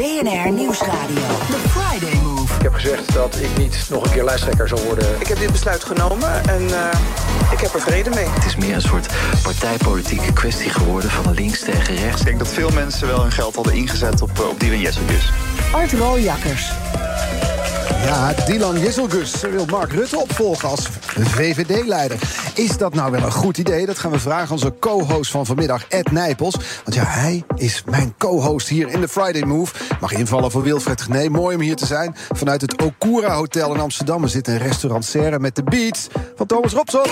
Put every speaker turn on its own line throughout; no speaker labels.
BNR Nieuwsradio. The Friday Move.
Ik heb gezegd dat ik niet nog een keer lijsttrekker zal worden.
Ik heb dit besluit genomen en uh, ik heb er vrede mee.
Het is meer een soort partijpolitieke kwestie geworden van links tegen rechts.
Ik denk dat veel mensen wel hun geld hadden ingezet op, op die Jesselgus.
Art Rooijakkers.
Ja, Dylan Jesselgus wil Mark Rutte opvolgen als VVD-leider. Is dat nou wel een goed idee? Dat gaan we vragen aan onze co-host van vanmiddag, Ed Nijpels. Want ja, hij is mijn co-host hier in de Friday Move. Mag invallen voor Wilfred Nee, mooi om hier te zijn. Vanuit het Okura Hotel in Amsterdam. We zitten in restaurant Serre met de beats van Thomas Robson.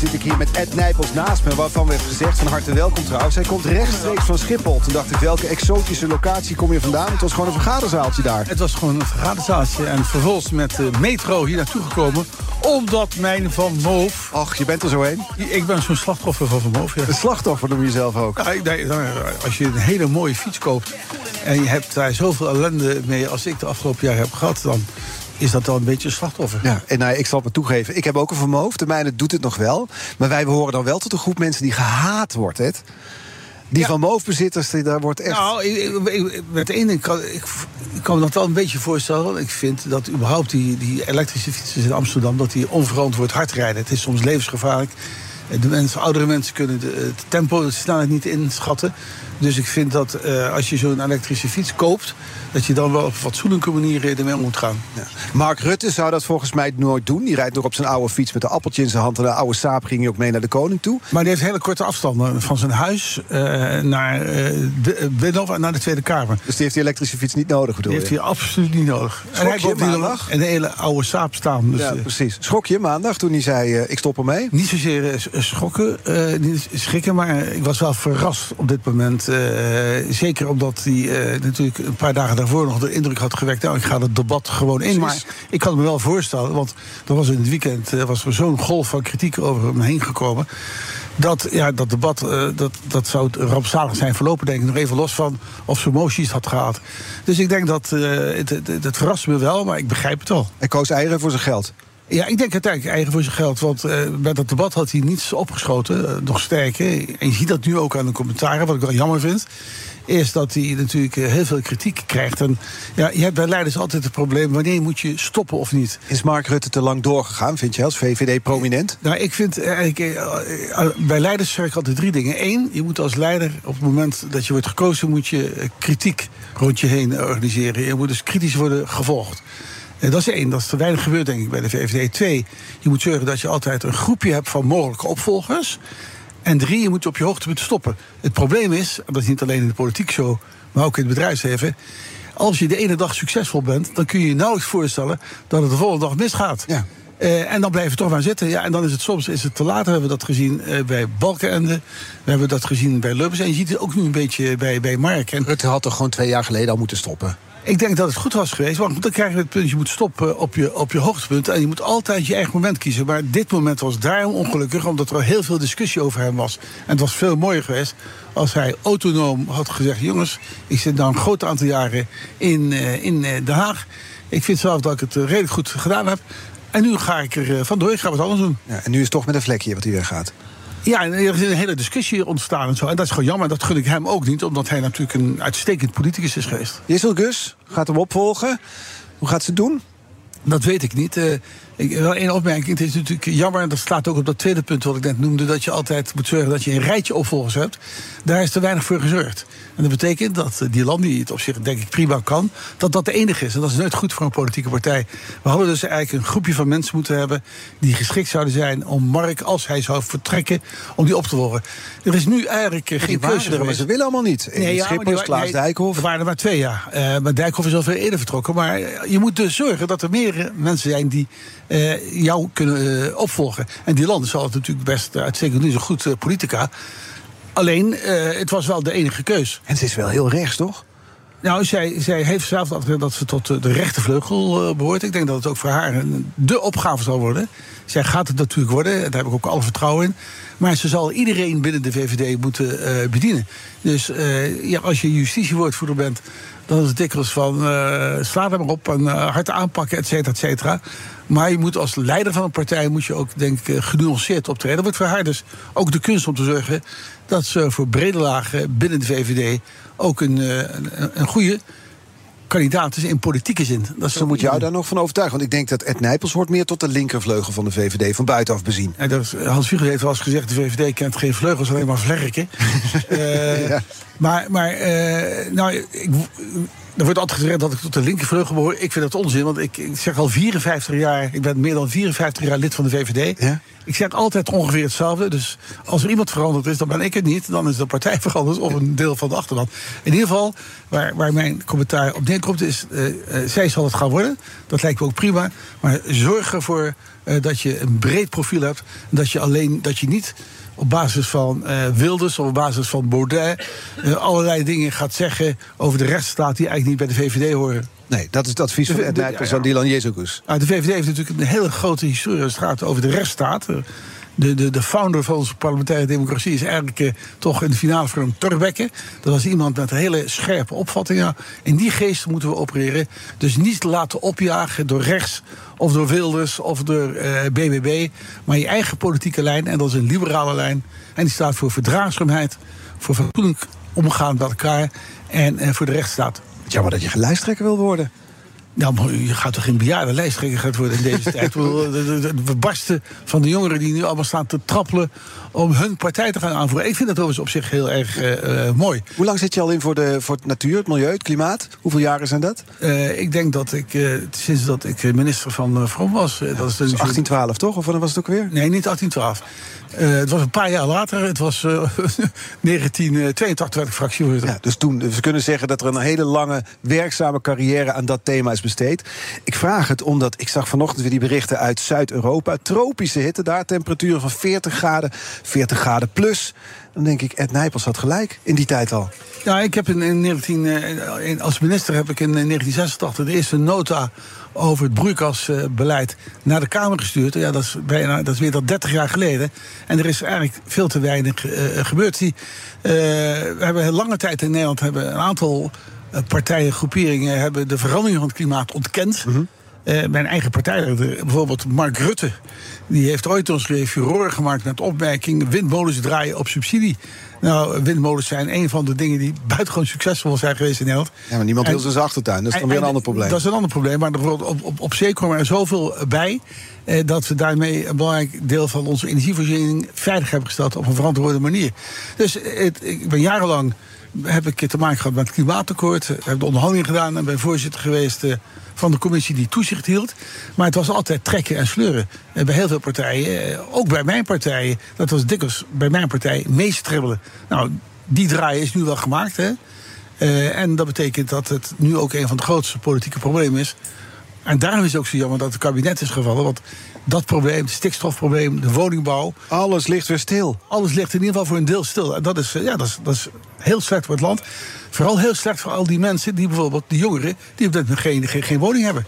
Zit ik hier met Ed Nijpels naast me, waarvan werd gezegd van harte welkom trouwens. Hij komt rechtstreeks van Schiphol. Toen dacht ik, welke exotische locatie kom je vandaan? Het was gewoon een vergaderzaaltje daar.
Het was gewoon een vergaderzaaltje en vervolgens met de metro hier naartoe gekomen. Omdat mijn Van Moof...
Ach, je bent er zo heen?
Ik ben zo'n slachtoffer van Van Moof, ja.
Een slachtoffer noem je zelf ook?
Ja, als je een hele mooie fiets koopt... en je hebt daar zoveel ellende mee als ik de afgelopen jaar heb gehad... dan is dat dan een beetje een slachtoffer.
Ja, en nou, ik zal het me toegeven. Ik heb ook een vermogen. De mijne doet het nog wel. Maar wij behoren dan wel tot een groep mensen die gehaat wordt. Hè? Die van moofbezitters, daar wordt echt...
Nou, ik, ik, met één ding kan ik, ik kan me dat wel een beetje voorstellen. Ik vind dat überhaupt die, die elektrische fietsers in Amsterdam... dat die onverantwoord hard rijden. Het is soms levensgevaarlijk. De mensen, oudere mensen kunnen de, het tempo, de snelheid niet inschatten. Dus ik vind dat uh, als je zo'n elektrische fiets koopt... dat je dan wel op een fatsoenlijke manier ermee om moet gaan. Ja.
Mark Rutte zou dat volgens mij nooit doen. Die rijdt nog op zijn oude fiets met een appeltje in zijn hand... en de oude saap ging hij ook mee naar de koning toe.
Maar die heeft hele korte afstanden van zijn huis uh, naar, uh, de, naar de Tweede Kamer.
Dus die heeft die elektrische fiets niet nodig, bedoel
Die heeft hij absoluut niet nodig.
Schrok en hij heeft
maandag? een hele oude saap staan.
Dus, ja, precies. Schrok je maandag toen hij zei, ik stop ermee?
Niet zozeer schokken, niet schrikken, maar ik was wel verrast op dit moment... zeker omdat hij uh, natuurlijk een paar dagen daarvoor nog de indruk had gewekt. Nou, ik ga het debat gewoon in. Maar ik kan me wel voorstellen, want er was in het weekend uh, was er zo'n golf van kritiek over hem heen gekomen. Dat, ja, dat debat uh, dat, dat zou rampzalig zijn verlopen, denk ik. Nog even los van of ze moties had gehad. Dus ik denk dat het, het, het verrast me wel, maar ik begrijp het wel.
Hij koos eieren voor zijn geld.
Ja, ik denk uiteindelijk eigen voor zijn geld. Want uh, bij dat debat had hij niets opgeschoten. Uh, nog sterker. En je ziet dat nu ook aan de commentaren, wat ik wel jammer vind. Is dat hij natuurlijk heel veel kritiek krijgt. En ja, je hebt bij leiders altijd het probleem: wanneer moet je stoppen of niet?
Is Mark Rutte te lang doorgegaan, vind je, als VVD-prominent?
Nou, ik vind eigenlijk. bij leiders zeg ik altijd drie dingen. Eén, je moet als leider op het moment dat je wordt gekozen, moet je kritiek rond je heen organiseren. Je moet dus kritisch worden gevolgd. En dat is één, dat is te weinig gebeurd, denk ik, bij de VVD. Twee, je moet zorgen dat je altijd een groepje hebt van mogelijke opvolgers. En drie, je moet op je hoogtepunt stoppen. Het probleem is, dat is niet alleen in de politiek zo, maar ook in het bedrijfsleven. Als je de ene dag succesvol bent, dan kun je je nauwelijks voorstellen dat het de volgende dag misgaat. Ja. Uh, en dan blijven we toch maar zitten. Ja, en dan is het soms is het te laat. We hebben dat gezien uh, bij Balkenende. We hebben dat gezien bij Lubbers. En je ziet het ook nu een beetje bij, bij Mark. En
Rutte had toch gewoon twee jaar geleden al moeten stoppen?
Ik denk dat het goed was geweest, want dan krijg je het punt... je moet stoppen op je, op je hoogtepunt en je moet altijd je eigen moment kiezen. Maar dit moment was daarom ongelukkig, omdat er heel veel discussie over hem was. En het was veel mooier geweest als hij autonoom had gezegd... jongens, ik zit nu een groot aantal jaren in, uh, in uh, Den Haag. Ik vind zelf dat ik het redelijk goed gedaan heb. En nu ga ik er vandoor, ik ga wat anders doen.
Ja, en nu is het toch met een vlekje wat hij gaat.
Ja, en er is een hele discussie ontstaan en zo. En dat is gewoon jammer. Dat gun ik hem ook niet, omdat hij natuurlijk een uitstekend politicus is geweest.
Jessel Gus gaat hem opvolgen. Hoe gaat ze het doen?
Dat weet ik niet. Uh, ik, wel één opmerking. Het is natuurlijk jammer, en dat staat ook op dat tweede punt wat ik net noemde, dat je altijd moet zorgen dat je een rijtje opvolgers hebt. Daar is te weinig voor gezorgd. En dat betekent dat die land die het op zich denk ik prima kan, dat dat de enige is. En dat is nooit goed voor een politieke partij. We hadden dus eigenlijk een groepje van mensen moeten hebben die geschikt zouden zijn om Mark, als hij zou vertrekken, om die op te volgen. Er is nu eigenlijk geen keuze.
Er, maar ze willen allemaal niet. Nee, ja, Schippers, Klaas nee, Dijkhoff.
Er waren er maar twee, ja. Uh, maar Dijkhoff is al veel eerder vertrokken. Maar je moet dus zorgen dat er meer mensen zijn die eh, jou kunnen eh, opvolgen. En die landen zal het natuurlijk best uitstekend. Is een goed politica. Alleen, uh, het was wel de enige keus.
En ze is wel heel rechts, toch?
Nou, zij, zij heeft zelf altijd dat ze tot de rechtervleugel uh, behoort. Ik denk dat het ook voor haar de opgave zal worden. Zij gaat het natuurlijk worden, daar heb ik ook alle vertrouwen in. Maar ze zal iedereen binnen de VVD moeten uh, bedienen. Dus uh, ja, als je justitiewoordvoerder bent, dan is het dikwijls van uh, sla er maar op en hard aanpakken, et cetera, et cetera. Maar je moet als leider van een partij moet je ook, denk ik, genuanceerd optreden. Dat wordt voor haar dus ook de kunst om te zorgen dat ze voor brede lagen binnen de VVD ook een, een, een goede kandidaat is in politieke zin.
Dat Zo moet jou daar nog van overtuigen. Want ik denk dat Ed Nijpels hoort meer tot de linkervleugel van de VVD, van buitenaf bezien.
Ja, dat, Hans Vugel heeft wel eens gezegd: de VVD kent geen vleugels, alleen maar vlerken. uh, ja. Maar, maar uh, nou, ik, er wordt altijd gezegd dat ik tot de linkervleugel behoor. Ik vind dat onzin, want ik, ik, zeg al 54 jaar... ik ben meer dan 54 jaar lid van de VVD. Ja? Ik zeg altijd ongeveer hetzelfde. Dus als er iemand veranderd is, dan ben ik het niet. Dan is de partij veranderd of een deel van de achterban. In ieder geval, waar, waar mijn commentaar op neerkomt... is, uh, uh, zij zal het gaan worden. Dat lijkt me ook prima. Maar zorg ervoor uh, dat je een breed profiel hebt. Dat je, alleen, dat je niet op basis van uh, Wilders of op basis van Baudet uh, allerlei dingen gaat zeggen over de rechtsstaat die eigenlijk niet bij de VVD horen.
Nee, dat is het advies van aan Dylan Jezus.
Nou, de VVD heeft natuurlijk een hele grote historie als het gaat over de rechtsstaat. De, de, de founder van onze parlementaire democratie is eigenlijk uh, toch in de finale een Torbekke. Dat was iemand met hele scherpe opvattingen. In die geest moeten we opereren. Dus niet laten opjagen door rechts of door Wilders of door uh, BBB. Maar je eigen politieke lijn. En dat is een liberale lijn. En die staat voor verdraagzaamheid, voor fatsoenlijk omgaan met elkaar en uh, voor de rechtsstaat.
Jammer dat je lijsttrekker wil worden.
Nou, maar je gaat toch geen bejaarde lijsttrekker gaat worden in deze tijd? We barsten van de jongeren die nu allemaal staan te trappelen om hun partij te gaan aanvoeren. Ik vind dat overigens op zich heel erg uh, mooi.
Hoe lang zit je al in voor, de, voor het natuur, het milieu, het klimaat? Hoeveel jaren zijn dat?
Uh, ik denk dat ik, uh, sinds dat ik minister van Vrom was... dat is
dus 1812 toch? Of was het ook weer?
Nee, niet 1812. Het was een paar jaar later. Het was 1982 werd ik fractievoorzitter.
Ja, dus toen, dus we kunnen zeggen dat er een hele lange werkzame carrière aan dat thema is besteed. Ik vraag het omdat ik zag vanochtend weer die berichten uit Zuid-Europa. Tropische hitte daar, temperaturen van 40 graden. 40 graden plus. Dan denk ik, Ed Nijpels had gelijk in die tijd al.
Ja, ik heb in, in 19, in, als minister heb ik in 1986 de eerste nota over het broeikasbeleid naar de Kamer gestuurd. Ja, dat is, bijna, dat is weer al 30 jaar geleden. En er is eigenlijk veel te weinig uh, gebeurd. Die, uh, we hebben lange tijd in Nederland hebben een aantal partijen, groeperingen... hebben de verandering van het klimaat ontkend. Mm -hmm. Uh, mijn eigen partijleider, bijvoorbeeld Mark Rutte, die heeft ooit ons furoren gemaakt met opmerking: windmolens draaien op subsidie. Nou, windmolens zijn een van de dingen die buitengewoon succesvol zijn geweest in Nederland.
Ja, maar niemand wil ze zijn achtertuin. Dat is dan weer een ander probleem.
Dat is een ander probleem. Maar op, op, op, op zee kwam er zoveel bij. Eh, dat we daarmee een belangrijk deel van onze energievoorziening veilig hebben gesteld op een verantwoorde manier. Dus het, ik ben jarenlang heb ik te maken gehad met het klimaatakkoord. Heb de onderhandeling gedaan en ben voorzitter geweest uh, van de commissie die toezicht hield. Maar het was altijd trekken en sleuren. En bij heel veel partijen, uh, ook bij mijn partijen, dat was dikwijls bij mijn partij meestribbelen. Nou, die draai is nu wel gemaakt. Hè? Uh, en dat betekent dat het nu ook een van de grootste politieke problemen is. En daarom is het ook zo jammer dat het kabinet is gevallen. Want dat probleem, het stikstofprobleem, de woningbouw.
Alles ligt weer stil.
Alles ligt in ieder geval voor een deel stil. En dat is, ja, dat is, dat is heel slecht voor het land. Vooral heel slecht voor al die mensen, die bijvoorbeeld, de jongeren, die op dit moment geen, geen, geen woning hebben.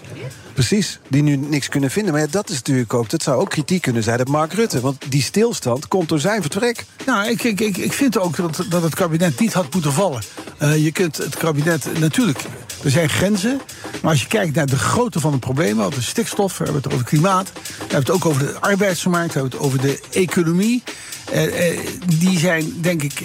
Precies, die nu niks kunnen vinden. Maar ja, dat is natuurlijk ook, dat zou ook kritiek kunnen zijn op Mark Rutte. Want die stilstand komt door zijn vertrek.
Nou, ik, ik, ik, ik vind ook dat, dat het kabinet niet had moeten vallen. Uh, je kunt het kabinet natuurlijk, er zijn grenzen. Maar als je kijkt naar de grootte van het probleem, over stikstof, we hebben het over klimaat, we hebben het ook over de arbeidsmarkt, we hebben het over de economie. Uh, uh, die zijn, denk ik,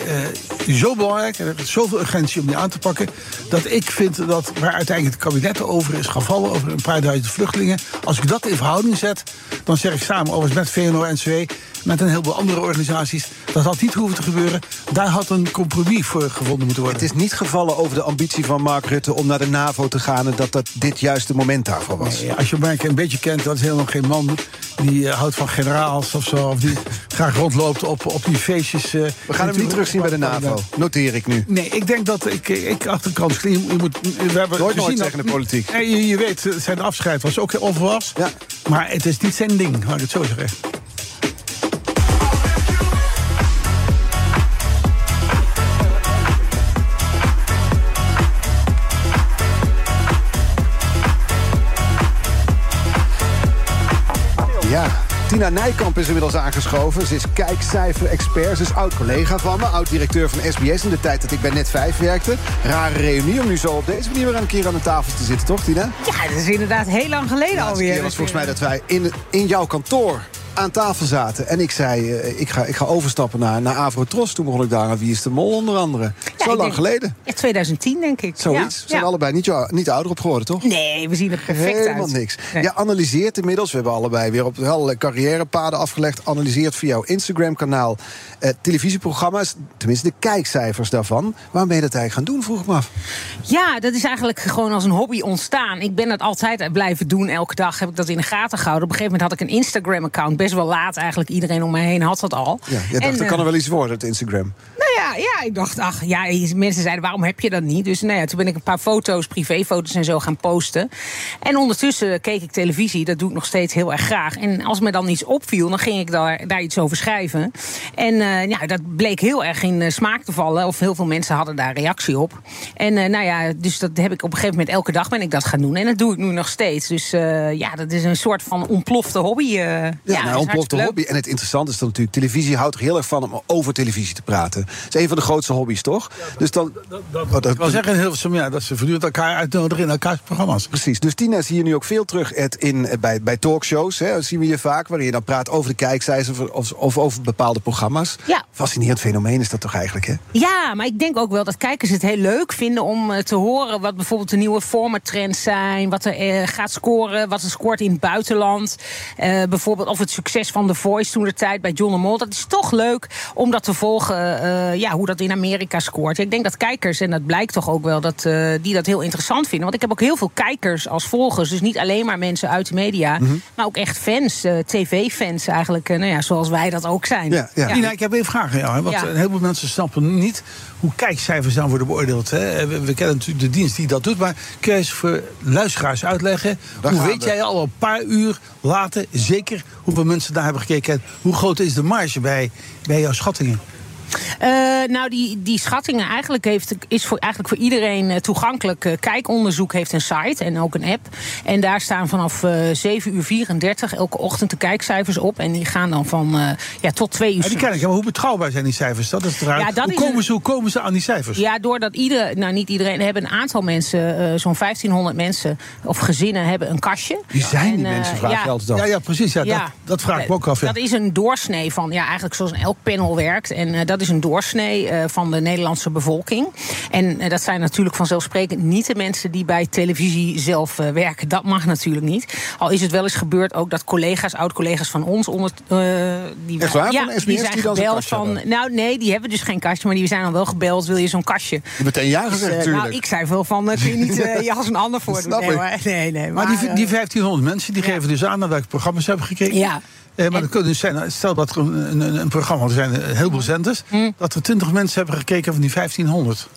uh, zo belangrijk. En is zoveel urgentie om die aan te pakken. Dat ik vind dat waar uiteindelijk het kabinet over is gaan vallen, over een paar duizend vluchtelingen. Als ik dat in verhouding zet, dan zeg ik samen, overigens met VNO-NCW, met een heleboel andere organisaties, dat had niet hoeven te gebeuren. Daar had een compromis voor gevonden moeten worden.
Het is niet gevallen over de ambitie van Mark Rutte om naar de NAVO te gaan en dat dat dit juist het moment daarvoor was.
Nee, als je Mark een beetje kent, dat is helemaal geen man die eh, houdt van generaals of zo. Of die graag rondloopt op, op die feestjes. eh,
We gaan hem niet terugzien bij de NAVO. Noteer ik nu.
Nee, ik denk dat ik, ik achter de. Je, je moet, we hebben
Nooit nooit in de politiek.
Je, je weet, zijn afscheid was ook onverwachts.
Ja.
Maar het is niet zijn ding, laat ik het zo zeggen.
Tina Nijkamp is inmiddels aangeschoven. Ze is kijkcijfer-expert. Ze is oud-collega van me, oud-directeur van SBS... in de tijd dat ik bij Net 5 werkte. Rare reunie om nu zo op deze manier weer een keer aan de tafel te zitten, toch, Tina?
Ja, dat is inderdaad heel lang geleden
De laatste
alweer.
keer was volgens mij dat wij in, in jouw kantoor aan tafel zaten. En ik zei, eh, ik, ga, ik ga overstappen naar, naar Avrotros. Toen begon ik daar aan Wie is de Mol onder andere.
Ja,
Zo lang geleden.
Ja, 2010 denk ik.
Zoiets.
Ja,
We zijn allebei niet, niet ouder op geworden, toch?
Nee, we zien er perfect
Helemaal
uit.
niks.
Nee.
Je analyseert inmiddels, we hebben allebei weer op allerlei carrièrepaden afgelegd. Analyseert via jouw Instagram-kanaal eh, televisieprogramma's, tenminste de kijkcijfers daarvan. Waarom ben je dat eigenlijk gaan doen, vroeg ik me af.
Ja, dat is eigenlijk gewoon als een hobby ontstaan. Ik ben dat altijd blijven doen. Elke dag heb ik dat in de gaten gehouden. Op een gegeven moment had ik een Instagram-account. Best wel laat eigenlijk. Iedereen om mij heen had dat al.
Ja, je dacht,
En,
er
eh,
kan er wel iets worden, het Instagram.
Ja, ja, ik dacht, ach, ja, mensen zeiden, waarom heb je dat niet? Dus nou ja, toen ben ik een paar foto's, privéfoto's en zo gaan posten. En ondertussen keek ik televisie, dat doe ik nog steeds heel erg graag. En als me dan iets opviel, dan ging ik daar, daar iets over schrijven. En eh, ja, dat bleek heel erg in eh, smaak te vallen. Of heel veel mensen hadden daar reactie op. En eh, nou ja, dus dat heb ik op een gegeven moment elke dag ben ik dat gaan doen. En dat doe ik nu nog steeds. Dus ja, dat is een soort van ontplofte hobby. eh.
Ja,
dat
nou, ontplofte hobby. En het interessante is dan natuurlijk, televisie houdt er heel erg van om over televisie te praten. Dat is een van de grootste hobby's, toch? dus dan, Oh, dat-
Ik wil zeggen in Hilversum ja, dat ze voortdurend elkaar uitnodigen in elkaars programma's.
Precies. Dus Tina zie je nu ook veel terug in, eh, bij, bij talkshows. Hè, dat zien we je vaak, waarin je dan praat over de kijkcijfers of, of, of over bepaalde programma's.
Ja.
Fascinerend fenomeen is dat toch eigenlijk, hè?
Ja, maar ik denk ook wel dat kijkers het heel leuk vinden om eh, te horen wat bijvoorbeeld de nieuwe formattrends zijn, wat er eh, gaat scoren, wat er scoort in het buitenland. Eh, bijvoorbeeld of het succes van The Voice toen de tijd bij John de Mol. Dat is toch leuk om dat te volgen, eh, ja, hoe dat in Amerika scoort. Ik denk dat kijkers, en dat blijkt toch ook wel, dat, eh, die dat heel interessant vinden. Want ik heb ook heel veel kijkers als volgers. Dus niet alleen maar mensen uit de media,
Mhm.
maar ook echt fans, eh, tv-fans eigenlijk, eh, nou ja, zoals wij dat ook zijn.
Ja, ja.
Nina, ik heb even een vraag aan jou. Hè, want
Ja.
een heleboel mensen snappen niet hoe kijkcijfers dan worden beoordeeld. Hè. We, we kennen natuurlijk de dienst die dat doet. Maar kun je eens voor luisteraars uitleggen...
Daar
hoe weet
we.
jij al een paar uur later zeker hoeveel mensen daar hebben gekeken... en hoe groot is de marge bij, bij jouw schattingen?
Eh, nou, die, die schattingen eigenlijk heeft, is voor, eigenlijk voor iedereen eh, toegankelijk. Eh, Kijkonderzoek heeft een site en ook een app. En daar staan vanaf eh 7 uur 34 elke ochtend de kijkcijfers op. En die gaan dan van eh, ja, tot 2 uur.
Ja, die ken ik, maar hoe betrouwbaar zijn die cijfers? Dat is.
Ja, dat
hoe,
is
komen
een-
ze, hoe komen ze aan die cijfers?
Ja, doordat ieder, nou niet iedereen, er hebben een aantal mensen, eh, zo'n 1500 mensen of gezinnen hebben een kastje.
Wie zijn die
En,
mensen, vraag
ja,
je altijd af.
Ja, ja, precies. Ja,
Ja.
Dat, dat vraag ik me ook af. Ja.
Dat is een doorsnee van, ja, eigenlijk zoals een elk panel werkt. En eh, dat is een doorsnee eh, van de Nederlandse bevolking. En eh, dat zijn natuurlijk vanzelfsprekend niet de mensen die bij televisie zelf eh, werken. Dat mag natuurlijk niet. Al is het wel eens gebeurd ook dat collega's, oud-collega's van ons onder. eh, die,
Echt waar?
Ja,
Van SBS
die zijn
die
gebeld van.
hebben?
Nou, nee, die hebben dus geen kastje, maar die zijn dan wel gebeld. Wil je zo'n kastje?
Meteen ja gezegd,
Dus,
natuurlijk.
nou, ik zei veel van, eh, kun je niet eh, je als een ander voor Nee, nee, nee.
Maar die, die 1500 mensen die geven dus aan naar welke programma's ze hebben gekeken.
Ja.
Eh, maar kunnen dus zijn, stel dat er een, een, een programma, er zijn een heleboel zenders,
Hm.
dat er 20 mensen hebben gekeken van die 1500.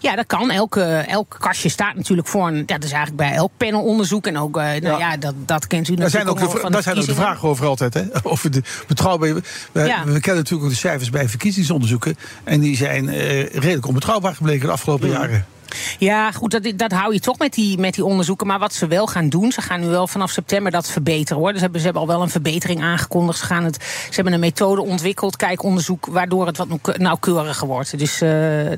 Ja, dat kan. Elke, elk kastje staat natuurlijk voor een. Dat is eigenlijk bij elk panelonderzoek. En ook, eh, nou ja, dat, dat kent u
Daar
natuurlijk
zijn ook, daar zijn ook de vragen over altijd, hè? Over de betrouwbaar. We,
Ja.
we kennen natuurlijk ook de cijfers bij verkiezingsonderzoeken. En die zijn eh, redelijk onbetrouwbaar gebleken de afgelopen jaren.
Ja, goed, dat, dat hou je toch met die, met die onderzoeken. Maar wat ze wel gaan doen, ze gaan nu wel vanaf september dat verbeteren hoor. Dus hebben, ze hebben al wel een verbetering aangekondigd. Ze, gaan het, ze hebben een methode ontwikkeld, kijkonderzoek, waardoor het wat nauwke- nauwkeuriger wordt. Dus eh,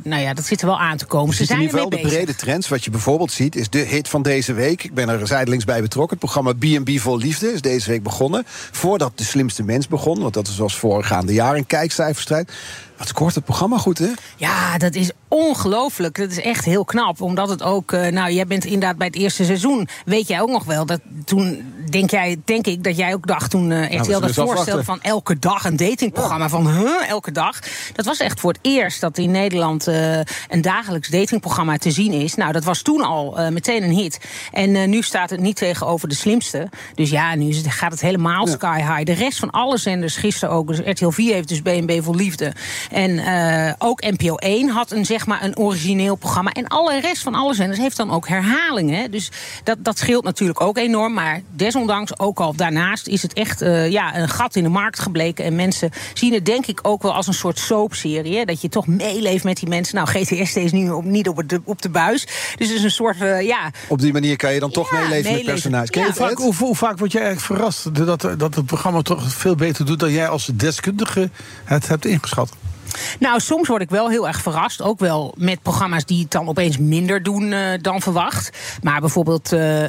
nou ja, dat zit er wel aan te komen. Ze
ziet in
zijn
ieder geval de brede trends. Wat je bijvoorbeeld ziet is de hit van deze week. Ik ben er zijdelings bij betrokken. Het programma B&B Vol Liefde is deze week begonnen. Voordat De Slimste Mens begon, want dat was zoals voorgaande jaar een kijkcijferstrijd. Wat scoort het programma goed, hè?
Ja, dat is ongelooflijk. Dat is echt heel knap. Omdat het ook. eh, nou, jij bent inderdaad bij het eerste seizoen. Weet jij ook nog wel dat toen. Denk, jij, denk ik dat jij ook dacht toen eh
we
RTL dat voorstelde
afwachten.
van elke dag een datingprogramma. Van huh, elke dag. Dat was echt voor het eerst dat in Nederland eh, een dagelijks datingprogramma te zien is. Nou, dat was toen al meteen een hit. En nu staat het niet tegenover de slimste. Dus ja, nu is het, gaat het helemaal sky high. De rest van alle zenders, gisteren ook. Dus RTL 4 heeft dus BNB voor Liefde. En eh, ook NPO 1 had een, zeg maar, een origineel programma. En alle rest van alle zenders heeft dan ook herhalingen. hè. Dus dat, dat scheelt natuurlijk ook enorm. Maar desondanks, ook al daarnaast, is het echt eh, ja, een gat in de markt gebleken. En mensen zien het denk ik ook wel als een soort soapserie. hè. Dat je toch meeleeft met die mensen. Nou, GTS is nu op, niet op, de, op de buis. Dus het is een soort, eh, ja...
Op die manier kan je dan toch
Ja,
meeleven met personages. Je
Ja.
Hoe vaak, hoe, hoe vaak word jij eigenlijk verrast dat, dat het programma toch veel beter doet dan jij als deskundige het hebt ingeschat?
Nou, soms word ik wel heel erg verrast. Ook wel met programma's die het dan opeens minder doen eh, dan verwacht. Maar bijvoorbeeld eh,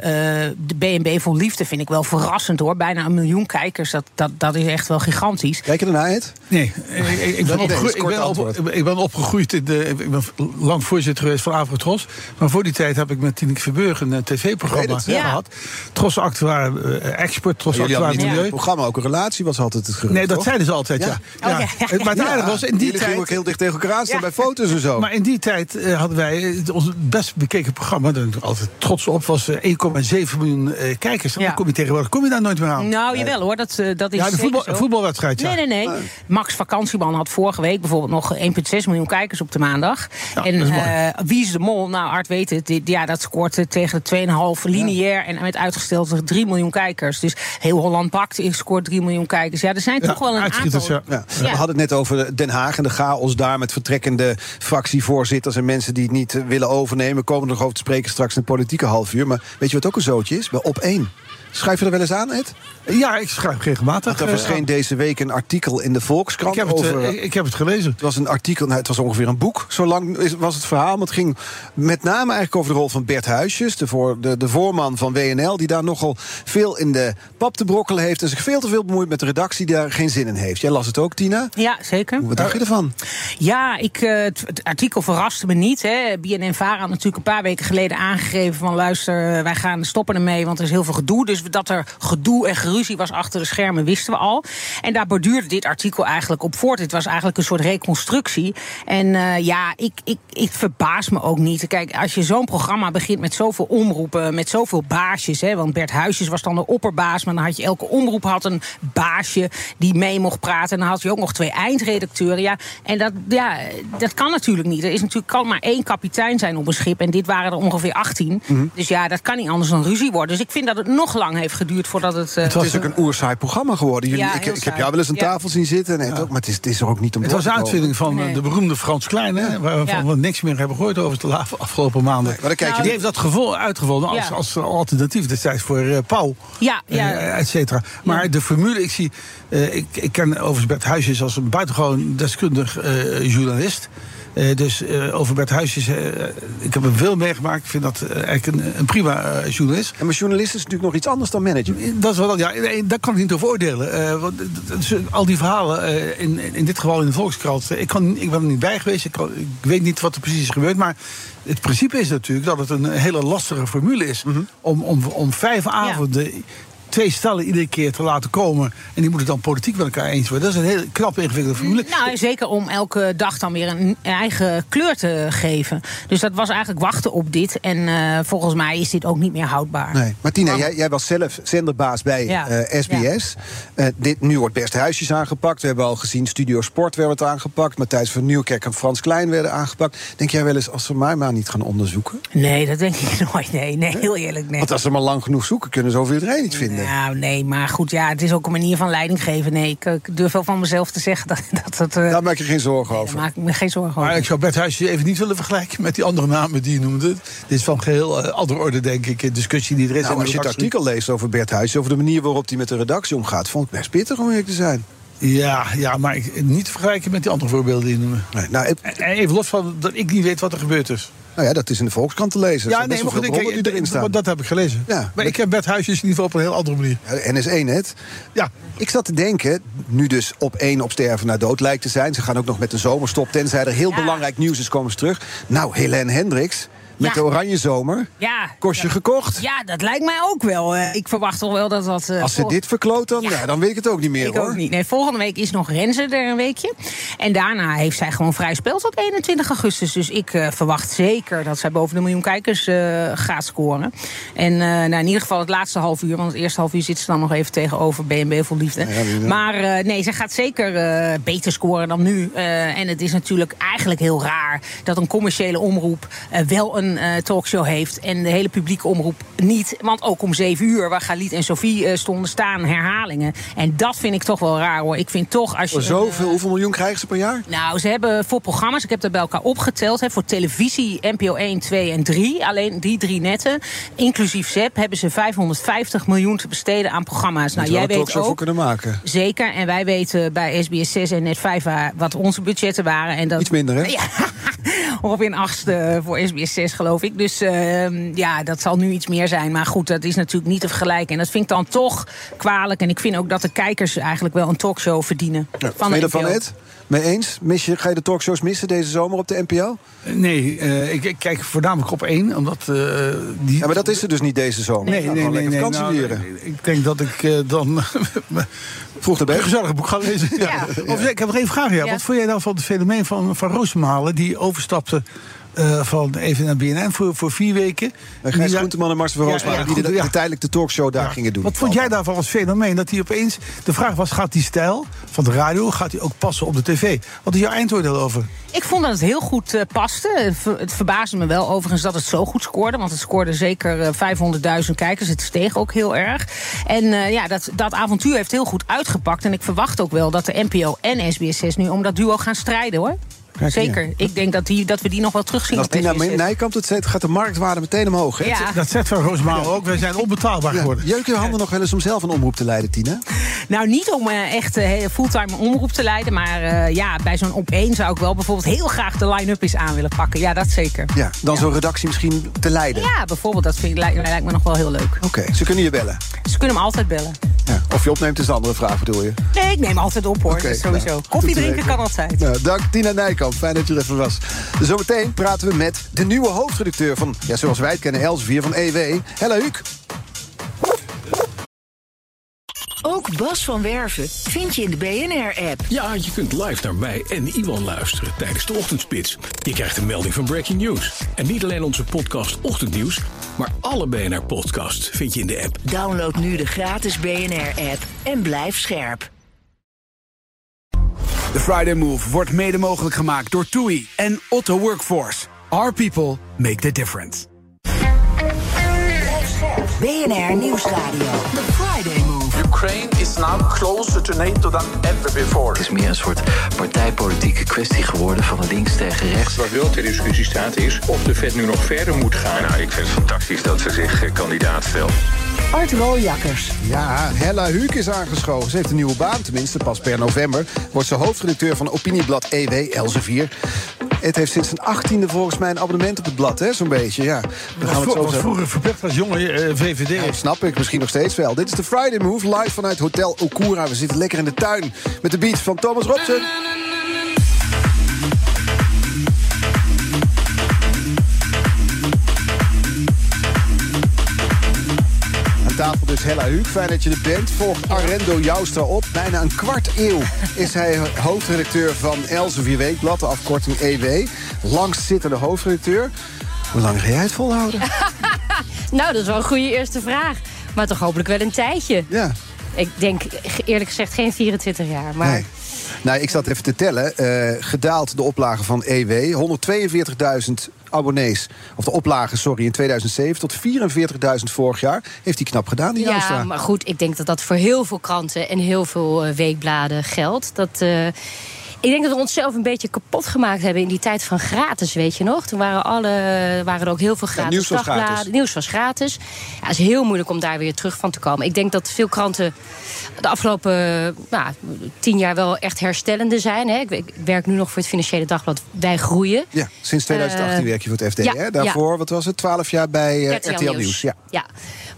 eh, de BNB voor Liefde vind ik wel verrassend hoor. Bijna een miljoen kijkers. Dat, dat, dat is echt wel gigantisch.
Kijk je ernaar, Ed?
Nee, ik, ik, ben, opgegroeid, ik, ben op- ik ben- opgegroeid in de. Ik ben lang voorzitter geweest van Avrotros. Maar voor die tijd heb ik met Tineke Verburg een tv-programma
het,
ja.
gehad. Tros Actuaar eh, Export, Tros Actuaar Milieu.
het programma ook een relatie, was altijd het gerucht,
Nee, dat
toch?
zeiden ze altijd, ja.
Ja.
Oh, ja.
Maar het aardige was, in die Tijd...
ook heel dicht tegen elkaar aan staan
Ja.
bij foto's en zo.
Maar in die tijd eh, hadden wij eh, ons best bekeken programma, daar ben ik altijd trots op, was eh, 1,7 miljoen eh, kijkers. En
Ja.
dan kom je tegenwoordig kom je daar nooit meer aan.
Nou, jawel hoor. Dat, dat is
ja, de voetbal, voetbalwedstrijd, ja.
Nee, nee, nee. Max Vakantieman had vorige week bijvoorbeeld nog 1,6 miljoen kijkers op de maandag.
Ja,
en
dat is
eh, Wie is de Mol? Nou, Art weet het. Ja, dat scoort tegen de 2,5 lineair. En met uitgesteld 3 miljoen kijkers. Dus heel Holland Bakt eh, scoort 3 miljoen kijkers. Ja, er zijn
Ja,
toch wel een aantal...
ja.
Ja. We hadden het net over Den Haag en de chaos daar met vertrekkende fractievoorzitters en mensen die het niet eh, willen overnemen. Komen er nog over te spreken straks in het politieke half uur. Maar weet je wat ook een zootje is? Bij op één. Schrijf je er wel eens aan, Ed?
Ja, ik schrijf regelmatig.
Er
eh,
verscheen deze week een artikel in de Volkskrant
ik, heb het,
over.
eh, ik, ik heb het gelezen.
Het was een artikel, nou, het was ongeveer een boek. Zo lang was het verhaal. Maar het ging met name eigenlijk over de rol van Bert Huisjes, de, voor, de, de voorman van WNL, die daar nogal veel in de pap te brokkelen heeft. En zich veel te veel bemoeit met de redactie, die daar geen zin in heeft. Jij las het ook, Tina?
Ja, zeker.
Wat dacht je ervan?
Ja, ik, eh, het, het artikel verraste me niet. Hè. BNN-Vara had natuurlijk een paar weken geleden aangegeven van... luister, wij gaan stoppen ermee, want er is heel veel gedoe. Dus dat er gedoe en geruzie was achter de schermen, wisten we al. En daar borduurde dit artikel eigenlijk op voort. Het was eigenlijk een soort reconstructie. En eh, ja, ik, ik, ik verbaas me ook niet. Kijk, als je zo'n programma begint met zoveel omroepen... met zoveel baasjes, hè, want Bert Huisjes was dan de opperbaas... maar dan had je elke omroep had een baasje die mee mocht praten. En dan had je ook nog twee eindredacteuren. Ja, en dat, ja, dat kan natuurlijk niet. Er is natuurlijk kan maar één kapitein zijn op een schip. En dit waren er ongeveer 18. Dus ja, dat kan niet anders dan ruzie worden. Dus ik vind dat het nog lang heeft geduurd voordat het. eh,
Het is ook een oersaai programma geworden. Jullie,
Ja,
ik, ik heb jou wel eens aan
Ja.
tafel zien zitten. En het ook, maar het is, het is er ook niet om
Het was een uitvinding van eh,
Nee.
de beroemde Frans Klein, hè, waarvan
Ja.
we niks meer hebben gehoord over de afgelopen maanden.
Maar dan kijk je
Die heeft dat gevo- uitgevonden als,
Ja.
als alternatief destijds voor eh Pauw.
Ja, ja.
et cetera. Maar de formule, ik zie. eh, ik, ik ken overigens Bert Huisjes als een buitengewoon deskundig eh, journalist. Eh, dus eh, over Bert Huisjes, eh, ik heb hem veel meegemaakt. Ik vind dat eigenlijk een, een prima journalist.
En maar journalist is natuurlijk nog iets anders dan manager.
Dat is wel, ja, nee, daar kan ik niet over oordelen. Eh, want is, al die verhalen, eh, in, in dit geval in de Volkskrant, ik, kan, ik ben er niet bij geweest. Ik, kan- ik weet niet wat er precies is gebeurd. Maar het principe is natuurlijk dat het een hele lastige formule is. om, om, om vijf avonden twee stellen iedere keer te laten komen. En die moeten dan politiek met elkaar eens worden. Dat is een hele knap ingewikkelde formule.
Nou, zeker om elke dag dan weer een eigen kleur te geven. Dus dat was eigenlijk wachten op dit. En eh, volgens mij is dit ook niet meer houdbaar.
Nee. Martina, jij, jij was zelf zenderbaas bij
Ja.
eh, SBS. Eh, dit, nu wordt Best Huisjes aangepakt. We hebben al gezien Studio Sport werd aangepakt. Matthijs van Nieuwkerk en Frans Klein werden aangepakt. Denk jij wel eens, als ze mij maar niet gaan onderzoeken?
Nee, dat denk ik nooit. Nee, nee heel eerlijk. Nee.
Want als ze maar lang genoeg zoeken, kunnen ze over iedereen iets vinden.
Nou, nee, maar goed, ja, het is ook een manier van leiding geven. Nee, ik, ik durf wel van mezelf te zeggen dat dat. dat eh,
Daar maak je geen zorgen
daar
over.
maak ik me geen zorgen over.
Maar ik zou Bert Huisjes even niet willen vergelijken met die andere namen die je noemde. Dit is van geheel eh, andere orde, denk ik. Discussie die er is.
Nou,
de
als je het artikel leest over Bert Huisjes, over de manier waarop hij met de redactie omgaat, vond ik best pittig om eerlijk te zijn.
Ja, ja, maar ik, niet te vergelijken met die andere voorbeelden die je noemde.
Nee, nou, het-
En even los van dat ik niet weet wat er gebeurd is.
Nou ja, dat is in de Volkskrant te lezen.
Ja,
zijn
nee, maar
wel
goed, ik,
die erin staan.
dat heb ik gelezen.
Ja,
maar ik heb Bert Huisjes in ieder geval op een heel andere manier.
Ja, NS1 net.
Ja,
Ik zat te denken, nu dus op één op sterven na dood lijkt te zijn. Ze gaan ook nog met de zomerstop. Tenzij er heel belangrijk nieuws is, komen ze terug. Nou, Helene Hendricks. Met de Oranje Zomer.
Ja,
Kost je gekocht?
ja, dat lijkt mij ook wel. Eh, ik verwacht toch wel dat dat... eh,
Als ze dit verkloot, dan, ja. dan weet ik het ook niet meer
Ik
hoor.
ook niet. Nee, volgende week is nog Renze er een weekje. En daarna heeft zij gewoon vrij spel tot 21 augustus. Dus ik eh, verwacht zeker dat zij boven de miljoen kijkers gaat scoren. En nou, in ieder geval het laatste half uur. Want het eerste half uur zit ze dan nog even tegenover BNB vol liefde. maar nee, ze gaat zeker beter scoren dan nu. En het is natuurlijk eigenlijk heel raar dat een commerciële omroep wel een eh, talkshow heeft. En de hele publieke omroep niet. Want ook om zeven uur, waar Galit en Sophie eh, stonden, staan herhalingen. En dat vind ik toch wel raar hoor. Ik vind toch als je.
Zoveel, hoeveel miljoen krijgen ze per jaar?
Nou, ze hebben voor programma's, ik heb dat bij elkaar opgeteld. Hè, voor televisie, NPO 1, 2 en 3. Alleen die drie netten, inclusief ZEP, hebben ze 550 miljoen te besteden aan programma's. Nou, jij weet ook.
kunnen maken.
Zeker. En wij weten bij SBS 6 en Net 5 wa- wat onze budgetten waren. En dat,
Iets minder, hè?
Ja, ongeveer een achtste voor SBS 6, geloof ik. Dus ehm, ja, dat zal nu iets meer zijn. Maar goed, dat is natuurlijk niet te vergelijken. En dat vind ik dan toch kwalijk. En ik vind ook dat de kijkers eigenlijk wel een talkshow verdienen.
Ja,
van de NPO.
Ed? Mee eens? Mis je, ga je de talkshows missen deze zomer op de NPO?
Nee, eh, ik, ik kijk voornamelijk op één, omdat eh, die...
Ja, maar dat is er dus niet deze zomer.
Nee,
Ga
nee,
gewoon
nee.
lekker
nee nou, ik denk dat ik eh, dan
Vroeg naar
een gezellig boek ga lezen.
Ja.
Of, ik heb nog één vraag. Ja.
Ja.
Wat vond jij nou van het fenomeen van, van Roosmalen... die overstapte eh, van even naar BNN voor, voor vier weken?
En
Die
Gijs Groenteman en Marcel van
Ja,
Roosmalen...
ja,
die
goed,
de,
ja.
uiteindelijk de talkshow daar
Ja.
gingen doen.
Wat vond jij daarvan als fenomeen? Dat hij opeens, de vraag was, gaat die stijl van de radio... gaat die ook passen op de tv? Wat is jouw eindoordeel over?
Ik vond dat het heel goed eh, paste. Het ver- Het verbaasde me wel overigens dat het zo goed scoorde. Want het scoorde zeker eh, 500.000 kijkers. Het steeg ook heel erg. En eh, ja, dat, dat avontuur heeft heel goed uitgepakt. En ik verwacht ook wel dat de NPO en SBS6 nu om dat duo gaan strijden hoor.
Kijk.
Zeker. Ik denk dat, die, dat we die nog wel
En
terugzien
als Tina
SBS6.
Nijkamp het zet, gaat de marktwaarde meteen omhoog. Hè?
Ja.
Dat zegt van Roosmalen ook. Wij zijn onbetaalbaar
Ja,
geworden.
Jeuk je handen nog wel eens om zelf een omroep te leiden, Tina?
Nou, niet om eh, echt eh, fulltime omroep te leiden. Maar eh, ja, bij zo'n op één zou ik wel bijvoorbeeld heel graag de line-up eens aan willen pakken. Ja, dat zeker.
Ja, dan zo'n redactie misschien te leiden.
Ja, bijvoorbeeld, dat vind ik, lijkt, lijkt me nog wel heel leuk.
Oké, ze kunnen je bellen.
Ze kunnen me altijd bellen.
Ja. Of je opneemt is een andere vraag, bedoel je?
Nee, ik neem altijd op hoor. Sowieso.
nou,
Koffie drinken kan altijd.
Nou, dank Tina Nijkamp. Fijn dat je er even was. Zometeen praten we met de nieuwe hoofdredacteur van, ja, zoals wij het kennen, Elsevier van EW. Hella Huuk.
Ook Bas van Werven vind je in de BNR-app.
Ja, je kunt live naar mij en Iwan luisteren tijdens de ochtendspits. Je krijgt een melding van Breaking News. En niet alleen onze podcast Ochtendnieuws, maar alle BNR-podcasts vind je in de app.
Download nu de gratis BNR-app en blijf scherp.
De Friday Move wordt mede mogelijk gemaakt door TUI en Otto Workforce. Our people make the difference.
BNR Nieuwsradio.
Ukraine is now closer to NATO than ever before.
Het is meer een soort partijpolitieke kwestie geworden van links tegen rechts.
Wat wel ter discussie staat is of de Fed nu nog verder moet gaan. Nou, ik vind het fantastisch dat ze zich eh, kandidaat stelt.
Art Woljakkers.
Ja, Hella Huuk is aangeschoven. Ze heeft een nieuwe baan, tenminste pas per november. Wordt ze hoofdredacteur van opinieblad EW, Elsevier. Het heeft sinds zijn achttiende volgens mij een abonnement op het blad, hè, zo'n beetje. Ja, daar gaan we het zo
was vroeger verplicht als jonge eh, VVD.
Ja, snap ik, misschien nog steeds wel. Dit is de Friday Move, live vanuit Hotel Okura. We zitten lekker in de tuin met de beats van Thomas Robson. Tafel dus Hella Huuk. Fijn dat je er bent. Volgt Arendo Joustra op. Bijna een kwart eeuw is hij hoofdredacteur van Elsevier Weekblad, de afkorting EW. Langstzittende hoofdredacteur. Hoe lang ga jij het volhouden?
Nou, dat is wel een goede eerste vraag. Maar toch hopelijk wel een tijdje.
Ja.
Ik denk eerlijk gezegd geen 24 jaar. Maar
Nee. Nou, ik zat even te tellen. Eh, gedaald de oplage van EW. 142.000 abonnees. Of de oplage, sorry, in 2007 tot 44.000 vorig jaar. Heeft hij knap gedaan, die
ja,
Joustra.
maar goed, ik denk dat dat voor heel veel kranten en heel veel eh, weekbladen geldt. Dat, eh, Ik denk dat we onszelf een beetje kapot gemaakt hebben in die tijd van gratis, weet je nog? Toen waren, alle, waren er ook heel veel gratis
nieuws was
dagbladen.
gratis.
Nieuws was gratis. Ja, het is heel moeilijk om daar weer terug van te komen. Ik denk dat veel kranten de afgelopen nou, tien jaar wel echt herstellende zijn. Hè. Ik, ik werk nu nog voor het Financiële Dagblad. Wij groeien.
Ja, sinds 2018
Eh,
werk je voor het FD.
ja,
hè? Daarvoor, wat was het, 12 jaar bij eh, RTL, Nieuws. Ja.
Ja.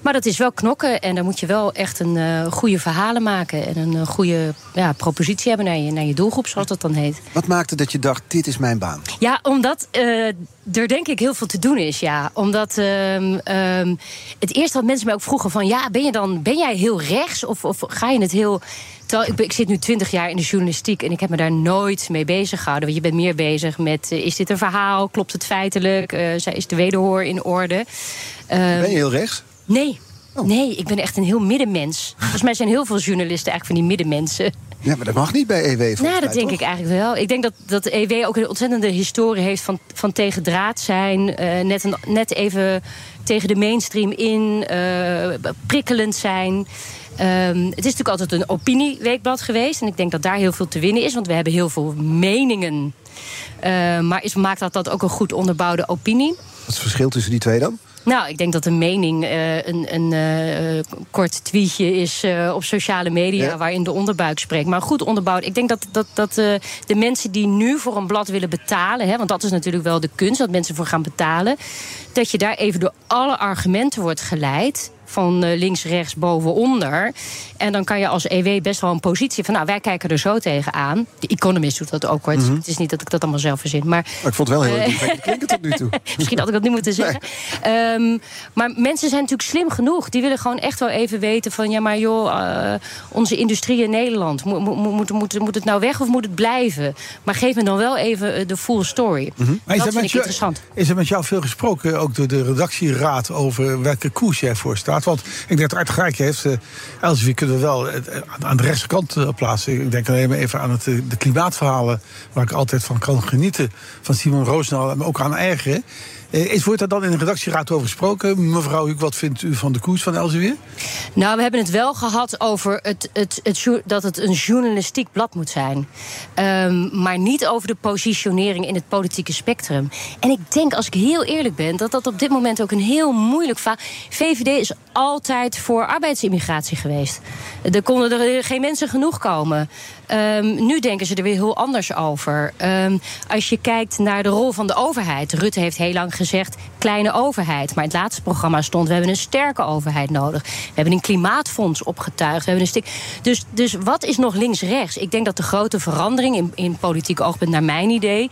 Maar dat is wel knokken en dan moet je wel echt een eh, goede verhalen maken en een goede ja, propositie hebben naar je, naar je doelgroep, zoals dan heet.
Wat maakte dat je dacht, dit is mijn baan?
Ja, omdat eh, er denk ik heel veel te doen is, ja. Omdat ehm, ehm, het eerste wat mensen mij ook vroegen van... ja, ben, je dan, ben jij heel rechts of, of ga je het heel... Terwijl ik, zit nu twintig jaar in de journalistiek... en ik heb me daar nooit mee bezig gehouden. Want je bent meer bezig met, eh, is dit een verhaal? Klopt het feitelijk? Eh, is de wederhoor in orde? Ehm,
Ben je heel rechts?
Nee. Nee, ik ben echt een heel middenmens. Volgens mij zijn heel veel journalisten eigenlijk van die middenmensen.
Ja, maar dat mag niet bij EW.
Nou, dat
mij,
denk
toch?
ik eigenlijk wel. Ik denk dat, dat EW ook een ontzettende historie heeft van, van tegen draad zijn. eh, net, een, net even tegen de mainstream in. eh, prikkelend zijn. Ehm, het is natuurlijk altijd een opinieweekblad geweest. En ik denk dat daar heel veel te winnen is. Want we hebben heel veel meningen. Eh, maar is, maakt dat dat ook een goed onderbouwde opinie?
Wat is het verschil tussen die twee dan?
Nou, ik denk dat een mening eh, een, een eh, kort tweetje is eh, op sociale media...
Ja.
waarin de onderbuik spreekt. Maar goed onderbouwd. Ik denk dat, dat, dat de mensen die nu voor een blad willen betalen... Hè, want dat is natuurlijk wel de kunst, dat mensen voor gaan betalen... dat je daar even door alle argumenten wordt geleid... van eh, links, rechts, boven, onder. En dan kan je als EW best wel een positie van... nou, wij kijken er zo tegenaan. De Economist doet dat ook, hoor. Het is-
Mhm.
Het is niet dat ik dat allemaal zelf verzin. Maar
Maar ik vond het wel heel
Eh,
indrukwekkend klinken tot nu toe.
Misschien had ik dat niet moeten zeggen. Ehm, maar mensen zijn natuurlijk slim genoeg. Die willen gewoon echt wel even weten van... ja, maar joh, eh, onze industrie in Nederland... Moet, moet, moet, moet, het nou weg of moet het blijven? Maar geef me dan wel even eh, de full story.
Is
Dat
er,
vind ik
jou,
interessant.
is er met jou veel gesproken, ook door de redactieraad, over welke koers jij voor staat? Want ik denk dat Art gelijk heeft. Uh, Elsevier kunnen we wel eh, aan de rechterkant eh, plaatsen. Ik denk alleen maar even aan het, eh, de klimaatverhalen, waar ik altijd van kan genieten. Van Simon Roosendaal, maar ook aan eigen. Eh, Is, wordt daar dan in de redactieraad over gesproken? Mevrouw Huuk, wat vindt u van de koers van Elsevier?
Nou, we hebben het wel gehad over het, het, dat het een journalistiek blad moet zijn. Ehm, maar niet over de positionering in het politieke spectrum. En ik denk, als ik heel eerlijk ben, dat dat op dit moment ook een heel moeilijk verhaal... VVD is altijd voor arbeidsimmigratie geweest. Er konden er geen mensen genoeg komen. Ehm, nu denken ze er weer heel anders over. Ehm, als je kijkt naar de rol van de overheid. Rutte heeft heel lang gezegd kleine overheid. Maar in het laatste programma stond... we hebben een sterke overheid nodig. We hebben een klimaatfonds opgetuigd. We hebben een stuk... dus, dus wat is nog links-rechts? Ik denk dat de grote verandering in, in politiek oogpunt... naar mijn idee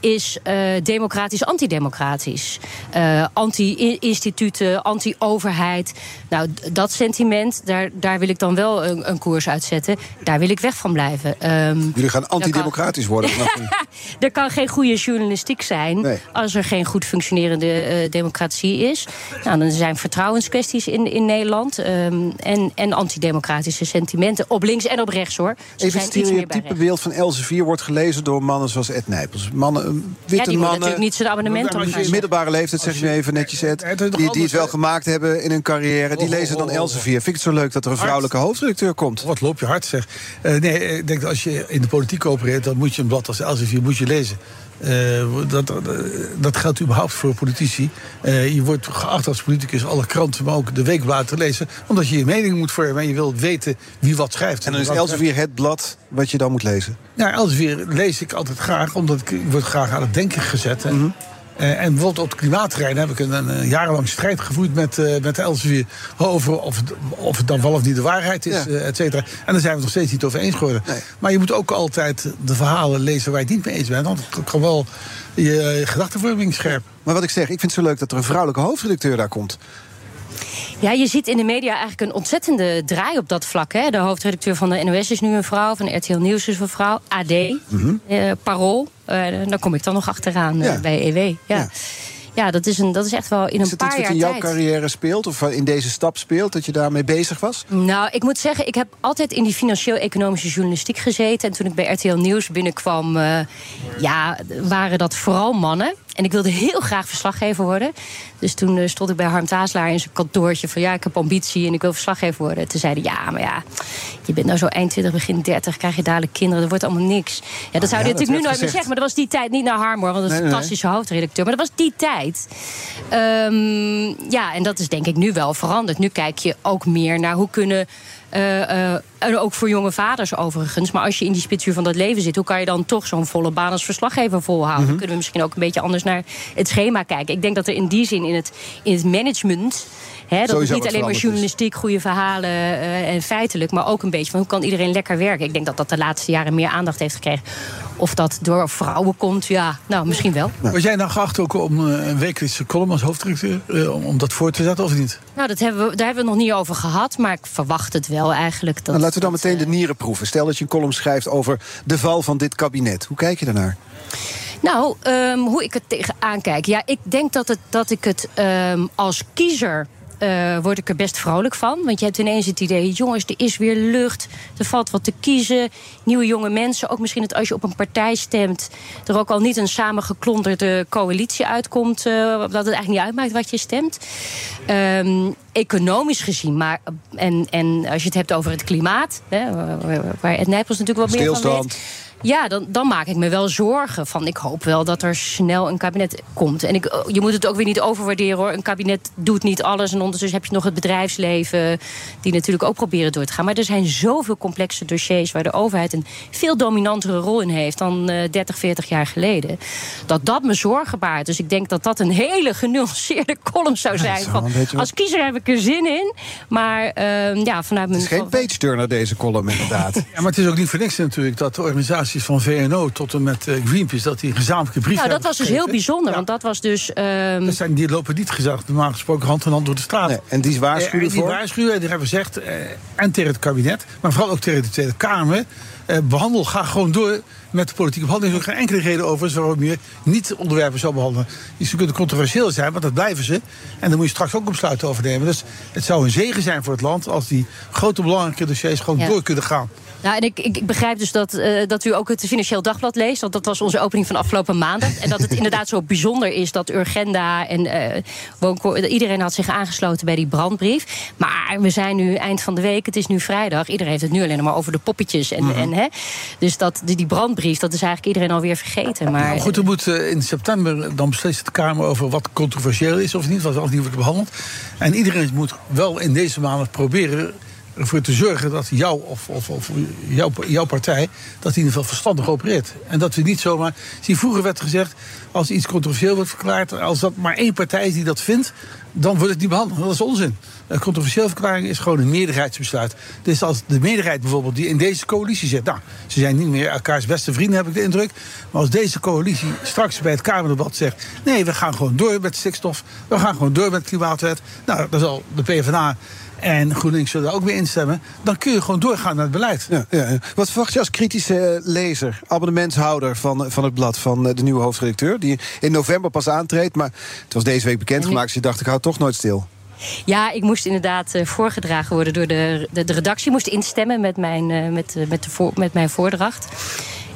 is eh, democratisch-antidemocratisch. Eh anti-instituten, anti-overheid. Nou, dat sentiment, daar, daar wil ik dan wel een, een koers uitzetten. Daar wil ik weg van blijven. Ehm,
Jullie gaan antidemocratisch worden.
er kan geen goede journalistiek zijn
Nee.
als er geen goed functionerende eh, democratie is. Nou, dan zijn vertrouwenskwesties in, in Nederland ehm, en, en antidemocratische sentimenten op links en op rechts hoor. Ze
Even het stereotype beeld van Elsevier wordt gelezen door mannen zoals Ed Nijpels. Mannen, eh, witte
Ja, die moeten
mannen.
natuurlijk niet zijn abonnement
je-
opgaan.
Middelbare leeftijd, zeg je nu even netjes, Ed. Die, die het wel gemaakt hebben in hun carrière. Die
Oh,
lezen dan
oh, oh.
Elsevier. Vind ik het zo leuk dat er een vrouwelijke hoofdredacteur komt.
Wat loop je hard, zeg. Eh, nee, ik denk dat als je in de politiek opereert... dan moet je een blad als Elsevier moet je lezen. Eh, dat, dat, dat geldt überhaupt voor politici. Eh, je wordt geacht als politicus alle kranten, maar ook de weekbladen te lezen. Omdat je je mening moet vormen en je wilt weten wie wat schrijft.
En dan is Elsevier het blad wat je dan moet lezen.
Ja, Elsevier lees ik altijd graag, omdat ik, ik word graag aan het denken gezet.
Mhm.
Eh, en bijvoorbeeld op het klimaatterrein heb ik een, een, jarenlang strijd gevoerd met, eh met Elsevier... over of het, of het dan wel of niet de waarheid is,
Ja.
eh, et cetera. En daar zijn we het nog steeds niet over eens geworden.
Nee.
Maar je moet ook altijd de verhalen lezen waar je het niet mee eens bent. Want het kan wel je, je gedachtenvorming scherp.
Maar wat ik zeg, ik vind het zo leuk dat er een vrouwelijke hoofdredacteur daar komt.
Ja, je ziet in de media eigenlijk een ontzettende draai op dat vlak. Hè. De hoofdredacteur van de NOS is nu een vrouw, van RTL Nieuws is een vrouw, AD, eh, Parool. eh, daar kom ik dan nog achteraan eh,
Mhm.
Bij EW. Ja.
Ja.
Ja. dat, is een, dat is echt wel in
Is
een
het
paar
iets wat
jaar
in jouw
tijd.
carrière speelt? Of in deze stap speelt, dat je daarmee bezig was?
Nou, ik moet zeggen, ik heb altijd in die financieel-economische journalistiek gezeten. En toen ik bij RTL Nieuws binnenkwam, eh, ja, waren dat vooral mannen. En ik wilde heel graag verslaggever worden. Dus toen eh, stond ik bij Harm Taaslaar in zijn kantoortje van ja, ik heb ambitie en ik wil verslaggever worden. Toen zeiden ja, maar ja, je bent nou zo eind 20, begin 30, krijg je dadelijk kinderen, dat wordt allemaal niks. Ja, dat
ja,
zou je natuurlijk nu nooit meer zeggen, maar dat was die tijd niet naar Harm hoor, want dat is een
nee,
fantastische hoofdredacteur. Maar dat was die tijd. Ehm, ja, en dat is denk ik nu wel veranderd. Nu kijk je ook meer naar hoe kunnen. Eh, eh, en ook voor jonge vaders overigens. Maar als je in die spitsuur van dat leven zit, hoe kan je dan toch zo'n volle baan als verslaggever volhouden?
Mhm.
Kunnen we misschien ook een beetje anders naar het schema kijken? Ik denk dat er in die zin in het, in het management. Dat het niet alleen maar journalistiek, goede verhalen eh, en feitelijk, maar ook een beetje van hoe kan iedereen lekker werken. Ik denk dat dat de laatste jaren meer aandacht heeft gekregen. Of dat door vrouwen komt, ja, nou misschien wel.
Was jij nou geacht ook om eh, een wekelijkse column als hoofdredacteur... eh, om, om dat voor te zetten of niet?
Nou, dat hebben we, daar hebben we het nog niet over gehad, maar ik verwacht het wel eigenlijk. Dat,
Nou, laten we dan meteen de nieren proeven. Stel dat je een column schrijft over de val van dit kabinet. Hoe kijk je daarnaar?
Nou, ehm, hoe ik het tegenaan kijk. Ja, ik denk dat, het, dat ik het ehm, als kiezer. Eh, word ik er best vrolijk van. Want je hebt ineens het idee, jongens, er is weer lucht. Er valt wat te kiezen. Nieuwe jonge mensen. Ook misschien dat als je op een partij stemt... er ook al niet een samengeklonterde coalitie uitkomt... eh, dat het eigenlijk niet uitmaakt wat je stemt. Ehm, economisch gezien, maar... En, en als je het hebt over het klimaat... Hè, waar- Ed Nijpels natuurlijk wat meer van weet... Ja, dan, dan maak ik me wel zorgen. Van, ik hoop wel dat er snel een kabinet komt. En ik, je moet het ook weer niet overwaarderen hoor. Een kabinet doet niet alles. En ondertussen heb je nog het bedrijfsleven. Die natuurlijk ook proberen door te gaan. Maar er zijn zoveel complexe dossiers waar de overheid een veel dominantere rol in heeft dan eh 30, 40 jaar geleden. Dat dat me zorgen baart. Dus ik denk dat dat een hele genuanceerde column zou zijn. Van, als kiezer heb ik er zin in. Maar ehm, ja, vanuit mijn.
Het is geen page-turner, deze column, inderdaad.
Ja, maar het is ook niet voor niks natuurlijk dat de organisaties van VNO tot en met eh, Greenpeace... dat die een gezamenlijke brief
Nou, dat was dus heel bijzonder. Want dat was dus. ehm,
Dat zijn, die lopen niet gezegd, normaal gesproken hand in hand door de straat.
Nee, en die waarschuwen
Eh, die
voor?
waarschuwen, die hebben gezegd, eh, en tegen het kabinet, maar vooral ook tegen de Tweede Kamer. eh, behandel, ga gewoon door met de politieke behandeling. Er is ook geen enkele reden over waarom je niet onderwerpen zou behandelen. Die ze kunnen controversieel zijn, want dat blijven ze. En daar moet je straks ook een besluit over nemen. Dus het zou een zegen zijn voor het land als die grote belangrijke dossiers gewoon
Ja.
door kunnen gaan.
Nou, en ik, ik, ik begrijp dus dat, eh, dat u ook het Financieel Dagblad leest. Want dat was onze opening van afgelopen maandag. En dat het inderdaad zo bijzonder is dat Urgenda en eh, Woonco- iedereen had zich aangesloten bij die brandbrief. Maar we zijn nu eind van de week, het is nu vrijdag. Iedereen heeft het nu alleen maar over de poppetjes. En,
Mhm.
en, hè, dus dat, die, die brandbrief, dat is eigenlijk iedereen alweer vergeten. Maar,
Nou goed, er moet eh, in september dan beslist de Kamer over wat controversieel is of niet, wat al niet wordt behandeld. En iedereen moet wel in deze maanden proberen ervoor te zorgen dat jou of, of, of jouw, jouw partij dat in ieder geval verstandig opereert. En dat we niet zomaar. Zie, vroeger werd gezegd, als iets controversieel wordt verklaard, als dat maar één partij is die dat vindt, dan wordt het niet behandeld. Dat is onzin. Een controversieel verklaring is gewoon een meerderheidsbesluit. Dus als de meerderheid bijvoorbeeld die in deze coalitie zit, nou, ze zijn niet meer elkaars beste vrienden, heb ik de indruk. Maar als deze coalitie straks bij het Kamerdebat zegt: nee, we gaan gewoon door met stikstof, we gaan gewoon door met klimaatwet. Nou, dan zal de PvdA en GroenLinks zullen daar ook mee instemmen. Dan kun je gewoon doorgaan naar het beleid.
Ja, ja. Wat verwacht je als kritische lezer, abonnementshouder van, van het blad van eh, de nieuwe hoofdredacteur, die in november pas aantreedt, maar het was deze week bekendgemaakt, dus je dacht ik hou toch nooit stil.
Ja, ik moest inderdaad eh, voorgedragen worden door de, de, de redactie. moest instemmen met mijn, eh, met, eh, met, de voor, met mijn voordracht.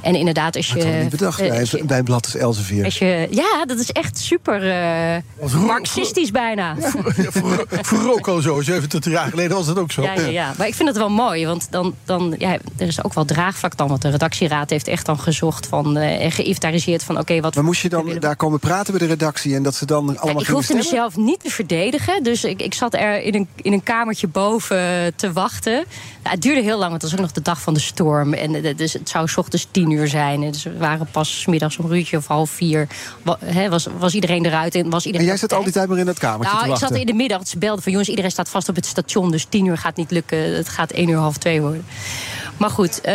En inderdaad, als je.
Ik niet bedacht
eh,
bij,
je-
bij een blad als Elsevier.
als je, ja, dat is echt super eh, marxistisch bijna.
Vroeger ook al zo, 27 jaar geleden was dat ook zo.
Ja, ja, ja, maar ik vind het wel mooi, want dan, dan, ja, er is ook wel draagvlak dan. Want de redactieraad heeft echt dan gezocht van, eh, en geïnventariseerd van... oké, wat
Maar moest je dan daar komen praten bij de redactie en dat ze dan allemaal
ik hoefde
stemmen?
mezelf niet te verdedigen. Dus ik, ik zat er in een, in een kamertje boven eh, te wachten. Nou, het duurde heel lang, want het was ook nog de dag van de storm. En eh, dus het zou 's ochtends tien uur zijn. En dus we waren pas 's middags om een uurtje of half vier. was, was iedereen eruit en was
En
iedereen...
jij zat al die tijd maar in dat kamertje
Nou,
te
ik zat in de middag. Ze belden van jongens, iedereen staat vast op het station. Dus tien uur gaat niet lukken. Het gaat één uur, half twee worden. Maar goed, eh,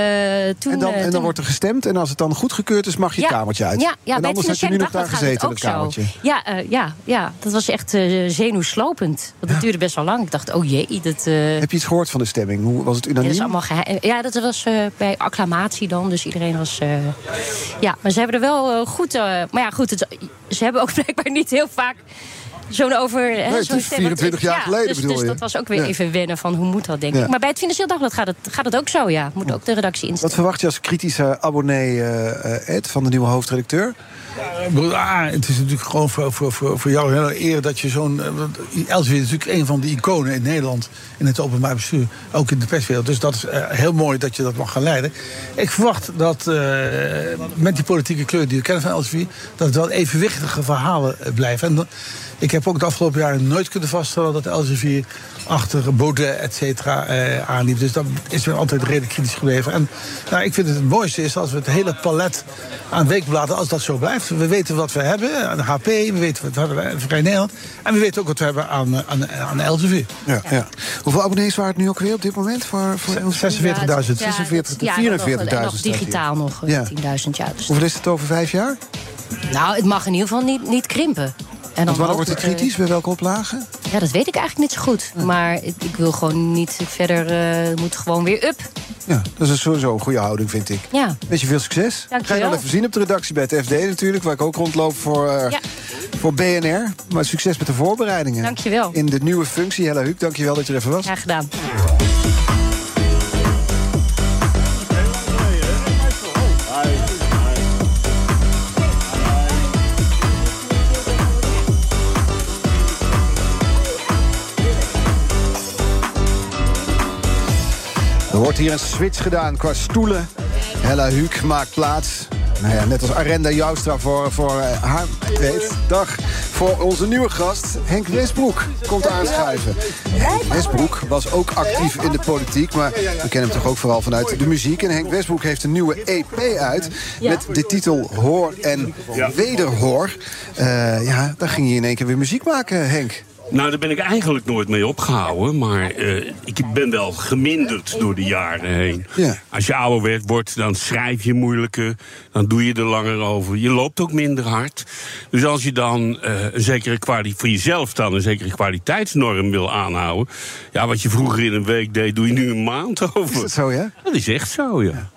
toen...
en dan,
eh,
en dan
toen-
wordt er gestemd en als het dan goedgekeurd is, mag je het kamertje uit.
Ja, ja
en anders had je nu nog daar gezeten,
gaat
het kamertje.
zo. Ja, eh, ja, ja, dat was echt zenuwslopend. Want het duurde best wel lang. Ik dacht, oh jee, dat...
Heb je iets gehoord van de stemming? Hoe was het unaniem?
dat is allemaal geheim. Ja, dat was bij acclamatie dan. Dus iedereen was. ja, maar ze hebben er wel goed. maar ja, goed. Het, ze hebben ook blijkbaar niet heel vaak zo'n over. hè, stem-
24 jaar
ja,
geleden,
Dus,
bedoel
dus
je?
dat was ook weer
Ja.
even wennen van hoe moet dat, denk
Ja.
ik. Maar bij het Financieel Dagblad gaat het, gaat het ook zo, ja. Moet ook de redactie
Wat
instellen.
verwacht je als kritische abonnee, eh, eh, Ed, van de nieuwe hoofdredacteur?
Ik bedoel, ah, het is natuurlijk gewoon voor, voor, voor, voor jou een hele eer dat je zo'n. eh, want Elsevier is natuurlijk een van de iconen in Nederland. in het openbaar bestuur. Ook in de perswereld. Dus dat is eh, heel mooi dat je dat mag gaan leiden. Ik verwacht dat eh, met die politieke kleur die we kennen van Elsevier. dat het wel evenwichtige verhalen eh, blijven. En dan- ik heb ook de afgelopen jaren nooit kunnen vaststellen dat Elsevier achter Baudet, et cetera, eh, aanliep. Dus dat is weer altijd redelijk kritisch gebleven. En nou, ik vind het het mooiste is als we het hele palet aan weekbladen, als dat zo blijft. We weten wat we hebben aan de HP, we weten wat we hebben aan Vrij Nederland. En we weten ook wat we hebben aan, eh, aan, aan Elsevier.
Ja, ja. Hoeveel abonnees waren het nu ook weer op dit moment? Voor, voor Elsevier?
46.000.
Ja,
46
ja,
44.000
En nog
staat hier.
digitaal nog,
Ja.
10.000, ja. Dus,
Hoeveel is het over vijf jaar?
nou, het mag in ieder geval niet, niet krimpen. En
Want wanneer wordt het
eh,
kritisch? Bij welke oplagen?
Ja, dat weet ik eigenlijk niet zo goed. Maar ik, ik wil gewoon niet verder. Het moet gewoon weer up.
Ja, dat is sowieso een goede houding, vind ik.
Ja.
Wens je veel succes.
Dank
Ga je
wel.
even zien op de redactie bij het FD natuurlijk... waar ik ook rondloop voor, eh,
Ja.
voor BNR. Maar succes met de voorbereidingen.
Dank je wel.
In de nieuwe functie. Hella Huuk, dank je wel dat je er even was.
Graag gedaan.
Wordt hier een switch gedaan qua stoelen. Hella Huuk maakt plaats. Nou ja, net als Arenda Joustra voor, voor eh, haar weet. Dag. Voor onze nieuwe gast, Henk Westbroek, komt aanschuiven. Henk Westbroek was ook actief in de politiek, maar we kennen hem toch ook vooral vanuit de muziek. En Henk Westbroek heeft een nieuwe EP uit met de titel Hoor en Wederhoor. Eh, ja, daar ging je in één keer weer muziek maken, Henk.
Nou, daar ben ik eigenlijk nooit mee opgehouden. Maar eh, ik ben wel geminderd door de jaren heen.
Ja.
Als je ouder werd, wordt, dan schrijf je moeilijker. Dan doe je er langer over. Je loopt ook minder hard. Dus als je dan eh, een zekere kwaliteit, voor jezelf dan een zekere kwaliteitsnorm wil aanhouden. Ja, wat je vroeger in een week deed, doe je nu een maand over.
Is dat zo, ja?
Dat is echt zo, ja.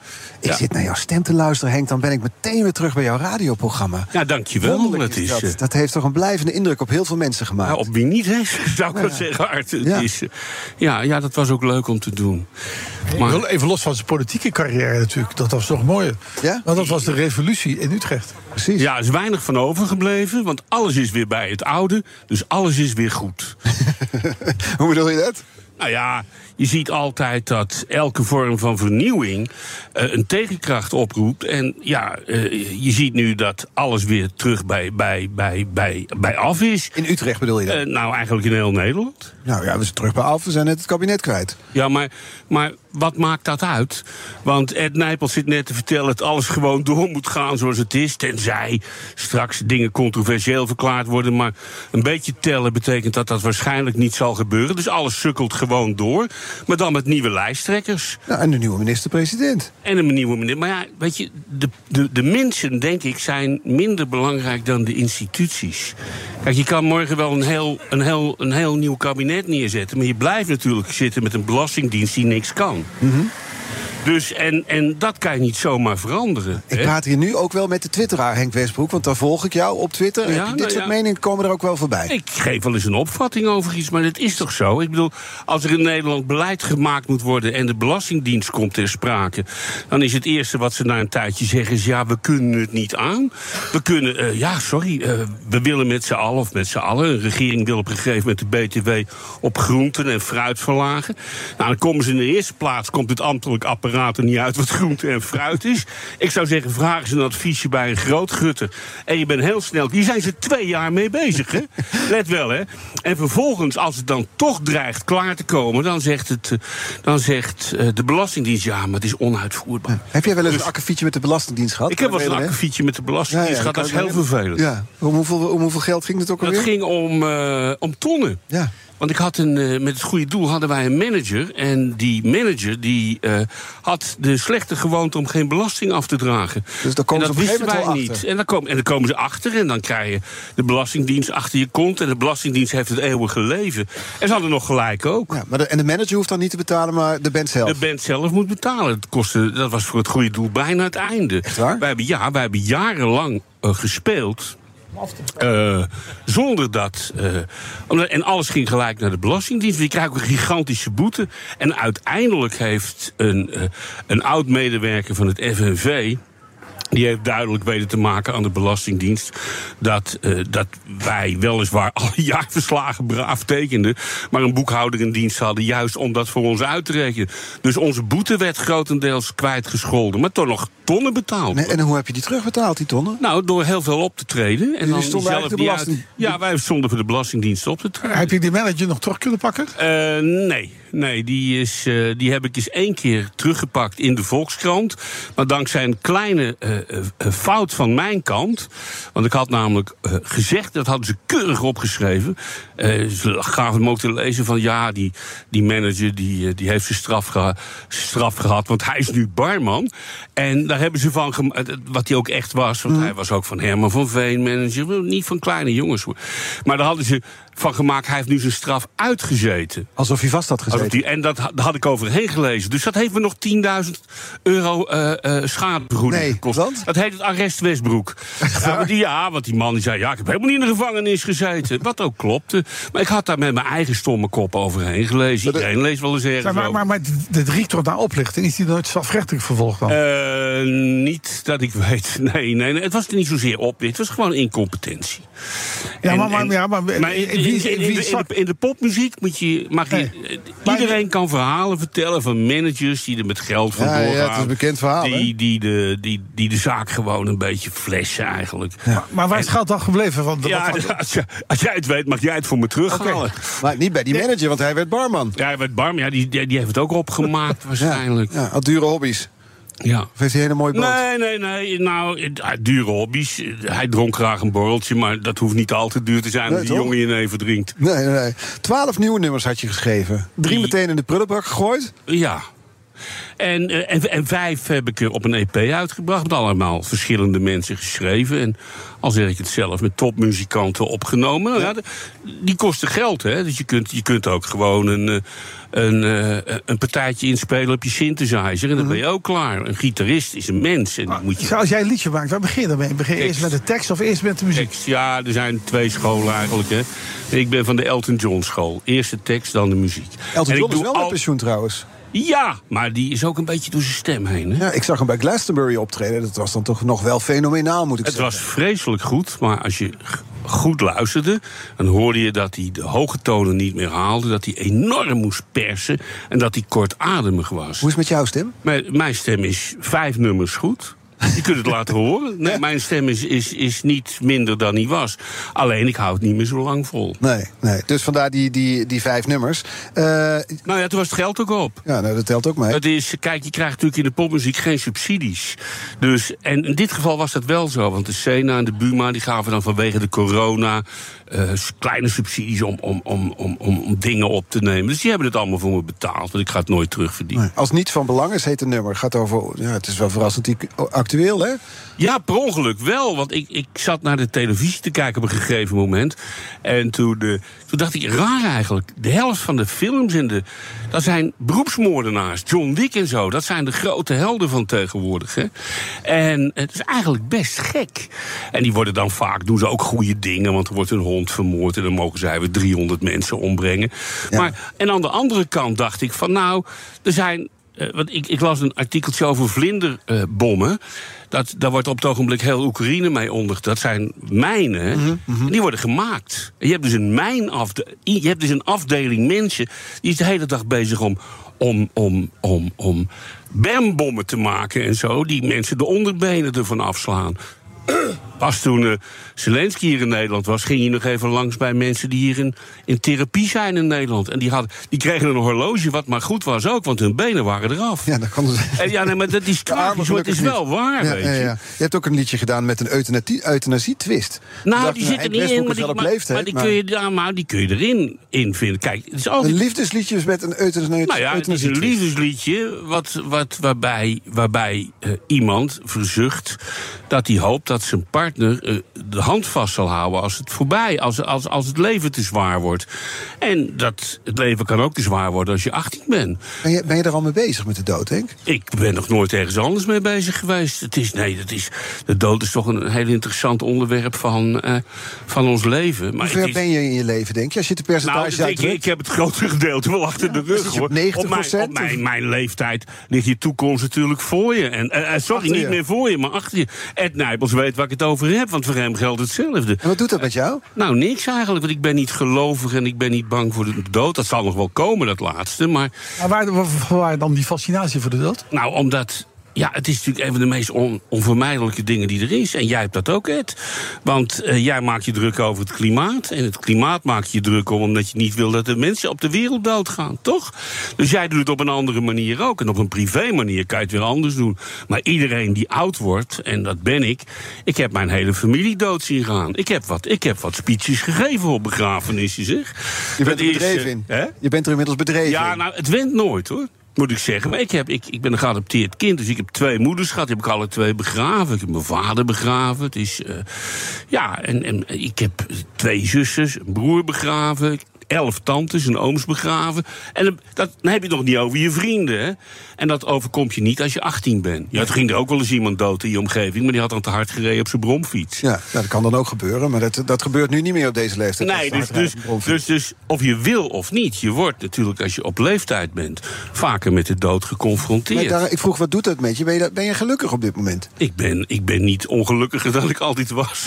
Ik zit naar jouw stem te luisteren, Henk. Dan ben ik meteen weer terug bij jouw radioprogramma.
Ja, dankjewel.
Wonderlijk
Dat, is,
dat. dat heeft toch een blijvende indruk op heel veel mensen gemaakt.
nou, op wie niet, hè, zou ik wel zeggen, Art.
Ja.
Is, eh, ja, ja, dat was ook leuk om te doen. Maar,
Even los van zijn politieke carrière natuurlijk. Dat was toch mooi.
Ja?
Want dat was de revolutie in Utrecht.
Precies.
Ja, er is weinig van overgebleven, want alles is weer bij het oude. Dus alles is weer goed.
Hoe bedoel je dat?
Nou ja, je ziet altijd dat elke vorm van vernieuwing eh, een tegenkracht oproept. En ja, eh, je ziet nu dat alles weer terug bij, bij, bij, bij, bij af is.
In Utrecht bedoel je dat?
Eh, nou, eigenlijk in heel Nederland.
nou ja, we zijn terug bij af. We zijn net het kabinet kwijt.
Ja, maar, maar wat maakt dat uit? Want Ed Nijpels zit net te vertellen dat alles gewoon door moet gaan zoals het is. Tenzij straks dingen controversieel verklaard worden. Maar een beetje tellen betekent dat dat waarschijnlijk niet zal gebeuren. Dus alles sukkelt gewoon door. Maar dan met nieuwe lijsttrekkers.
Nou, en de nieuwe minister-president.
En een nieuwe minister. Maar ja, weet je, de, de, de mensen, denk ik, zijn minder belangrijk dan de instituties. Kijk, je kan morgen wel een heel, een, heel, een heel nieuw kabinet neerzetten. Maar je blijft natuurlijk zitten met een belastingdienst die niks kan. Mm-hmm. Dus, en, en dat kan je niet zomaar veranderen.
Ik
hè?
praat hier nu ook wel met de twitteraar Henk Westbroek. Want daar volg ik jou op Twitter.
Ja,
Heb je dit
nou
soort
ja.
meningen komen er ook wel voorbij.
Ik geef wel eens een opvatting over iets, maar dat is toch zo? Ik bedoel, als er in Nederland beleid gemaakt moet worden en de Belastingdienst komt ter sprake, dan is het eerste wat ze na een tijdje zeggen: is ja, we kunnen het niet aan. We kunnen, eh, ja, sorry, eh, we willen met z'n allen, of met z'n allen, een regering wil op een gegeven moment de BTW op groenten en fruit verlagen. Nou, dan komen ze in de eerste plaats, komt het ambtelijk apparaat er niet uit wat groente en fruit is. Ik zou zeggen, vraag eens een adviesje bij een grootgutter. En je bent heel snel, die zijn ze twee jaar mee bezig, hè? Let wel, hè? En vervolgens, als het dan toch dreigt klaar te komen, dan zegt, het, eh, dan zegt eh, de Belastingdienst, ja, maar het is onuitvoerbaar.
Heb jij wel eens een akkefietje met de Belastingdienst gehad?
Ik heb wel eens een akkefietje met de Belastingdienst gehad, dat is heel vervelend.
Ja. Om hoeveel, om hoeveel geld ging het ook alweer?
ging om, eh, om tonnen.
Ja.
Want ik had een, eh, met het goede doel hadden wij een manager. En die manager die, eh, had de slechte gewoonte om geen belasting af te dragen.
Dus daar komen
en
ze
dat
op een
wisten
gegeven
wij niet.
achter.
En dan, komen, en dan komen ze achter en dan krijg je de Belastingdienst achter je kont. En de Belastingdienst heeft het eeuwige leven. En ze hadden nog gelijk ook.
Ja, maar de, en de manager hoeft dan niet te betalen, maar de band zelf.
De band zelf moet betalen. Dat, kostte, dat was voor het goede doel bijna het einde.
waar?
Wij hebben, ja, wij hebben jarenlang eh, gespeeld Eh, zonder dat. eh, en alles ging gelijk naar de Belastingdienst. Die krijgt ook een gigantische boete. En uiteindelijk heeft een, eh, een oud medewerker van het FNV. Die heeft duidelijk weten te maken aan de Belastingdienst dat, eh, dat wij weliswaar alle jaarverslagen braaf tekenden, maar een boekhouder in dienst hadden, juist om dat voor ons uit te rekenen. Dus onze boete werd grotendeels kwijtgescholden, maar toch nog tonnen betaald.
Nee, en hoe heb je die terugbetaald, die tonnen?
Nou, door heel veel op te treden. En dan zelf
de
uit-
belasting-
Ja, wij stonden voor de Belastingdienst op te treden.
Heb je die manager nog terug kunnen pakken?
Eh, nee, nee die, is, eh, die heb ik eens één keer teruggepakt in de Volkskrant. Maar dankzij een kleine eh, eh, fout van mijn kant. Want ik had namelijk gezegd, dat hadden ze keurig opgeschreven. Ze gaven hem ook te lezen van ja, die, die manager die, die heeft zijn straf, geha- straf gehad. Want hij is nu barman. En daar hebben ze van, wat hij ook echt was. Want hij was ook van Herman van Veen manager. Niet van kleine jongens hoor. Maar daar hadden ze van gemaakt, hij heeft nu zijn straf uitgezeten.
Alsof hij vast had gezeten.
die, en dat, ha- daar had ik overheen gelezen. Dus dat heeft me nog 10.000 euro eh eh schadevergoeding
Nee,
gekost.
want?
Dat heet het arrest Westbroek. Ja, want die, ja, want die man die zei... ja, ik heb helemaal niet in de gevangenis gezeten. Wat ook klopte. Maar ik had daar met mijn eigen stomme kop overheen gelezen. Iedereen leest wel eens ergens
Zeg, maar,
over.
maar, maar dit riekt toch naar oplichting? Is die nooit strafrechtelijk vervolgd dan?
Eh, niet dat ik weet. Nee, nee, nee, het was niet zozeer op. Het was gewoon incompetentie.
Ja,
En-
maar- maar-
en-
ja, maar wie
in-
wie
in-
is
in de, in de popmuziek moet je, mag je. iedereen kan verhalen vertellen van managers die er met geld van
Ja, ja,
doorgaan.
het is een bekend verhaal?
Die, die, de, die, die de zaak gewoon een beetje flessen eigenlijk.
Maar waar is het geld dan gebleven? Want,
Ja,
wat-
als, je- als jij het weet, mag jij het voor me terughalen.
Maar niet bij die manager, want hij werd barman.
Ja, hij werd barm. Ja, die, die, die heeft het ook opgemaakt waarschijnlijk.
Ja, had dure hobby's.
Ja.
Of heeft hij een hele mooie boot?
Nee, nee, nee. Nou, dure hobby's. Hij dronk graag een borreltje, maar dat hoeft niet al te duur te zijn
Nee,
als die jongen je neven drinkt.
Nee, nee, nee. Twaalf nieuwe nummers had je geschreven. Drie meteen in de prullenbak gegooid.
Ja. En, eh, en, en vijf heb ik er op een EP uitgebracht. Met allemaal verschillende mensen geschreven. En al zeg ik het zelf, met topmuzikanten opgenomen. Nou ja, de- die kosten geld, hè. Dus je kunt, je kunt ook gewoon een, eh, een, eh, een partijtje inspelen op je synthesizer. En dan ben je ook klaar. Een gitarist is een mens. En die moet je
Als jij een liedje maakt, waar begin je dan mee? Begin je eerst met de tekst of eerst met de muziek?
Ja, er zijn twee scholen eigenlijk. Hè. Ik ben van de Elton John school. Eerst de tekst, dan de muziek.
Elton
En ik
John is
doe
wel met
al-
pensioen trouwens.
Ja, maar die is ook een beetje door zijn stem heen. Hè?
Ja, ik zag hem bij Glastonbury optreden. Dat was dan toch nog wel fenomenaal, moet ik
Het
zeggen.
was vreselijk goed, maar als je goed luisterde... dan hoorde je dat hij de hoge tonen niet meer haalde... dat hij enorm moest persen en dat hij kortademig was.
Hoe is het met jouw stem?
Mijn stem is vijf nummers goed. Je kunt het laten horen. Nee, mijn stem is, is, is niet minder dan hij was. Alleen, ik hou het niet meer zo lang vol.
Nee, nee. Dus vandaar die, die, die vijf nummers. Eh,
Nou ja, toen was het geld ook op.
ja, nou, dat telt ook mee.
Het is, kijk, je krijgt natuurlijk in de popmuziek geen subsidies. Dus, en in dit geval was dat wel zo. Want de Sena en de Buma die gaven dan vanwege de corona eh, kleine subsidies om, om, om, om, om, om dingen op te nemen. Dus die hebben het allemaal voor me betaald. Want ik ga het nooit terugverdienen.
Als niet van belang is, heet het nummer. Gaat over. Ja, het is wel verrassend die- hè?
Ja, per ongeluk wel. Want ik, ik zat naar de televisie te kijken op een gegeven moment. En toen, de, toen dacht ik, raar eigenlijk. De helft van de films en de. Dat zijn beroepsmoordenaars. John Wick en zo. Dat zijn de grote helden van tegenwoordig. Hè? En het is eigenlijk best gek. En die worden dan vaak. doen ze ook goede dingen. Want er wordt een hond vermoord. En dan mogen zij weer 300 mensen ombrengen. Maar, en aan de andere kant dacht ik van. Nou, er zijn eh, want ik, ik las een artikeltje over vlinderbommen. dat, daar wordt op het ogenblik heel Oekraïne mee onder. Dat zijn mijnen.
Mhm,
En die worden gemaakt. En je hebt dus een mijnafde je hebt dus een afdeling mensen. die is de hele dag bezig om. om, om, om, om bermbommen te maken en zo. die mensen de onderbenen ervan afslaan. Pas toen eh, Zelensky hier in Nederland was, ging hij nog even langs bij mensen die hier in, in therapie zijn in Nederland. En die, hadden, die kregen een horloge, wat maar goed was ook, want hun benen waren eraf.
Ja, dat kan dus.
En ja, nee, maar dat is tragisch, maar het is wel waar,
Ja,
weet
ja,
je.
ja. Je hebt ook een liedje gedaan met een euthanasie- euthanasie-twist.
Nou, die zit er
Henk
niet in, maar die, maar,
leeftijd,
maar die,
maar-
kun je, ja, maar die kun je erin in vinden. Kijk, het is altijd
Een liefdesliedje met een euthanasie
Nou ja, het is een
euthanasie-twist.
liefdesliedje wat, wat, waarbij, waarbij eh, iemand verzucht dat hij hoopt dat zijn partner partner eh, de hand vast zal houden als het voorbij, als, als, als het leven te zwaar wordt. En dat het leven kan ook te zwaar worden als je 18 bent.
Ben je, ben je er al mee bezig met de dood, Henk?
Ik ben nog nooit ergens anders mee bezig geweest. Het is, nee, dat is, de dood is toch een heel interessant onderwerp van, eh, van ons leven. Maar
Hoe ver
is-
ben je in je leven, denk je? Als je het percentage
nou, ik, heb het grotere gedeelte wel achter de rug.
op 90%,
mijn, op mijn, mijn leeftijd ligt je toekomst natuurlijk voor je. En, eh, sorry,
Achter je.
niet meer voor je, maar achter je. Ed Nijpels weet waar ik het over heb, want voor hem geldt hetzelfde.
En wat doet dat met jou?
Nou, niks eigenlijk, want ik ben niet gelovig en ik ben niet bang voor de dood. Dat zal nog wel komen, dat laatste, maar...
Maar waar, waar, waar dan die fascinatie voor de dood?
Nou, omdat. Ja, het is natuurlijk een van de meest on- onvermijdelijke dingen die er is. En jij hebt dat ook, Ed. Want eh, jij maakt je druk over het klimaat. En het klimaat maak je druk om omdat je niet wil dat de mensen op de wereld doodgaan, toch? Dus jij doet het op een andere manier ook. En op een privé manier kan je het weer anders doen. Maar iedereen die oud wordt, en dat ben ik. Ik heb mijn hele familie dood zien gaan. Ik heb wat, ik heb wat speeches gegeven op begrafenissen, zeg.
Je bent
Dat
er bedreven
eh,
in.
hè?
Je bent er inmiddels bedreven
Ja, nou, het went nooit hoor. Moet ik zeggen. Ik, heb, ik, ik ben een geadopteerd kind. Dus ik heb twee moeders gehad. Die heb ik alle twee begraven. Ik heb mijn vader begraven. Het is. eh, ja, en, en ik heb twee zusters, een broer begraven. Elf tantes en ooms begraven. En dan- dat, dan heb je het nog niet over je vrienden. Hè? En dat overkomt je niet als je 18 bent. Ja, toen ging er ook wel eens iemand dood in je omgeving. Maar die had dan te hard gereden op zijn bromfiets.
Ja, nou, dat kan dan ook gebeuren, maar dat, dat gebeurt nu niet meer op deze leeftijd.
Nee, dus, dus, dus, dus of je wil of niet, je wordt natuurlijk als je op leeftijd bent vaker met de dood geconfronteerd.
Daar, ik vroeg, wat doet dat met je? Ben, je? ben je gelukkig op dit moment?
Ik ben, ik ben niet ongelukkiger dan ik altijd was.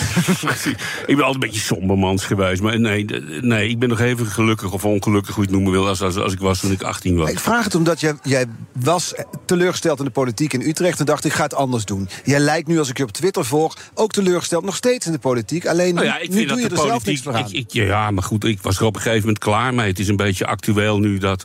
ik ben altijd een beetje sombermans geweest. Maar nee, nee, ik ben nog even gelukkig of ongelukkig, hoe je het noemen wil, als, als, als ik was toen ik 18 was.
Ik vraag het omdat jij, jij was teleurgesteld in de politiek in Utrecht... en dacht, ik ga het anders doen. Jij lijkt nu, als ik je op Twitter volg, ook teleurgesteld nog steeds in de politiek. Alleen
Nou
nu,
ja, ik
nu
vind
doe
dat
je
de
er zelf niks
politiek.
aan.
Ik, ik- ja, maar goed, ik was er op een gegeven moment klaar mee. Het is een beetje actueel nu dat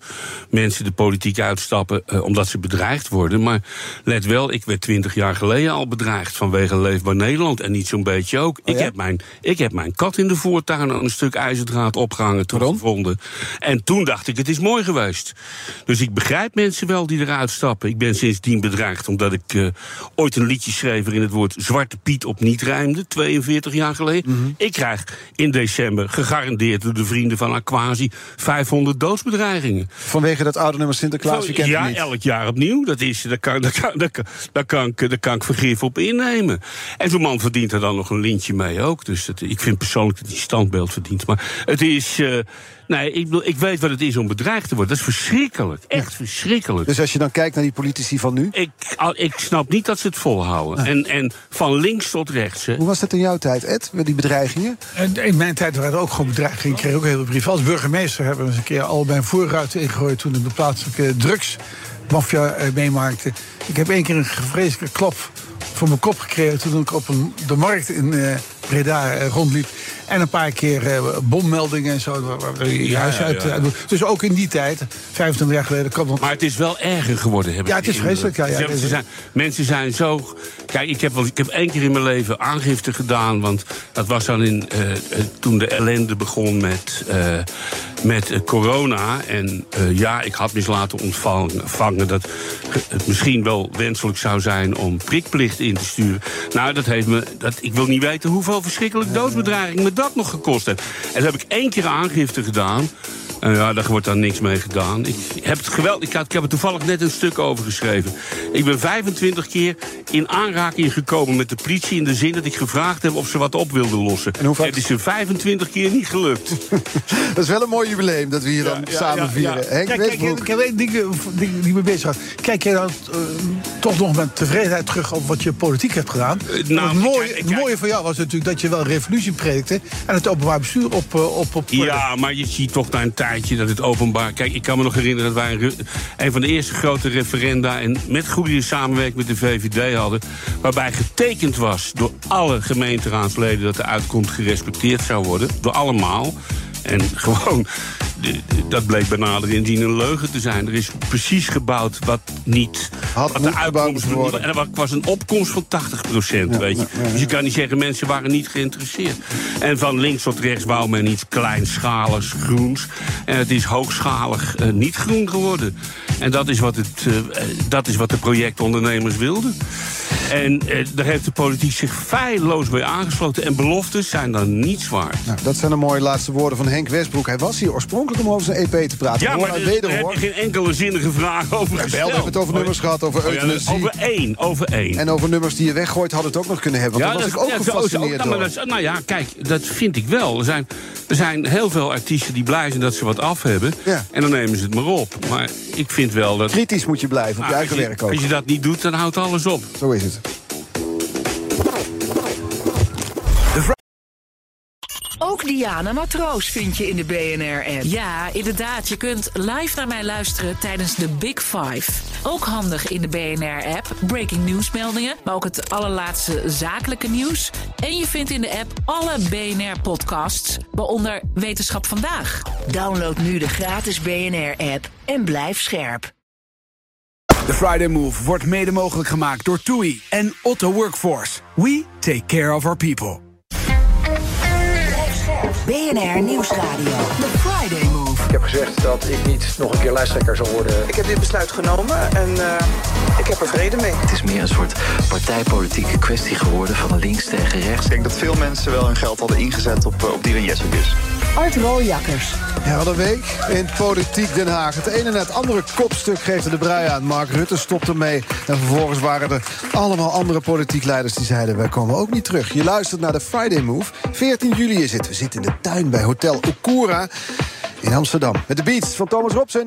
mensen de politiek uitstappen eh, omdat ze bedreigd worden. Maar let wel, ik werd twintig jaar geleden al bedreigd vanwege Leefbaar Nederland. En niet zo'n beetje ook.
Oh
ik, heb mijn, ik heb mijn kat in de voortuin aan een stuk ijzerdraad opgehangen toen gevonden. En toen dacht ik, het is mooi geweest. Dus ik begrijp mensen wel die eruit Ik ben sindsdien bedreigd omdat ik eh, ooit een liedje schreef waarin het woord Zwarte Piet op niet rijmde, 42 jaar geleden.
Mhm.
Ik krijg in december gegarandeerd door de vrienden van Aquasi 500 doodsbedreigingen.
Vanwege dat oude nummer Sinterklaas, kent
ja,
niet.
elk jaar opnieuw. Dat is, daar, kan, daar, kan, daar, kan, daar, kan ik, daar kan ik vergif op innemen. En zo'n man verdient er dan nog een lintje mee ook. Dus dat, ik vind persoonlijk dat hij standbeeld verdient. Maar het is. eh, nee, ik, bedoel, ik weet wat het is om bedreigd te worden. Dat is verschrikkelijk. Echt verschrikkelijk.
Dus als je dan kijkt naar die politici van nu...
Ik, al- ik snap niet dat ze het volhouden. En, en van links tot rechts. Hè.
Hoe was dat in jouw tijd, Ed, met die bedreigingen?
En in mijn tijd waren er ook gewoon bedreigingen. Ik kreeg ook heel veel brieven. Als burgemeester hebben we eens een keer al mijn voorruiten ingegooid... toen ik de plaatselijke drugsmafia eh, meemaakte. Ik heb één keer een vreselijke klap voor mijn kop gekregen... toen ik op een, de markt in eh, Breda eh, rondliep. En een paar keer eh, bommeldingen en zo. waar- je
Ja,
huis
ja,
uit,
ja.
doet. Dus ook in die tijd, 25 jaar geleden... kwam dat
Maar het is wel erger geworden. Heb
Ja,
ik
het is vreselijk, ja, ja.
Ze zijn, mensen zijn zo. Kijk, ik heb, wel, ik heb één keer in mijn leven aangifte gedaan. Want dat was dan in, eh, eh, toen de ellende begon met, eh, met eh, corona. En eh, ja, ik had eens laten ontvangen vangen dat het misschien wel wenselijk zou zijn om prikplicht in te sturen. Nou, dat heeft me. Dat, ik wil niet weten hoeveel verschrikkelijk doodsbedreiging me dat nog gekost heeft. En dat heb ik één keer aangifte gedaan. En ja, daar wordt dan niks mee gedaan. Ik heb het geweld, ik, had, ik heb er toevallig net een stuk over geschreven. Ik ben 25 keer in aanraking gekomen met de politie... in de zin dat ik gevraagd heb of ze wat op wilden lossen. En Het is er 25 keer niet gelukt.
Dat is wel een mooi jubileum dat we hier dan samen vieren. Henk
Kijk, kijk,
Westbroek.
ik heb één ding, eh, ding die me bezig houdt. Kijk jij dan eh, toch nog met tevredenheid terug op wat je politiek hebt gedaan?
nou,
het mooie, het mooie van jou was natuurlijk dat je wel revolutie predikte... en het openbaar bestuur op... eh, op, op
Ja, maar je ziet toch na een dat het openbaar... Kijk, ik kan me nog herinneren dat wij een, een van de eerste grote referenda... en met goede samenwerking met de VVD hadden... waarbij getekend was door alle gemeenteraadsleden... dat de uitkomst gerespecteerd zou worden, door allemaal. En gewoon dat bleek bij nader inzien een leugen te zijn. Er is precies gebouwd wat niet...
Had
wat de uitkomst
worden.
En er was een opkomst van 80 procent, weet je. Dus je kan niet zeggen, mensen waren niet geïnteresseerd. En van links tot rechts wou men iets kleinschaligs, groens. En het is hoogschalig eh, niet groen geworden. En dat is wat, het, eh, eh, dat is wat de projectondernemers wilden. En daar heeft de politiek zich feilloos bij aangesloten. En beloftes zijn dan niets waard.
Nou, dat zijn de mooie laatste woorden van Henk Westbroek. Hij was hier oorspronkelijk om over zijn EP te praten.
Ja, maar daar
wederhoor.
heb je geen enkele zinnige vraag over
Ja,
gesteld.
wel, we hebben het over nummers gehad, over
Oh ja,
euthanasie.
Over één, over één.
En over nummers die je weggooit hadden het ook nog kunnen hebben. Want daar was ik ook
ja, is
gefascineerd
ook- nou,
door.
dat nou ja, kijk, dat vind ik wel. Er zijn, er zijn heel veel artiesten die blij zijn dat ze wat af hebben.
Ja.
En dan nemen ze het maar op. Maar ik vind wel dat...
Kritisch moet je blijven op
Nou,
je eigen
als je-
werk ook.
Als je dat niet doet, dan houdt alles op.
Zo is het.
Ook Diana Matroos vind je in de BNR-app.
Ja, inderdaad. Je kunt live naar mij luisteren tijdens de Big Five. Ook handig in de BNR-app. Breaking nieuwsmeldingen, maar ook het allerlaatste zakelijke nieuws. En je vindt in de app alle BNR-podcasts, waaronder Wetenschap Vandaag.
Download nu de gratis BNR-app en blijf scherp.
De Friday Move wordt mede mogelijk gemaakt door TUI en Otto Workforce. We take care of our people.
BNR Nieuwsradio. The Friday.
Ik heb gezegd dat ik niet nog een keer lijsttrekker zal worden.
Ik heb dit besluit genomen en eh, ik heb er vrede mee.
Het is meer een soort partijpolitieke kwestie geworden van links tegen rechts.
Ik denk dat veel mensen wel hun geld hadden ingezet op, eh, op die Jessicus.
Art Rooijakkers.
Ja, wat een week in Politiek Den Haag. Het ene na het andere kopstuk geeft er de brui aan. Mark Rutte stopt ermee. En vervolgens waren er allemaal andere politiek leiders die zeiden... wij komen ook niet terug. Je luistert naar de Friday Move. 14 juli is het. We zitten in de tuin bij Hotel Okura in Amsterdam. Met de beats van Thomas Robson.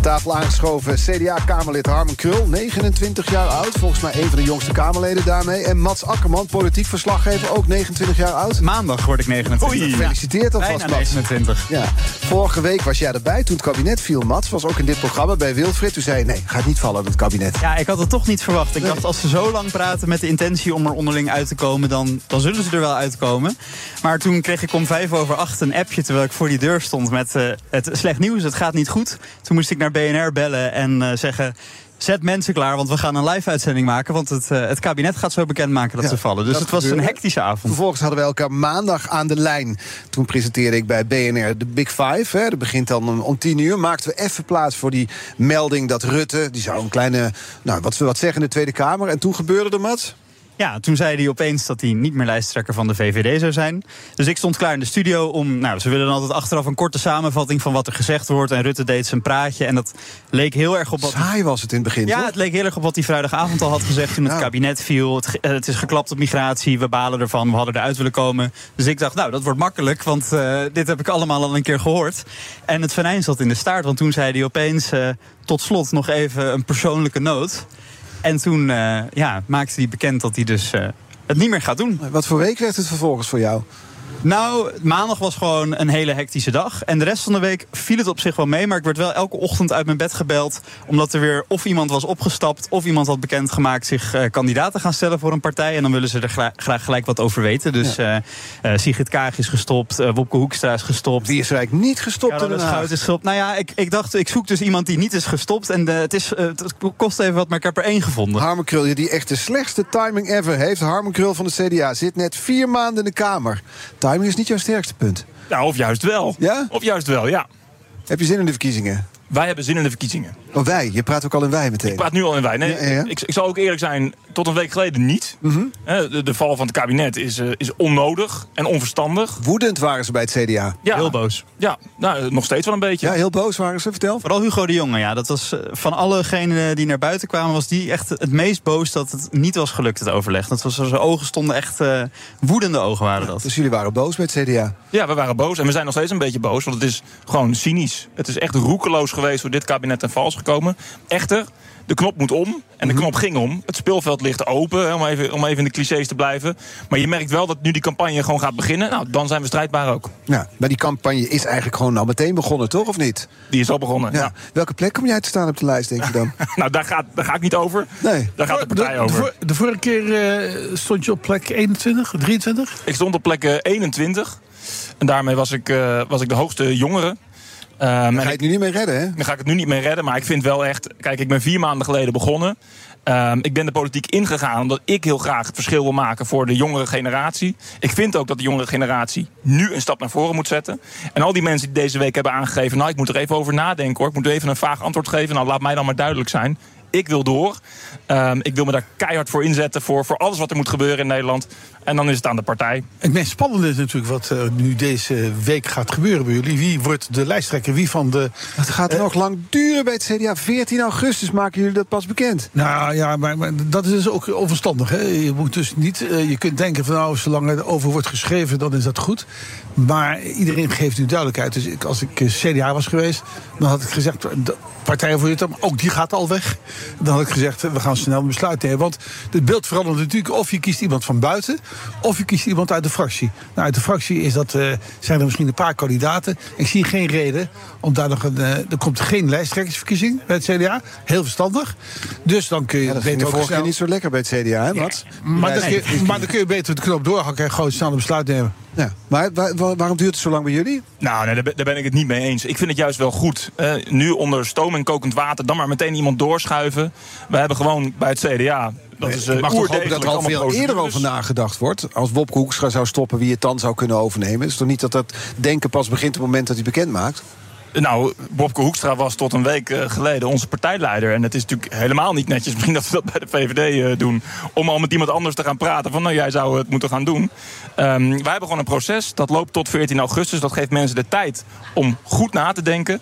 Aan tafel aangeschoven CDA-Kamerlid Harmen Krul, 29 jaar oud. Volgens mij een van de jongste Kamerleden daarmee. En Mats Akkerman, politiek verslaggever, ook 29 jaar oud.
Maandag word ik 29.
Oei, gefeliciteerd alvast, Mats.
29.
Ja. Vorige week was jij erbij toen het kabinet viel, Mats. Was ook in dit programma bij Wilfried. Toen zei je, nee, gaat niet vallen, dat kabinet.
Ja, ik had het toch niet verwacht. Ik dacht, als ze zo lang praten met de intentie om er onderling uit te komen... dan, dan zullen ze er wel uitkomen. Maar toen kreeg ik om vijf over acht een appje... terwijl ik voor die deur stond met eh, het slecht nieuws, het gaat niet goed. Toen moest ik naar BNR bellen en eh, zeggen... Zet mensen klaar, want we gaan een live-uitzending maken. Want het, eh, het kabinet gaat zo bekendmaken dat
Ja,
ze vallen. Dus het was een hectische avond.
Vervolgens hadden we elkaar maandag aan de lijn. Toen presenteerde ik bij BNR de Big Five. Hè. Dat begint dan om, om tien uur. Maakten we even plaats voor die melding dat Rutte... die zou een kleine, nou, wat, wat zeggen in de Tweede Kamer. En toen gebeurde er, Mats?
Ja, toen zei hij opeens dat hij niet meer lijsttrekker van de VVD zou zijn. Dus ik stond klaar in de studio om. Nou, ze willen dan altijd achteraf een korte samenvatting van wat er gezegd wordt. En Rutte deed zijn praatje. En dat leek heel erg op wat.
Saai was het in het begin,
Ja,
toch?
het leek heel erg op wat hij vrijdagavond al had gezegd toen het
Nou.
kabinet viel. Het, eh, het is geklapt op migratie, we balen ervan, we hadden eruit willen komen. Dus ik dacht, nou, dat wordt makkelijk, want eh, dit heb ik allemaal al een keer gehoord. En het venijn zat in de staart, want toen zei hij opeens eh, tot slot nog even een persoonlijke noot. En toen eh, ja, maakte hij bekend dat hij dus eh, het niet meer gaat doen.
Wat voor week werd het vervolgens voor jou?
Nou, maandag was gewoon een hele hectische dag. En de rest van de week viel het op zich wel mee. Maar ik werd wel elke ochtend uit mijn bed gebeld. Omdat er weer of iemand was opgestapt. of iemand had bekendgemaakt zich eh, kandidaat te gaan stellen voor een partij. En dan willen ze er gra- graag gelijk wat over weten. Dus eh eh, Sigrid Kaag is gestopt. Wopke Hoekstra is gestopt.
Wie is er eigenlijk niet gestopt Haag?
Schout is gestopt. Nou ja, ik, ik dacht, ik zoek dus iemand die niet is gestopt. En het, is, het kost even wat, maar ik heb er één gevonden.
Harmen Krul, die echt de slechtste timing ever heeft. Harmen Krul van de CDA zit net vier maanden in de Kamer. Timing is niet jouw sterkste punt.
Nou, of juist wel.
Ja?
Of juist wel, ja.
Heb je zin in de verkiezingen?
Wij hebben zin in de verkiezingen.
Oh, wij. Je praat ook al in wij meteen.
Ik praat nu al in wij. Nee,
Ja, ja.
Ik, ik zal ook eerlijk zijn, tot een week geleden niet.
Mhm.
Hè, de, de val van het kabinet is, eh, is onnodig en onverstandig.
Woedend waren ze bij het CDA.
Ja,
Heel boos.
Ja, nou, nog steeds wel een beetje.
Ja, heel boos waren ze. Vertel.
Vooral Hugo de Jonge, ja. Dat was eh, van allegenen die naar buiten kwamen, was die echt het meest boos dat het niet was gelukt, het overleg. Dat was, zijn ogen stonden echt eh, woedende ogen waren dat.
Dus jullie waren boos bij het CDA?
Ja, we waren boos en we zijn nog steeds een beetje boos, want het is gewoon cynisch. Het is echt roekeloos geweest hoe dit kabinet ten val is gekomen. Echter, de knop moet om. En de knop ging om. Het speelveld ligt open, hè, om even, om even in de clichés te blijven. Maar je merkt wel dat nu die campagne gewoon gaat beginnen. Nou, dan zijn we strijdbaar ook.
Ja, maar die campagne is eigenlijk gewoon al meteen begonnen, toch? Of niet?
Die is al begonnen, ja.
Welke plek kom jij te staan op de lijst, denk je dan?
nou, daar, gaat, daar ga ik niet over.
Nee.
Daar gaat de partij over.
de vorige keer eh, stond je op plek 21, 23?
Ik stond op plek eh, 21. En daarmee was ik, eh, was ik de hoogste jongere. Um,
ga je het nu niet meer redden, hè?
Dan ga ik het nu niet meer redden. Maar ik vind wel echt... Kijk, ik ben vier maanden geleden begonnen. Um, ik ben de politiek ingegaan omdat ik heel graag het verschil wil maken voor de jongere generatie. Ik vind ook dat de jongere generatie nu een stap naar voren moet zetten. En al die mensen die deze week hebben aangegeven... nou, ik moet er even over nadenken hoor. Ik moet even een vaag antwoord geven. Nou, laat mij dan maar duidelijk zijn. Ik wil door. Um, ik wil me daar keihard voor inzetten. Voor, voor alles wat er moet gebeuren in Nederland. En dan is het aan de partij.
Het meest spannende is natuurlijk wat uh, nu deze week gaat gebeuren bij jullie. Wie wordt de lijsttrekker? Wie van de.
Het gaat uh, nog lang duren bij het CDA. 14 augustus maken jullie dat pas bekend.
Nou ja, maar, maar dat is dus ook onverstandig. Hè? Je moet dus niet. Uh, je kunt denken van nou, zolang er over wordt geschreven, dan is dat goed. Maar iedereen geeft nu duidelijkheid. Dus ik, als ik CDA was geweest, dan had ik gezegd. De partijvoorzitter, ook die gaat al weg. Dan had ik gezegd, we gaan snel een besluit nemen. Want het beeld verandert natuurlijk. Of je kiest iemand van buiten, of je kiest iemand uit de fractie. Nou, uit de fractie is dat, uh, zijn er misschien een paar kandidaten. Ik zie geen reden om daar nog een. Uh, er komt geen lijsttrekkersverkiezing bij het CDA. Heel verstandig. Dus dan kun je.
Ja, dat
beter
vorige
snel...
keer niet zo lekker bij het CDA, hè, Mats?
Ja, maar, dan kun je, maar dan kun je beter de knop doorhakken en gewoon snel een besluit nemen.
Ja, maar waar, waar, waarom duurt het zo lang bij jullie?
Nou, nee, daar ben ik het niet mee eens. Ik vind het juist wel goed. Uh, nu onder stoom en kokend water, dan maar meteen iemand doorschuiven. We hebben gewoon bij het CDA. Dat is uh,
ik mag toch hopen dat er al veel eerder over nagedacht wordt. Als Bob Hoekstra zou stoppen, wie het dan zou kunnen overnemen. Het is toch niet dat dat denken pas begint op het moment dat hij bekend maakt?
Nou, Bobke Hoekstra was tot een week uh, geleden onze partijleider. En het is natuurlijk helemaal niet netjes, misschien dat we dat bij de VVD uh, doen... om al met iemand anders te gaan praten van, nou, jij zou het moeten gaan doen. Um, wij hebben gewoon een proces, dat loopt tot 14 augustus. Dat geeft mensen de tijd om goed na te denken.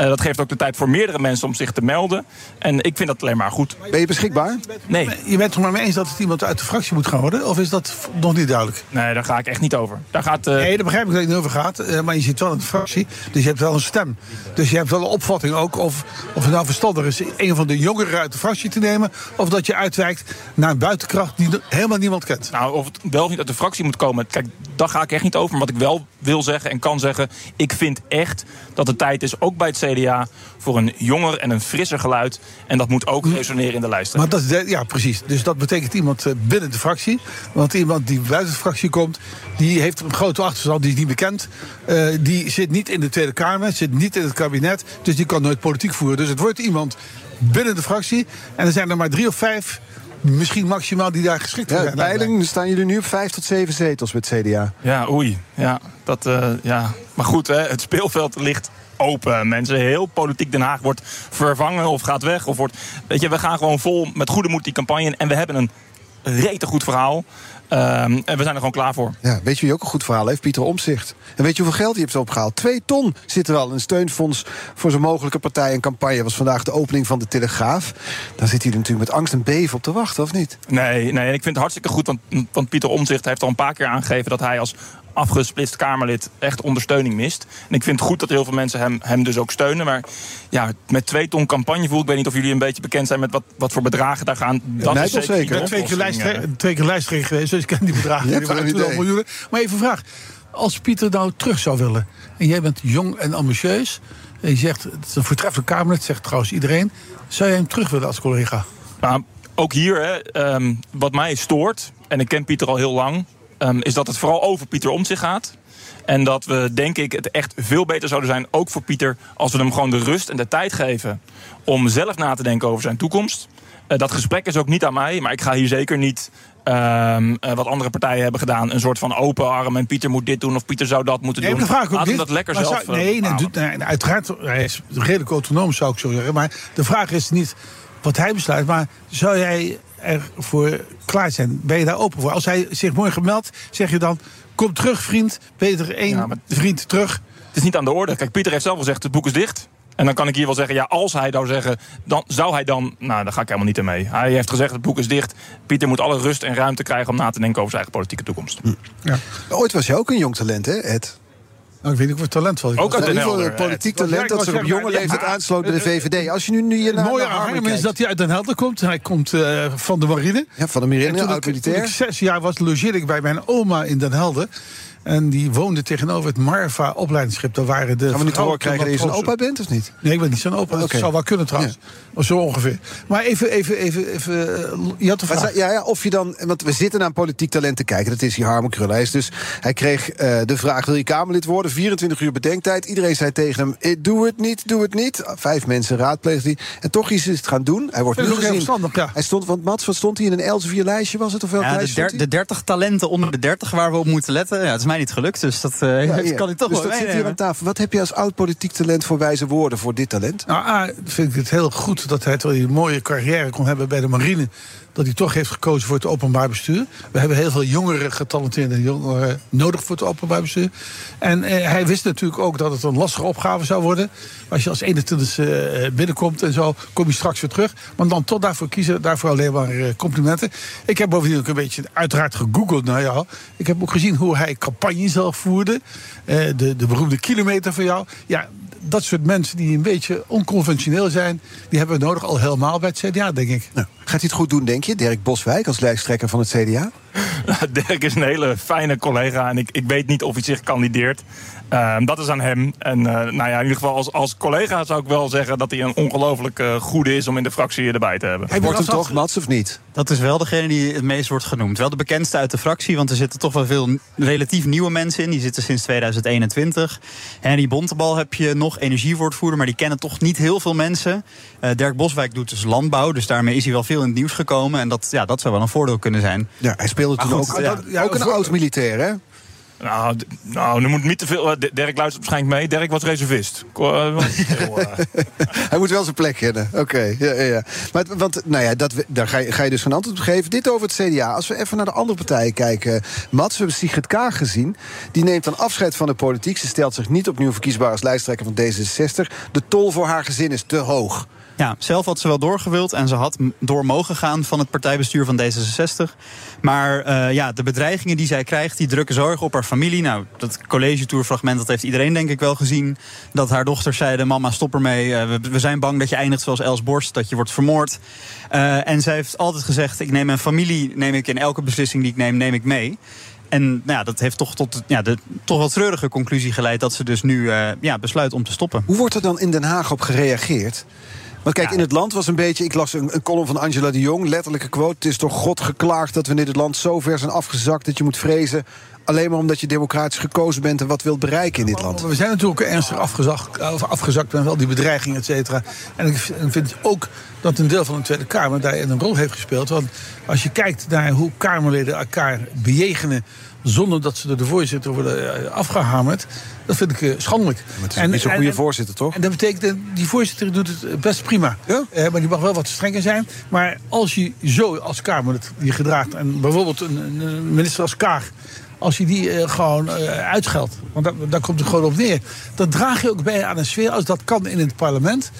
Uh, dat geeft ook de tijd voor meerdere mensen om zich te melden. En ik vind dat alleen maar goed.
Ben je beschikbaar?
Nee.
Je bent het maar mee eens dat het iemand uit de fractie moet gaan worden? Of is dat nog niet duidelijk?
Nee, daar ga ik echt niet over. Daar gaat, uh...
Nee, daar begrijp ik dat het niet over gaat. Uh, maar je zit wel in de fractie, dus je hebt wel een stem. Dus je hebt wel een opvatting ook of, of het nou verstandig is... een van de jongeren uit de fractie te nemen... of dat je uitwijkt naar een buitenkracht die helemaal niemand kent.
Nou, of het wel of niet uit de fractie moet komen... kijk, daar ga ik echt niet over. Maar wat ik wel wil zeggen en kan zeggen... ik vind echt dat het tijd is, ook bij het CDA... voor een jonger en een frisser geluid. En dat moet ook resoneren in de lijst.
Maar dat de, ja, precies. Dus dat betekent iemand binnen de fractie. Want iemand die buiten de fractie komt... die heeft een grote achterstand, die is niet bekend. Uh, die zit niet in de Tweede Kamer, zit niet in het kabinet. Dus die kan nooit politiek voeren. Dus het wordt iemand binnen de fractie. En er zijn er maar drie of vijf misschien maximaal die daar geschikt
ja,
zijn.
Peiling staan jullie nu op vijf tot zeven zetels met CDA.
Ja, oei. Ja, dat, uh, ja. Maar goed, hè, het speelveld ligt open. Mensen, heel politiek Den Haag wordt vervangen of gaat weg. Of wordt, weet je, we gaan gewoon vol met goede moed die campagne. En we hebben een rete goed verhaal. Um, en we zijn er gewoon klaar voor.
Ja, weet je wie ook een goed verhaal heeft? Pieter Omzicht. En weet je hoeveel geld hij heeft opgehaald? Twee ton zit er al. Een steunfonds voor zijn mogelijke partij en campagne. was vandaag de opening van de Telegraaf. Daar zit hij natuurlijk met angst en beven op te wachten, of niet?
Nee, nee. En ik vind het hartstikke goed. Want, want Pieter Omzicht heeft al een paar keer aangegeven dat hij als afgesplitst Kamerlid echt ondersteuning mist. En ik vind het goed dat heel veel mensen hem, hem dus ook steunen. Maar ja, met twee ton campagnevoer... ik weet niet of jullie een beetje bekend zijn met wat, wat voor bedragen daar gaan.
Dat ja, is zeker.
Ik ben twee keer, twee keer lijsttrekker geweest, dus ik ken die bedragen.
Je hebt
die miljoenen. Maar even een vraag. Als Pieter nou terug zou willen... en jij bent jong en ambitieus... en je zegt, het is een voortreffelijk Kamerlid, zegt trouwens iedereen... zou je hem terug willen als collega?
Nou, ook hier, hè, um, wat mij stoort... en ik ken Pieter al heel lang... Um, is dat het vooral over Pieter om zich gaat. En dat we, denk ik, het echt veel beter zouden zijn, ook voor Pieter, als we hem gewoon de rust en de tijd geven om zelf na te denken over zijn toekomst. Uh, dat gesprek is ook niet aan mij, maar ik ga hier zeker niet. Um, uh, wat andere partijen hebben gedaan. Een soort van open arm. En Pieter moet dit doen of Pieter zou dat moeten
nee,
doen.
Vraag
Laat hem
dit,
dat lekker
maar
zelf.
Zou, nee, nee, doet, nee, uiteraard. Hij is redelijk autonoom, zou ik zo zeggen. Maar de vraag is niet wat hij besluit. Maar zou jij ervoor klaar zijn? Ben je daar open voor? Als hij zich morgen meldt, zeg je dan... kom terug, vriend. Beter één ja, vriend terug.
Het is niet aan de orde. Kijk, Pieter heeft zelf gezegd, het boek is dicht. En dan kan ik hier wel zeggen, ja, als hij zou zeggen... dan zou hij dan... Nou, daar ga ik helemaal niet in mee. Hij heeft gezegd, het boek is dicht. Pieter moet alle rust en ruimte krijgen... om na te denken over zijn eigen politieke toekomst.
Ja. Ooit was je ook een jong talent, hè, Ed?
Nou, ik weet niet of het talent was.
Ook uit Den Helder. politiek talent dat zich op jonge leeftijd aansloot bij de VVD. Als je nu, nu naar,
mooie aan hem is dat hij uit Den Helder komt. Hij komt eh, van de marine.
Ja, van de marine,
En toen ik-. Toen ik zes jaar was, logeerde ik bij mijn oma in Den Helder. En die woonde tegenover het Marva opleidingsschip. Daar waren de
Gaan we niet te horen
vrouwen-
krijgen dat je zo'n opa bent of niet?
Nee, ik ben niet zo'n opa. Dat
Oké.
zou wel kunnen trouwens. Zo ongeveer. Maar even, even, even, even eh, je had de vraag.
ja, ja, of je dan, want we zitten naar een politiek talent te kijken. Dat is die Harmen Krul. Hij, is dus, hij kreeg eh, de vraag: wil je Kamerlid worden? 24 uur bedenktijd. Iedereen zei tegen hem: eh, doe het niet, doe het niet. Vijf mensen raadpleegde hij. En toch is het gaan doen. Hij wordt nu gezien.
ja.
Hij stond, want Mats, wat stond hij in een Elsevier lijstje? Was het of welk
Ja, de, der- de 30 talenten onder de 30 waar we op moeten letten. Ja, het is mij niet gelukt, dus dat eh,
Ja,
kan ik toch
dus
wel
dat zit hier aan tafel. Wat heb je als oud politiek talent voor wijze woorden voor dit talent?
Nou, A, vind ik het heel goed dat hij, hij een mooie carrière kon hebben bij de marine, dat hij toch heeft gekozen voor het openbaar bestuur. We hebben heel veel jongere getalenteerde jongeren nodig voor het openbaar bestuur. En eh, hij wist natuurlijk ook dat het een lastige opgave zou worden. Als je als 21ste eh, binnenkomt en zo, kom je straks weer terug. Maar dan tot daarvoor kiezen, daarvoor alleen maar eh, complimenten. Ik heb bovendien ook een beetje uiteraard gegoogeld naar jou. Ik heb ook gezien hoe hij campagne zelf voerde. Eh, de, de beroemde kilometer van jou. Ja, dat soort mensen die een beetje onconventioneel zijn, die hebben we nodig al helemaal bij het CDA, denk ik.
Nou, gaat hij het goed doen, denk je? Dirk Boswijk als lijsttrekker van het CDA?
Dirk is een hele fijne collega en ik, ik weet niet of hij zich kandideert. Ehm, dat is aan hem. En eh, nou ja, in ieder geval als, als collega zou ik wel zeggen dat hij een ongelooflijk eh, goede is om in de fractie erbij te hebben.
Hij wordt hem toch, Mats, of niet?
Dat is wel degene die het meest wordt genoemd. Wel de bekendste uit de fractie, want er zitten toch wel veel relatief nieuwe mensen in. Die zitten sinds 2021. Henry Bontebal heb je nog, energiewoordvoerder, maar die kennen toch niet heel veel mensen. Eh, Dirk Boswijk doet dus landbouw, dus daarmee is hij wel veel in het nieuws gekomen. En dat, ja, dat zou wel een voordeel kunnen zijn.
Ja, hij speelde
Maar
toen
goed,
ook,
ja.
ja, ook een oud-militair, hè?
Nou, nou, er moet niet te veel. eh, Dirk luistert waarschijnlijk mee. Dirk was reservist. Eh, eh,
Hij moet wel zijn plek kennen. Oké, ja, ja, ja. Maar, want, nou ja, dat, we- daar ga je, ga je dus geen antwoord op geven. Dit over het CDA. Als we even naar de andere partijen kijken. Mats, we hebben Sigrid Kaag gezien. Die neemt dan afscheid van de politiek. Ze stelt zich niet opnieuw verkiesbaar als lijsttrekker van D66. De tol voor haar gezin is te hoog.
Ja, zelf had ze wel doorgewild en ze had door mogen gaan van het partijbestuur van D66. Maar eh, ja, de bedreigingen die zij krijgt, die drukken zorg op haar familie. Nou, dat college-tourfragment, dat heeft iedereen denk ik wel gezien. Dat haar dochters zeiden, mama stop ermee. Eh, we, zijn bang dat je eindigt zoals Els Borst, dat je wordt vermoord. Eh, en zij heeft altijd gezegd, ik neem mijn familie, neem ik in elke beslissing die ik neem, neem ik mee. En nou ja, dat heeft toch tot ja, de toch wel treurige conclusie geleid dat ze dus nu ja, besluit om te stoppen.
Hoe wordt er dan in Den Haag op gereageerd? Want kijk, in het land was een beetje... Ik las een, een column van Angela de Jong, letterlijke quote... het is door God geklaagd dat we in dit land zo ver zijn afgezakt... dat je moet vrezen, alleen maar omdat je democratisch gekozen bent... en wat wilt bereiken in dit land.
We zijn natuurlijk ernstig afgezakt, of afgezakt met al die bedreigingen, et cetera. En ik vind ook dat een deel van de Tweede Kamer daarin een rol heeft gespeeld. Want als je kijkt naar hoe Kamerleden elkaar bejegenen zonder dat ze door de voorzitter worden eh, afgehamerd, dat vind ik eh, schandelijk.
het is niet zo'n goede voorzitter, toch?
En dat betekent, dat die voorzitter doet het best prima. Eh, maar die mag wel wat strenger zijn. Maar als je zo als Kamer het je gedraagt... en bijvoorbeeld een, een minister als Kaag... als je die eh, gewoon eh, uitscheldt, want dat, daar komt het gewoon op neer... dan draag je ook bij aan een sfeer. Als dat kan in het parlement,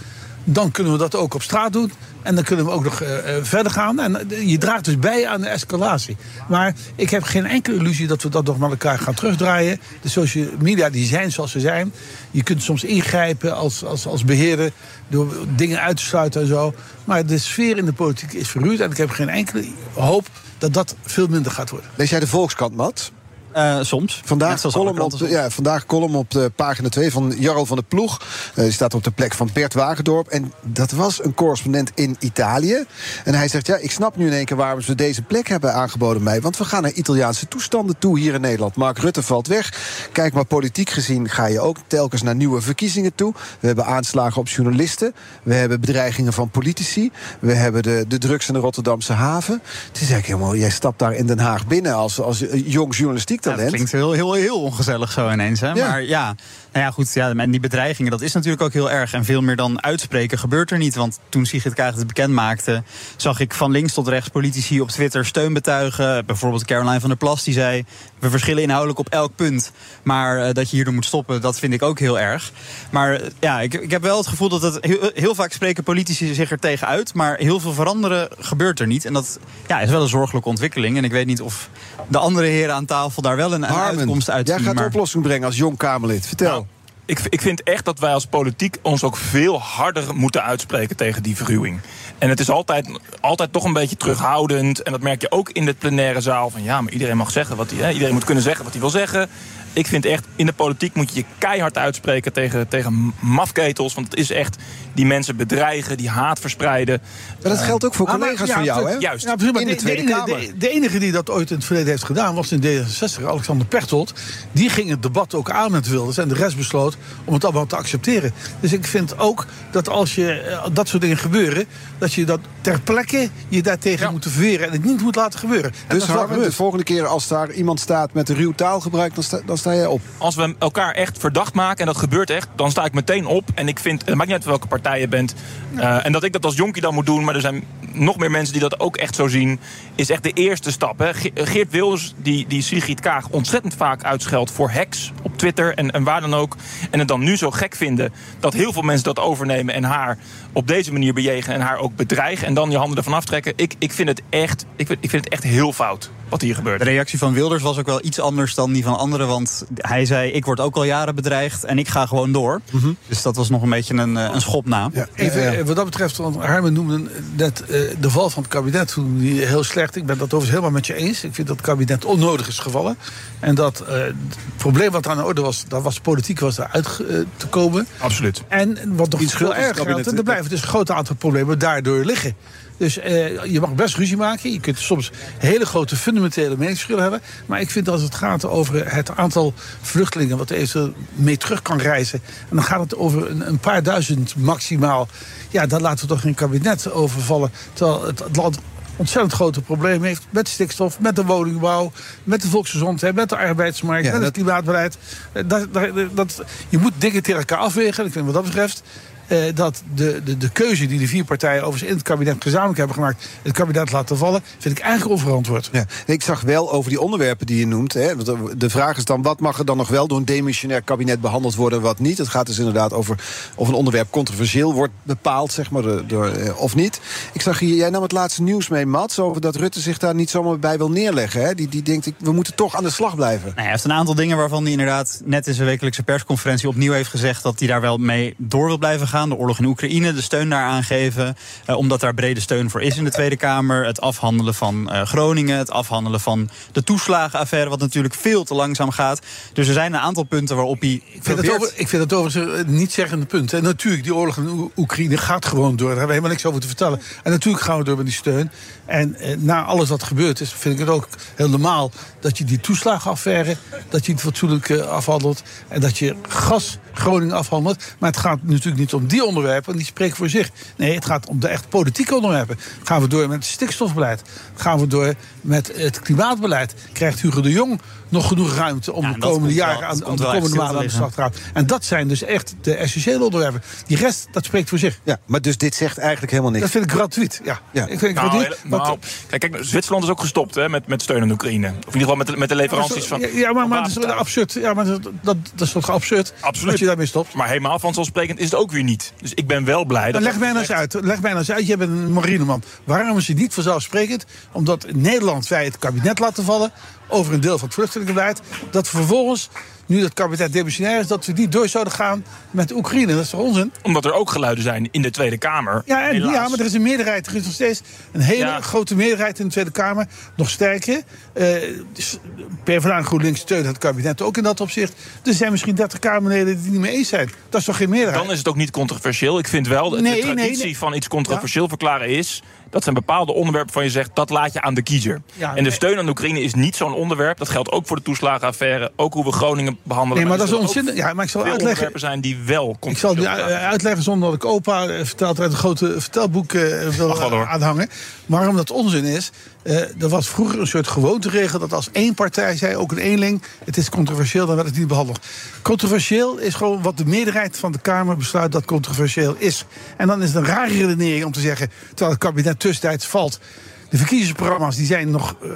dan kunnen we dat ook op straat doen... En dan kunnen we ook nog eh, eh, verder gaan. En eh, je draagt dus bij aan de escalatie. Maar ik heb geen enkele illusie dat we dat nog met elkaar gaan terugdraaien. De social media die zijn zoals ze zijn. Je kunt soms ingrijpen als, als, als beheerder door dingen uit te sluiten en zo. Maar de sfeer in de politiek is verruwd. En ik heb geen enkele hoop dat dat veel minder gaat worden.
Lees jij de Volkskrant, Mats?
Eh, soms.
Vandaag column, op de, ja, vandaag column op de pagina 2 van Jarl van der Ploeg. Eh, Die staat op de plek van Bert Wagendorp. En dat was een correspondent in Italië. En hij zegt, ja, ik snap nu in één keer waarom ze deze plek hebben aangeboden mij. Want we gaan naar Italiaanse toestanden toe hier in Nederland. Mark Rutte valt weg. Kijk maar, politiek gezien ga je ook telkens naar nieuwe verkiezingen toe. We hebben aanslagen op journalisten. We hebben bedreigingen van politici. We hebben de, de drugs in de Rotterdamse haven. Het is eigenlijk helemaal, jij stapt daar in Den Haag binnen als, als jong journalistiek
Ja,
talent.
dat klinkt heel, heel, heel ongezellig zo ineens. Hè?
Ja.
Maar ja, nou ja, goed. Ja, en die bedreigingen, dat is natuurlijk ook heel erg. En veel meer dan uitspreken gebeurt er niet. Want toen Sigrid Kaag het bekend maakte... zag ik van links tot rechts politici op Twitter steun betuigen. Bijvoorbeeld Caroline van der Plas, die zei... we verschillen inhoudelijk op elk punt. Maar eh, dat je hierdoor moet stoppen, dat vind ik ook heel erg. Maar eh, ja, ik, ik heb wel het gevoel dat het... Heel, heel vaak spreken politici zich er tegen uit... maar heel veel veranderen gebeurt er niet. En dat ja, is wel een zorgelijke ontwikkeling. En ik weet niet of de andere heren aan tafel daar wel een, uitkomst uit
jij
zien.
gaat
maar-
de oplossing brengen als jong Kamerlid. Vertel.
Nou, ik, ik vind echt dat wij als politiek ons ook veel harder moeten uitspreken tegen die verruwing. En het is altijd, altijd toch een beetje terughoudend. En dat merk je ook in de plenaire zaal. Van ja, maar iedereen mag zeggen wat hij. hè, Iedereen moet kunnen zeggen wat hij wil zeggen. Ik vind echt, in de politiek moet je je keihard uitspreken tegen, tegen mafketels. Want het is echt die mensen bedreigen, die haat verspreiden.
Maar dat geldt ook voor
Ah, maar-
collega's
ja,
van jou, hè?
Juist.
Ja, precies, maar
In de
de,
Tweede
de,
Kamer.
De, de enige die dat ooit in het verleden heeft gedaan was in D66, Alexander Pechtold. Die ging het debat ook aan met Wilders en de rest besloot om het allemaal te accepteren. Dus ik vind ook dat als je eh, dat soort dingen gebeuren, dat je dat ter plekke je daartegen moet verweren en het niet moet laten gebeuren. En
Dus Harmen, de volgende keer als daar iemand staat met een ruw taalgebruik, dan sta, dan sta jij op.
Als we elkaar echt verdacht maken, en dat gebeurt echt, dan sta ik meteen op. En ik vind, het maakt niet uit welke partij je bent. eh, en dat ik dat als jonkie dan moet doen, maar er zijn nog meer mensen die dat ook echt zo zien, is echt de eerste stap. Hè. Ge- Geert Wilders, die, die Sigrid Kaag ontzettend vaak uitscheldt voor hacks op Twitter en, en waar dan ook. En het dan nu zo gek vinden dat heel veel mensen dat overnemen en haar op deze manier bejegen en haar ook bedreigen. En dan je handen ervan aftrekken. Ik, ik, vind het echt, ik, vind, ik vind het echt heel fout wat hier gebeurt.
De reactie van Wilders was ook wel iets anders dan die van anderen. Want hij zei, ik word ook al jaren bedreigd en ik ga gewoon door. Dus dat was nog een beetje een, eh, een schop na.
Even, eh, wat dat betreft, want Harmen noemde net eh, de val van het kabinet toen die heel slecht. Ik ben dat overigens helemaal met je eens. Ik vind dat het kabinet onnodig is gevallen. En dat eh, het probleem wat aan de orde was, daar was politiek was eruit eh, te komen.
Absoluut.
En wat nog
Iets
veel erger
kabinet,
gaat, er blijven dus een groot aantal problemen daardoor liggen. Dus eh, je mag best ruzie maken. Je kunt soms hele grote fundamentele meningsverschillen hebben. Maar ik vind dat als het gaat over het aantal vluchtelingen... wat er mee terug kan reizen... en dan gaat het over een, een paar duizend maximaal... ja, dan laten we toch geen kabinet overvallen... terwijl het, het land ontzettend grote problemen heeft met stikstof, met de woningbouw, met de volksgezondheid, met de arbeidsmarkt,
Ja,
met
dat-
het klimaatbeleid. Eh, Dat, dat, dat, je moet dingen tegen elkaar afwegen. Ik vind wat dat betreft eh, dat de, de, de keuze die de vier partijen overigens in het kabinet gezamenlijk hebben gemaakt, het kabinet laten vallen, vind ik eigenlijk onverantwoord.
Ja, ik zag wel over die onderwerpen die je noemt. Hè, want de- vraag is dan, wat mag er dan nog wel door een demissionair kabinet behandeld worden, wat niet? Het gaat dus inderdaad over of een onderwerp controversieel wordt bepaald, zeg maar, door, door, eh, of niet. Ik zag hier, jij nam het laatste nieuws mee, Mats, over dat Rutte zich daar niet zomaar bij wil neerleggen. Hè? Die, die denkt, ik, we moeten toch aan de slag blijven.
Nou, hij heeft een aantal dingen waarvan hij inderdaad net in zijn wekelijkse persconferentie opnieuw heeft gezegd dat hij daar wel mee door wil blijven gaan. De oorlog in Oekraïne, de steun daar aangeven. eh, omdat daar brede steun voor is in de Tweede Kamer. Het afhandelen van eh, Groningen, het afhandelen van de toeslagenaffaire, wat natuurlijk veel te langzaam gaat. Dus er zijn een aantal punten waarop hij.
Ik vind, het over, ik vind overigens een niet zeggende punt. En natuurlijk, die oorlog in Oe- Oekraïne gaat gewoon door. Daar hebben we helemaal niks over te vertellen. En natuurlijk gaan we door met die steun. En eh, na alles wat gebeurd is, vind ik het ook heel normaal dat je die toeslagenaffaire, dat je het fatsoenlijk afhandelt. En dat je gas Groningen afhandelt. Maar het gaat natuurlijk niet om die onderwerpen, die spreken voor zich. Nee, het gaat om de echt politieke onderwerpen. Gaan we door met het stikstofbeleid? Gaan we door met het klimaatbeleid? Krijgt Hugo de Jong nog genoeg ruimte om
Ja,
de komende
wel-
jaren aan,
komt
de komende maanden aan de slag te gaan? En dat zijn dus echt de essentiële onderwerpen. Die rest, dat spreekt voor zich.
Ja, maar dus dit zegt eigenlijk helemaal niks.
Dat vind ik gratuit. Ja.
Ja.
Ik vind het
Nou,
gratuit. want-
nou, kijk, kijk, Zwitserland is ook gestopt hè, met, met steun aan Oekraïne. Of in ieder geval met de, met de leveranties van.
ja, ja, maar, maar dat is absurd. Ja, maar dat, dat, dat is toch absurd
Absoluut.
dat je daarmee stopt.
Maar helemaal vanzelfsprekend is het ook weer niet. Dus ik ben wel blij dat.
Dan leg mij nou eens uit. Leg mij nou eens uit. Jij bent een marineman. Waarom is het niet vanzelfsprekend? Omdat in Nederland wij het kabinet laten vallen over een deel van het vluchtelingenbeleid. Dat vervolgens, nu het kabinet demissionair is, dat we niet door zouden gaan met Oekraïne. Dat is toch onzin?
Omdat er ook geluiden zijn in de Tweede Kamer.
Ja, en,
helaas.
ja, maar er is een meerderheid. Er is nog steeds een hele
Ja.
grote meerderheid in de Tweede Kamer. Nog sterker. Dus PvdA en GroenLinks steunen het kabinet ook in dat opzicht. Er zijn misschien 30 Kamerleden die het niet mee eens zijn. Dat is toch geen meerderheid?
Dan is het ook niet controversieel. Ik vind wel dat
Nee,
de traditie
nee.
van iets controversieel verklaren is. Dat zijn bepaalde onderwerpen van je zegt, dat laat je aan de kiezer.
Ja,
en de steun aan Oekraïne is niet zo'n onderwerp. Dat geldt ook voor de toeslagenaffaire. Ook hoe we Groningen behandelen.
Nee, maar dat is
ook
Ja, maar ik zal uitleggen.
zijn die wel
Ik zal uitleggen zonder dat ik opa eh, vertelt uit een grote vertelboek eh, wil
wel, hoor.
aanhangen. Waarom dat onzin is. eh, er was vroeger een soort gewoonteregel dat als één partij zei, ook een eenling, het is controversieel, dan werd het niet behandeld. Controversieel is gewoon wat de meerderheid van de Kamer besluit dat controversieel is. En dan is het een rare redenering om te zeggen, terwijl het kabinet tussentijds valt. De verkiezingsprogramma's die zijn nog eh,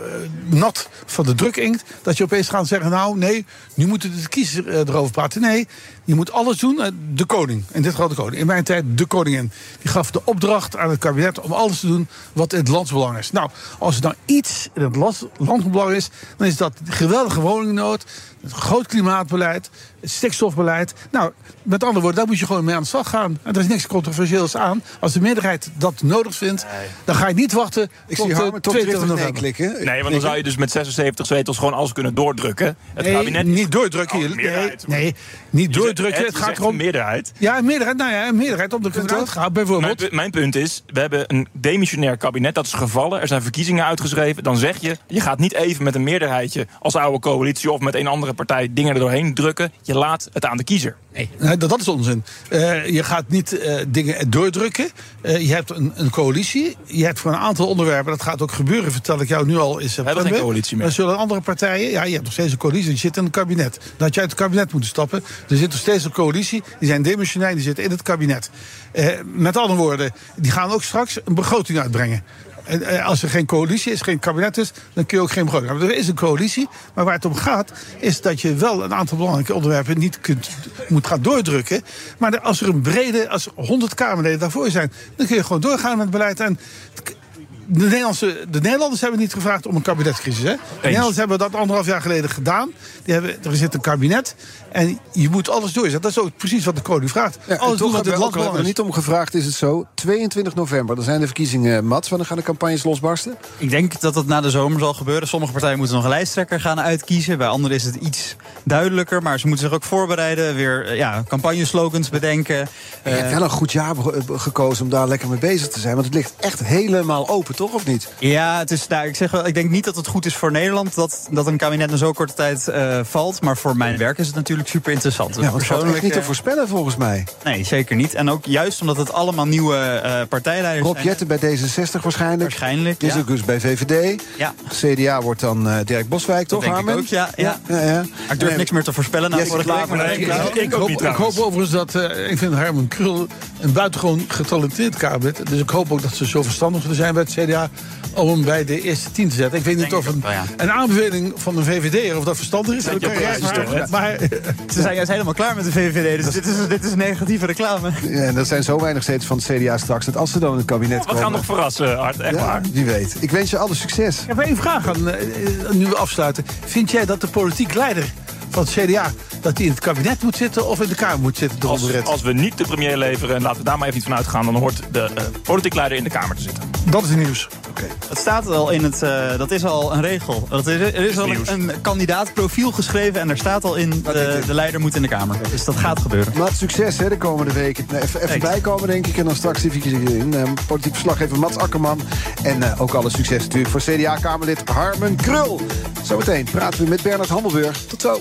nat van de drukinkt. Dat je opeens gaat zeggen, nou nee, nu moeten de kiezers eh, erover praten. Nee, je moet alles doen. Eh, de koning, in dit geval de koning. In mijn tijd de koningin. Die gaf de opdracht aan het kabinet om alles te doen wat in het landsbelang is. Nou, als er dan iets in het landsbelang is, dan is dat geweldige woningnood, het groot klimaatbeleid, het stikstofbeleid. Nou, met andere woorden, daar moet je gewoon mee aan de slag gaan. En er is niks controversieels aan. Als de meerderheid dat nodig vindt, dan ga je niet wachten
Ik
tot
zie Harmen toch
22
driftig nee
november.
klikken.
Nee, want dan zou je dus met 76 zetels gewoon alles kunnen doordrukken. Het
Nee,
kabinet
niet doordrukken.
Oh,
nee, nee, niet doordrukken. Het gaat erom.
meerderheid.
Ja, een meerderheid. Nou ja, een meerderheid om de gaan, bijvoorbeeld.
Mijn, mijn punt is, we hebben een demissionair kabinet, dat is gevallen. Er zijn verkiezingen uitgeschreven. Dan zeg je, je gaat niet even met een meerderheidje als oude coalitie... of met een andere partij dingen er doorheen drukken. Je laat het aan de kiezer.
Nee, dat, dat is onzin. Eh, je gaat niet eh, dingen doordrukken. Eh, je hebt een, een coalitie. Je hebt voor een aantal onderwerpen, dat gaat ook gebeuren, vertel ik jou nu al in september.
hebben geen coalitie meer.
Dan zullen andere partijen, ja, je hebt nog steeds een coalitie, die zit in het kabinet. Dan had je uit het kabinet moeten stappen. Er zit nog steeds een coalitie, die zijn demissionair, die zitten in het kabinet. Met andere woorden, die gaan ook straks een begroting uitbrengen. Als er geen coalitie is, geen kabinet is, dan kun je ook geen begroting hebben. Er is een coalitie, maar waar het om gaat, is dat je wel een aantal belangrijke onderwerpen niet kunt, moet gaan doordrukken. Maar als er een brede, als er 100 Kamerleden daarvoor zijn, dan kun je gewoon doorgaan met het beleid. En de, Nederlandse, de Nederlanders hebben niet gevraagd om een kabinetscrisis. Hè? De Nederlanders hebben dat anderhalf jaar geleden gedaan. Die hebben, er zit een kabinet en je moet alles doorzetten. Dat is ook precies wat de koning vraagt.
Ja,
alles doen
toch
wat dit
we
land
hebben er niet om gevraagd, is het zo. 22 november, dan zijn de verkiezingen, Mats. Wanneer gaan de campagnes losbarsten?
Ik denk dat dat na de zomer zal gebeuren. Sommige partijen moeten nog een lijsttrekker gaan uitkiezen. Bij anderen is het iets duidelijker. Maar ze moeten zich ook voorbereiden. Weer eh, ja, campagneslogans bedenken.
Je hebt
Eh,
wel een goed jaar gekozen om daar lekker mee bezig te zijn. Want het ligt echt helemaal open, toch? Of niet?
Ja, het is, nou, ik, zeg wel, ik denk niet dat het goed is voor Nederland dat, dat een kabinet na zo'n korte tijd eh, valt. Maar voor mijn werk is het natuurlijk super interessant.
Ja, het valt echt niet te voorspellen volgens mij.
Nee, zeker niet. En ook juist omdat het allemaal nieuwe eh, partijleiders
Rob
zijn.
Jetten bij D66 waarschijnlijk.
Waarschijnlijk,
Is
ja.
ook dus bij VVD.
Ja.
CDA wordt dan eh, Dirk Boswijk, toch,
denk ik ook, ja, ja.
ja, ja.
Maar ik durf
Nee,
niks meer te voorspellen
Yes,
vorige
ik
maar ik
ik, hoop, ik hoop overigens dat. eh, ik vind Herman Krul een buitengewoon getalenteerd kabinet. Dus ik hoop ook dat ze zo verstandig zullen zijn bij het CDA. om hem bij de eerste tien te zetten. Ik weet niet of een, een aanbeveling van een VVD of dat verstandig is.
Dat
Dat maar, maar
Ze zijn juist helemaal klaar met de VVD, dus dit is, dit is negatieve reclame.
Ja, en er zijn zo weinig zetels van het CDA straks... dat als ze dan in het kabinet
We
komen...
gaan nog verrassen, Art. Echt
Ja,
waar.
wie weet. Ik wens je alle succes.
Ik heb één vraag aan, eh, nu we afsluiten. Vind jij dat de politiek leider van het CDA... dat hij in het kabinet moet zitten of in de Kamer moet zitten?
Als,
Als,
als we niet de premier leveren, en laten we daar maar even niet van uitgaan... dan hoort de eh, politiek leider in de Kamer te zitten.
Dat is het nieuws.
Het staat al in het, eh, dat is al een regel. Dat is, er is al
nieuws.
een, een kandidaatprofiel geschreven en er staat al in de, de leider moet in de Kamer. Dus dat gaat gebeuren.
Mats, succes hè, de komende weken. Nou, even even
bijkomen,
denk ik. En dan straks die verkiezingen in. Eh, politiek verslaggever Mats Akkerman. En eh, ook alle succes natuurlijk voor CDA-Kamerlid Harmen Krul. Zometeen praten we met Bernard Hammelburg. Tot zo.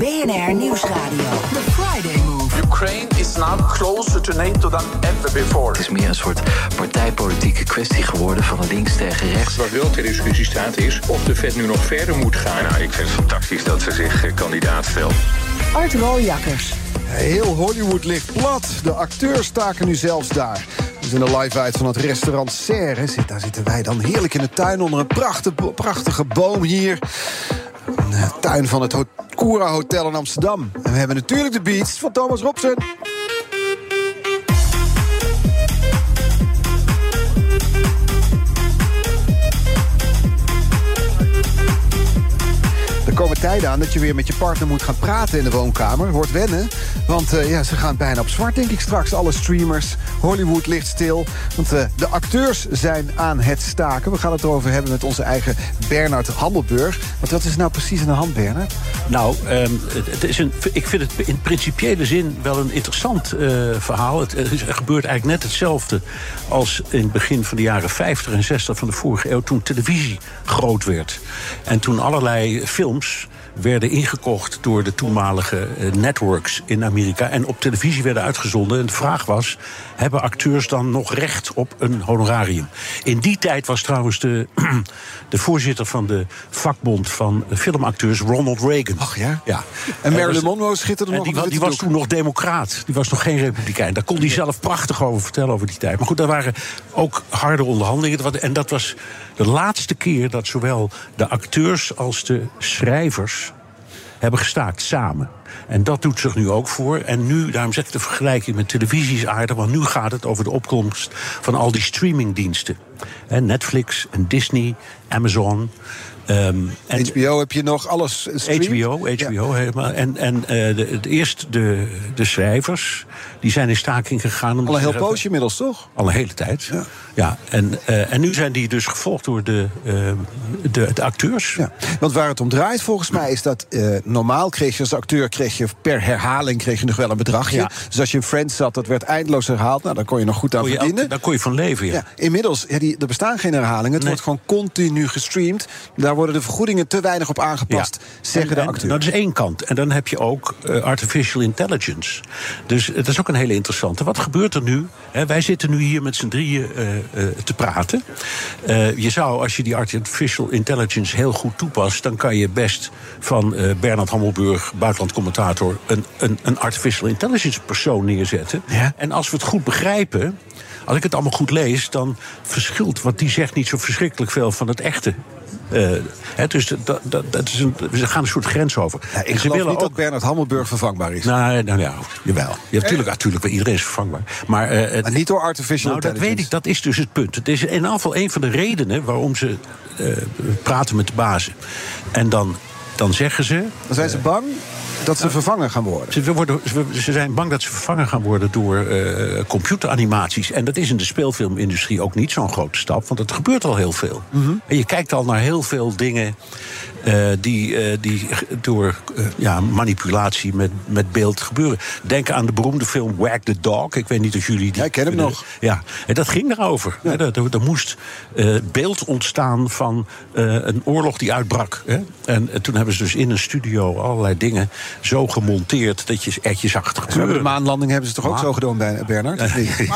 BNR Nieuwsradio. The Friday Move.
Ukraine is now closer to NATO than ever before.
Het is meer een soort partijpolitieke kwestie geworden van links tegen rechts.
Wat wel ter discussie staat is of de Fed nu nog verder moet gaan. Nou, ik vind het fantastisch dat ze zich eh, kandidaat stelt.
Art Rooijakkers.
Heel Hollywood ligt plat. De acteurs staken nu zelfs daar. We zijn er live uit van het restaurant Serre. Zit, daar zitten wij dan heerlijk in de tuin onder een prachtige, prachtige boom hier. Eh, tuin van het Ho- Koera Hotel in Amsterdam. En we hebben natuurlijk de beats van Thomas Robson. Komen tijden aan dat je weer met je partner moet gaan praten in de woonkamer. Wordt wennen, want eh, ja, ze gaan bijna op zwart, denk ik straks. Alle streamers, Hollywood ligt stil. Want eh, de acteurs zijn aan het staken. We gaan het erover hebben met onze eigen Bernard Hammelburg. Want wat is nou precies aan de hand, Bernard?
Nou, ehm, het, is een, ik vind het in principiële zin wel een interessant eh, verhaal. Het, gebeurt eigenlijk net hetzelfde als in het begin van de jaren 50 en 60 van de vorige eeuw... toen televisie groot werd. En toen allerlei films już werden ingekocht door de toenmalige eh, networks in Amerika... en op televisie werden uitgezonden. En de vraag was, hebben acteurs dan nog recht op een honorarium? In die tijd was trouwens de, de voorzitter van de vakbond van filmacteurs Ronald Reagan. Ach
ja?
Ja.
En Marilyn Monroe schitterde nog
die, die was toen nog democraat. Die was nog geen republikein. Daar kon hij zelf prachtig over vertellen over die tijd. Maar goed, daar waren ook harde onderhandelingen. En dat was de laatste keer dat zowel de acteurs als de schrijvers hebben gestaakt samen. En dat doet zich nu ook voor. En nu, daarom zeg ik de vergelijking met televisie is aardig... want nu gaat het over de opkomst van al die streamingdiensten. Netflix en Disney, Amazon... ehm, en
HBO heb je nog alles streamt?
HBO, HBO helemaal. En, en eh, de, het eerst de, de schrijvers, die zijn in staking gegaan.
Al een heel poosje inmiddels, toch?
Al een hele tijd. Ja. en, eh, en nu zijn die dus gevolgd door de, eh, de, de acteurs.
Ja, want waar het om draait volgens mij is dat eh, normaal kreeg je als acteur kreeg je per herhaling kreeg je nog wel een bedragje.
Ja.
Dus als je in Friends zat, dat werd eindeloos herhaald. Nou, daar kon je nog goed aan
Kon
verdienen.
daar kon je van leven, ja.
Ja, inmiddels, ja, die, er bestaan geen herhalingen. Het wordt gewoon continu gestreamd. Daar worden de vergoedingen te weinig op aangepast, zeggen
En-
de
en
acteurs.
Dat is één kant. En dan heb je ook artificial intelligence. Dus het is ook een hele interessante. Wat gebeurt er nu? Wij zitten nu hier met z'n drieën eh, eh, te praten. Eh, je zou, als je die artificial intelligence heel goed toepast... dan kan je best van Bernard Hammelburg, buitenlandcommentator... Een, een, een artificial intelligence persoon neerzetten. En als we het goed begrijpen... Als ik het allemaal goed lees, dan verschilt wat die zegt niet zo verschrikkelijk veel van het echte. Eh, hè, dus dat, dat, dat is een, ze gaan een soort grens over.
Ja, ik
ze
geloof niet dat Bernard Hammelburg vervangbaar is.
Nou, nou ja, jawel. Ja, natuurlijk, natuurlijk, iedereen is vervangbaar. Maar, eh, het-
Maar niet door artificial
nou, dat
intelligence.
weet ik, dat is dus het punt. Het is in geval een van de redenen waarom ze eh, praten met de bazen. En dan, dan zeggen ze.
Dan zijn ze bang dat ze vervangen gaan worden.
Ze, worden, ze- zijn bang dat ze vervangen gaan worden door eh, computeranimaties. En dat is in de speelfilmindustrie ook niet zo'n grote stap, want het gebeurt al heel veel.
Mhm.
En je kijkt al naar heel veel dingen eh, die, eh, die door eh, ja, manipulatie met, met beeld gebeuren. Denk aan de beroemde film Wag the Dog. Ik weet niet of jullie die.
ik ken hem nog.
Ja, en dat ging daarover. Hè, Er, er- er moest eh, beeld ontstaan van eh, een oorlog die uitbrak. Hè? En, toen hebben ze dus in een studio allerlei dingen zo gemonteerd dat je echt je zag
de maanlanding hebben ze toch ook
Maar-
zo gedaan bij Bernard?
Maar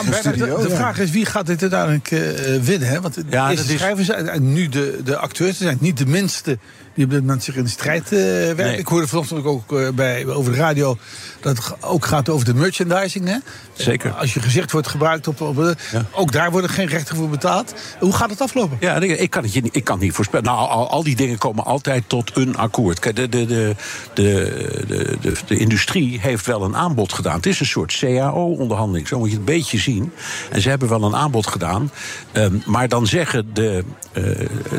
Bernard,
studio,
de, de
ja.
vraag is wie gaat dit uiteindelijk eh, winnen? Hè? Want de
Ja,
eerste
dat is-
schrijvers zijn en nu de, de acteurs zijn niet de minste die op dit moment zich in de strijd werken.
Nee.
Ik hoorde vanochtend ook eh, bij, over de radio dat het ook gaat over de merchandising. Hè?
Zeker.
Als je gezicht wordt gebruikt, op, op, ook daar worden geen rechten voor betaald. Hoe gaat het aflopen?
Ja, ik kan het, ik kan het niet voorspellen. Nou, al, al die dingen komen altijd tot een akkoord. Kijk, de, de, de, de, de, de, de industrie heeft wel een aanbod gedaan. Het is een soort CAO-onderhandeling, zo moet je het een beetje zien. En ze hebben wel een aanbod gedaan. Ehm, maar dan zeggen de, eh,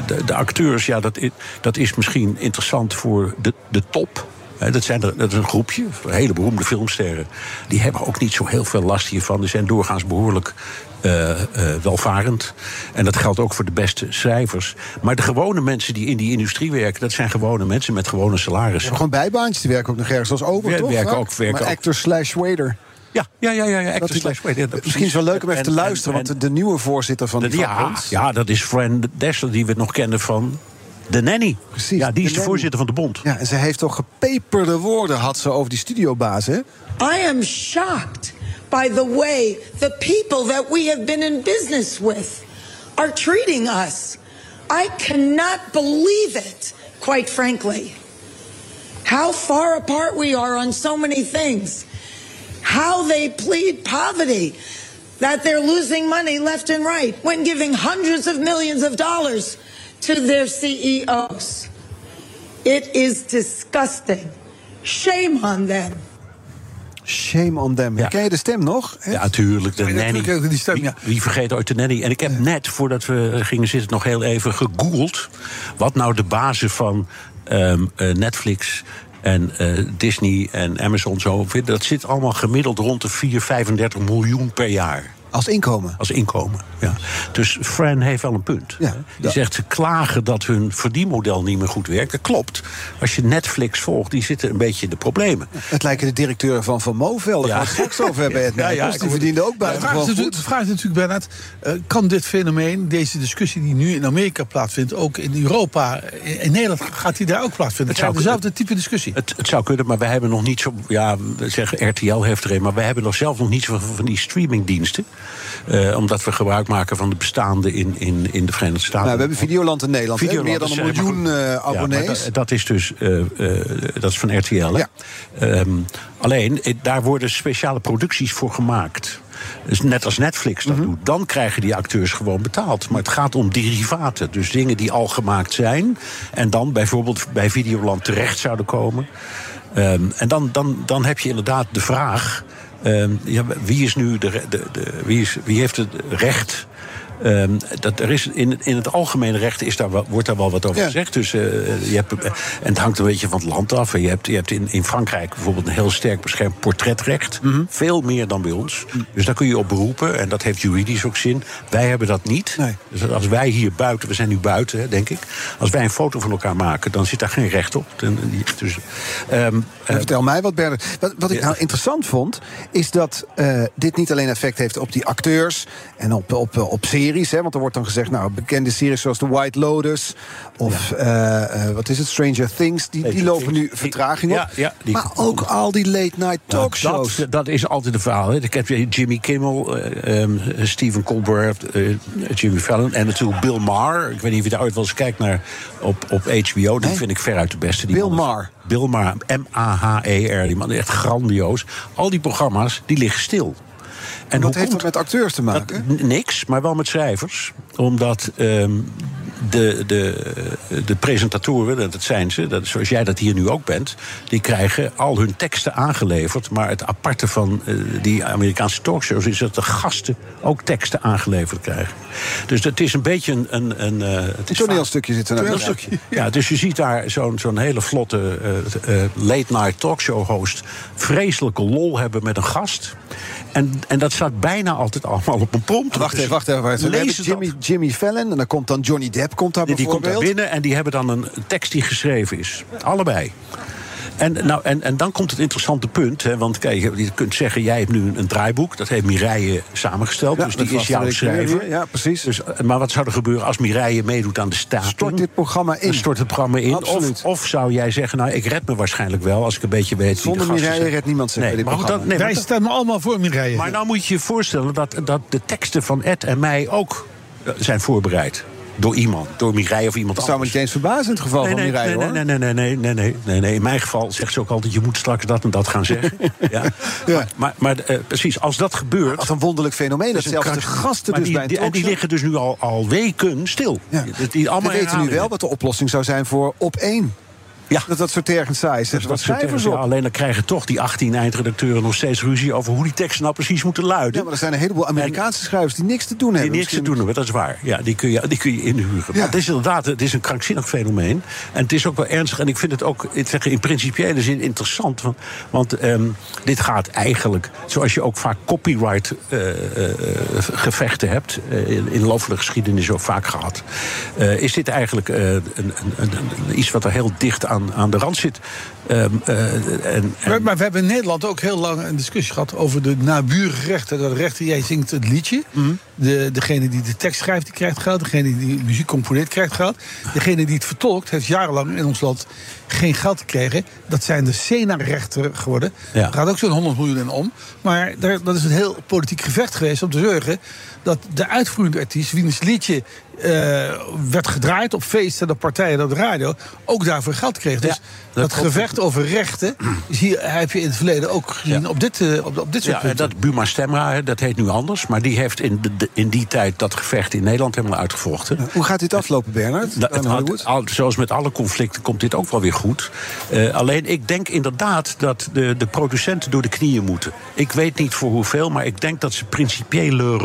de, de acteurs... ja, dat is, dat is misschien interessant voor de, de top... Dat, zijn er, dat is een groepje, hele beroemde filmsterren. Die hebben ook niet zo heel veel last hiervan. Die zijn doorgaans behoorlijk eh, eh, welvarend. En dat geldt ook voor de beste schrijvers. Maar de gewone mensen die in die industrie werken... dat zijn gewone mensen met gewone salarissen.
gewoon bijbaantjes, die werken ook nog ergens als ober,
Ja,
toch?
werken ook- werken
maar
ook.
actor slash wader.
Ja, ja, ja, ja, ja actor
Dat is-
slash ja, dat-
Misschien is het wel leuk om even te
En- en-
luisteren, want de, de nieuwe voorzitter van die
ja, ja, dat is Fran Dessler, die we nog kennen van de nanny.
Precies,
ja, die is de,
nanny.
voorzitter van de bond.
Ja, en ze heeft toch gepeperde woorden had ze over die studiobaas, hè?
I am shocked by the way the people that we have been in business with are treating us. I cannot believe it, quite frankly. How far apart we are on so many things. How they plead poverty. That they're losing money left and right when giving hundreds of millions of dollars to their CEOs. It is disgusting. Shame on them.
Shame on them. Ken je de stem nog?
Ja, natuurlijk, de
Ja,
nanny.
die stem, ja.
Wie, wie vergeet ooit de nanny? En ik heb net, voordat we gingen zitten, nog heel even gegoogeld... wat nou de basis van ehm, eh, Netflix en eh, Disney en Amazon zo vindt. Dat zit allemaal gemiddeld rond de 4, 35 miljoen per jaar.
Als inkomen?
Als inkomen, ja. Dus Fran heeft wel een punt.
Ja,
hè. Die zegt ze klagen dat hun verdienmodel niet meer goed werkt. Dat klopt. Als je Netflix volgt, die zitten een beetje in de problemen.
Het lijken de directeuren van Van. Daar we het straks over hebben. Ed
Ja, ja, ik
die verdienden ook buitengewoon
natuurlijk,
goed.
de vraag is natuurlijk, Bernard, eh, kan dit fenomeen, deze discussie die nu in Amerika plaatsvindt, ook in Europa, in, in Nederland, gaat die daar ook plaatsvinden?
Het zou
dezelfde type discussie.
Het, het zou kunnen, maar wij hebben nog niet zo. Ja, we zeggen RTL heeft er een, maar wij hebben nog zelf nog niet zo van, van die streamingdiensten. Eh, omdat we gebruik maken van de bestaande in, in, in de Verenigde Staten.
Nou, we hebben Videoland in Nederland.
Videoland
Meer dan een miljoen eh,
Ja,
abonnees.
dat, dat is dus eh, dat is van RTL. Hè? Ehm, alleen, daar worden speciale producties voor gemaakt. Dus net als Netflix
Mhm.
dat doet. Dan krijgen die acteurs gewoon betaald. Maar het gaat om derivaten. Dus dingen die al gemaakt zijn. En dan bijvoorbeeld bij Videoland terecht zouden komen. Ehm, en dan, dan, dan heb je inderdaad de vraag. Ehm, ja, wie is nu de, de, de, wie, is, wie heeft het recht Ehm, dat er is in, in het algemene recht is daar wordt daar wel wat over
Ja.
gezegd. Dus, eh, je hebt, en het hangt een beetje van het land af. Je hebt, je hebt in, in Frankrijk bijvoorbeeld een heel sterk beschermd portretrecht.
Mhm.
Veel meer dan bij ons. Dus daar kun je op beroepen. En dat heeft juridisch ook zin. Wij hebben dat niet. Dus als wij hier buiten, we zijn nu buiten, denk ik. Als wij een foto van elkaar maken, dan zit daar geen recht op. Dus, ehm, eh,
Vertel mij wat, Bernard. Wat, wat ik nou interessant vond, is dat eh, dit niet alleen effect heeft op die acteurs en op, op, eh, op series. Hè, want er wordt dan gezegd, nou, bekende series zoals The White Lotus of eh, eh, wat is het, Stranger Things, die, die lopen nu vertraging op.
Ja, ja,
maar ook al die late night
Nou,
talkshows.
dat, dat is altijd een verhaal. Hè. Ik heb Jimmy Kimmel, eh, ehm, Stephen Colbert, Jimmy Fallon en natuurlijk Bill Maher. Ik weet niet of je daar ooit wel eens kijkt naar op, op HBO. Die vind ik veruit de beste. Die
Bill Maher.
Bill Maher, M-A-H-E-R. Die man is echt grandioos. Al die programma's, die liggen stil. En
wat heeft dat met acteurs te maken?
Niks, maar wel met schrijvers. Omdat ehm, de, de, de presentatoren, dat zijn ze, dat, zoals jij dat hier nu ook bent, die krijgen al hun teksten aangeleverd. Maar het aparte van eh, die Amerikaanse talkshows is dat de gasten ook teksten aangeleverd krijgen. Dus het is een beetje een. een, een het is
toneelstukje zit er.
Toneelstukje. Ja, dus je ziet daar zo'n zo'n hele vlotte eh, eh, late-night talkshow host vreselijke lol hebben met een gast. En, en dat staat bijna altijd allemaal op een prompter.
Wacht even, wacht even. wacht even.
Lees het
Jimmy, Jimmy Fallon en dan komt dan Johnny Depp komt daar
die, die komt
bijvoorbeeld.
daar binnen en die hebben dan een tekst die geschreven is. Allebei. En, nou, en, en dan komt het interessante punt. Hè, want kijk, je kunt zeggen, jij hebt nu een draaiboek. Dat heeft Mireille samengesteld.
Ja,
dus die is jouw schrijver.
Ja, precies.
Dus, eh, maar wat zou er gebeuren als Mireille meedoet aan de staat?
Stort dit programma in?
Dan stort het programma in.
Absoluut.
Of, of zou jij zeggen, nou, ik red me waarschijnlijk wel... als ik een beetje weet wie
Zonder
de gasten
Mireille
zijn.
redt niemand zich dit
maar dat- nee,
Wij
dat-
stemmen allemaal voor Mireille.
maar nou moet je je voorstellen dat, dat de teksten van Ed en mij ook eh, zijn voorbereid. Door iemand, door Mireille of iemand
Dat zou me
anders.
niet eens verbazen in het geval
Nee,
van
nee,
Mireille,
nee,
hoor.
nee, nee, nee, nee, nee, nee, nee, nee. In mijn geval zegt ze ook altijd: je moet straks dat en dat gaan zeggen. ja. Maar, maar, maar eh, precies, als dat gebeurt.
Wat een wonderlijk fenomeen. Dat zelfs de gasten dus
die,
bij
die, En die liggen dus nu al, al weken stil. Die, die allemaal
We weten nu wel wat de oplossing zou zijn voor op één.
Ja.
Dat dat tergend saai is. Wat
dat teksten,
op.
ja, alleen dan krijgen toch die 18 eindredacteuren nog steeds ruzie over hoe die teksten nou precies moeten luiden.
Ja, maar er zijn een heleboel Amerikaanse schrijvers die niks te doen
Die
hebben.
niks te doen hebben, dat is waar. Ja, die kun je, die kun je inhuren. Maar het is inderdaad het is een krankzinnig fenomeen. En het is ook wel ernstig. En ik vind het ook ik zeg, in principiële zin interessant. Want, want ehm, dit gaat eigenlijk, zoals je ook vaak copyright eh, eh, gevechten hebt... eh, in, in de loop van de geschiedenis ook vaak gehad... eh, is dit eigenlijk een, een, een, een- iets wat er heel dicht aan, aan de rand zit. Ehm, eh, en,
Maar, maar we hebben in Nederland ook heel lang een discussie gehad over de naburige rechten. Dat rechten, jij zingt het liedje.
Mhm.
De, degene die de tekst schrijft, die krijgt geld. Degene die muziek componeert, krijgt geld. Degene die het vertolkt, heeft jarenlang in ons land geen geld gekregen. Dat zijn de SENA-rechten geworden.
Ja.
Daar gaat ook zo'n 100 miljoen in om. Maar daar, dat is een heel politiek gevecht geweest om te zorgen dat de uitvoerende artiest, wiens liedje eh, werd gedraaid op feesten, op partijen, op de radio, ook daarvoor geld kreeg. Dus dat, gevecht over rechten is hier, heb je in het verleden ook gezien op, dit, eh, op, op dit soort
Ja,
punten.
dat Buma Stemra, hè, dat heet nu anders. Maar die heeft in, de- de- in die tijd dat gevecht in Nederland helemaal uitgevochten.
Hoe gaat dit aflopen, Bernard?
Nou,
Aan
het had-
Hollywood?
al- zoals met alle conflicten komt dit ook wel weer goed. Eh, alleen ik denk inderdaad dat de, de producenten door de knieën moeten. Ik weet niet voor hoeveel, maar ik denk dat ze principiële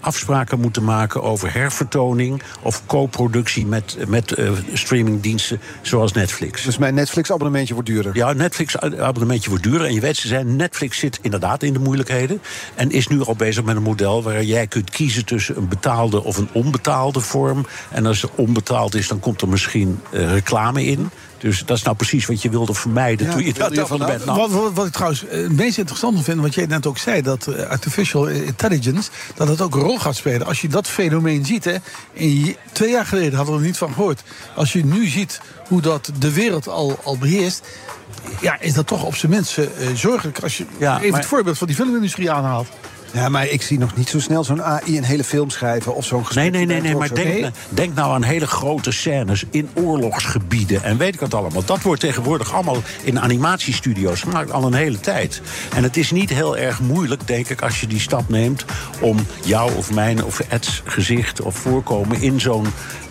afspraken moeten maken over hervertoning of co-productie met, met eh, streamingdiensten zoals Netflix.
Dus mijn Netflix-abonnementje wordt duurder.
Ja, Netflix-abonnementje wordt duurder. En je weet, ze zijn, Netflix zit inderdaad in de moeilijkheden. En is nu al bezig met een model waar jij kunt kiezen tussen een betaalde of een onbetaalde vorm. En als het onbetaald is, dan komt er misschien eh, reclame in. Dus dat is nou precies wat je wilde vermijden
Ja,
toen je dat van bent. Nou,
wat, wat, wat ik trouwens eh, het meest interessante vind, wat jij net ook zei, dat eh, artificial intelligence, dat het ook een rol gaat spelen. Als je dat fenomeen ziet, hè, en je- twee jaar geleden hadden we er niet van gehoord. Als je nu ziet hoe dat de wereld al, al beheerst. Ja, is dat toch op zijn minst eh, zorgelijk als je even
maar-
het voorbeeld van die filmindustrie aanhaalt.
Ja, maar ik zie nog niet zo snel zo'n AI een hele film schrijven of zo'n gesprek.
Nee, nee, nee, nee, maar denk, denk nou aan hele grote scènes in oorlogsgebieden en weet ik wat allemaal. Dat wordt tegenwoordig allemaal in animatiestudio's gemaakt al een hele tijd. En het is niet heel erg moeilijk, denk ik, als je die stap neemt om jou of mijn of Ed's gezicht of voorkomen in zo'n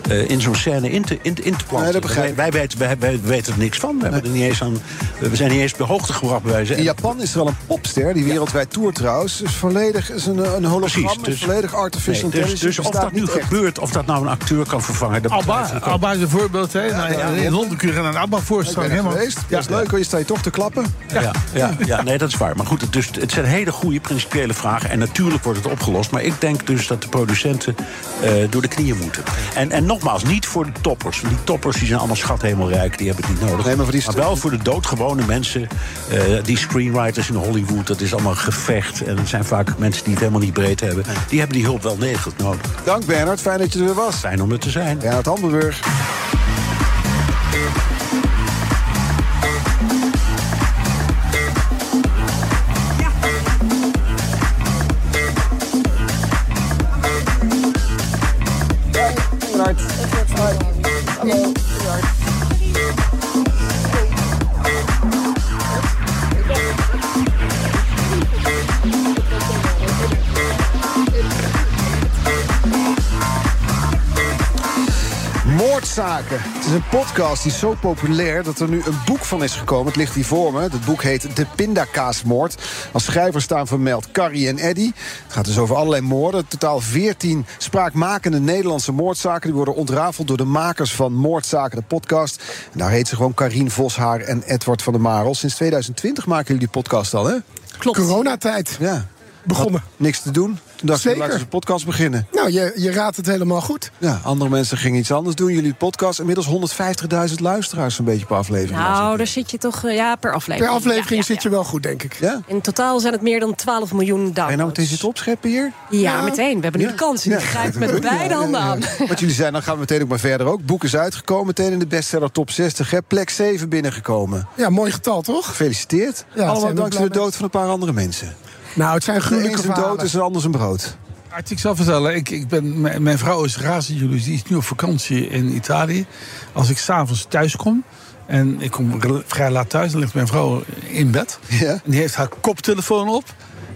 eh, in zo'n scène in te, in, in te planten.
Nee, dat begrijp
wij, wij, weten, wij, wij weten er niks van. We, hebben er niet eens aan, we zijn niet eens de hoogte gebracht bij wijze.
In Japan is er al een popster, die wereldwijd toert trouwens. Is volledig is een, een hologram,
Precies, dus-
is volledig artificial
Nee, dus,
intelligence.
dus of dat nu
echt.
gebeurt, of dat nou een acteur kan vervangen. dat
Alba. Alba is een voorbeeld. Hè. Nou,
ja,
in
ja.
Londen kun je gaan een ABBA-voorstelling. helemaal.
geweest. Dat is leuk, je sta je toch te klappen.
Ja, ja, ja, nee, dat is waar. Maar goed, het, dus, het zijn hele goede principiële vragen. En natuurlijk wordt het opgelost. Maar ik denk dus dat de producenten eh, door de knieën moeten. En, en nogmaals, niet voor de toppers. Want die toppers die zijn allemaal schathemelrijk. Die hebben het niet nodig.
Nee, maar voor die
wel voor de doodgewone mensen. eh, die screenwriters in Hollywood. Dat is allemaal gevecht. En het zijn vaak mensen die het helemaal niet breed hebben. Die hebben die hulp wel degelijk nodig.
Dank Bernard, fijn dat je er weer was.
Fijn om er te zijn.
Bernard Hamburg. Is een podcast die is zo populair dat er nu een boek van is gekomen. Het ligt hier voor me. Het boek heet De Pindakaasmoord. Als schrijvers staan vermeld Carrie en Eddy. Het gaat dus over allerlei moorden. Totaal 14 spraakmakende Nederlandse moordzaken. Die worden ontrafeld door de makers van Moordzaken, de podcast. En daar heet ze gewoon Karien Voshaar en Edward van der Marel. Sinds 2020 maken jullie die podcast al, hè?
Klopt. Coronatijd.
Ja.
Begonnen.
Had niks te doen. Toen dacht ik,
Zeker.
laten we de podcast beginnen.
Nou, je, je raadt het helemaal goed.
Ja, andere mensen gingen iets anders doen. Jullie podcast. Inmiddels 150.000 luisteraars een beetje per aflevering.
Nou, daar zit je toch eh, ja, per aflevering.
Per aflevering
Ja, ja,
zit je wel goed, denk ik.
Ja?
In totaal zijn het meer dan 12 miljoen
Ga je nou
downloads.
meteen zitten opscheppen hier?
Ja, meteen. We hebben nu de kans. Die grijpt met beide handen aan.
Wat jullie zijn, dan gaan we meteen ook maar verder ook. Boek is uitgekomen, meteen in de bestseller top 60. Hè? Plek 7 binnengekomen.
Ja, mooi getal, toch?
Gefeliciteerd.
Ja,
Allemaal dankzij de dood van een paar andere mensen.
Nou, het zijn
De een dood is een ander zijn brood.
Ik zal vertellen, ik, ik ben, mijn, mijn vrouw is razend jaloers. Die is nu op vakantie in Italië. Als ik s'avonds thuis kom... en ik kom vrij laat thuis... dan ligt mijn vrouw in bed. En die heeft haar koptelefoon op.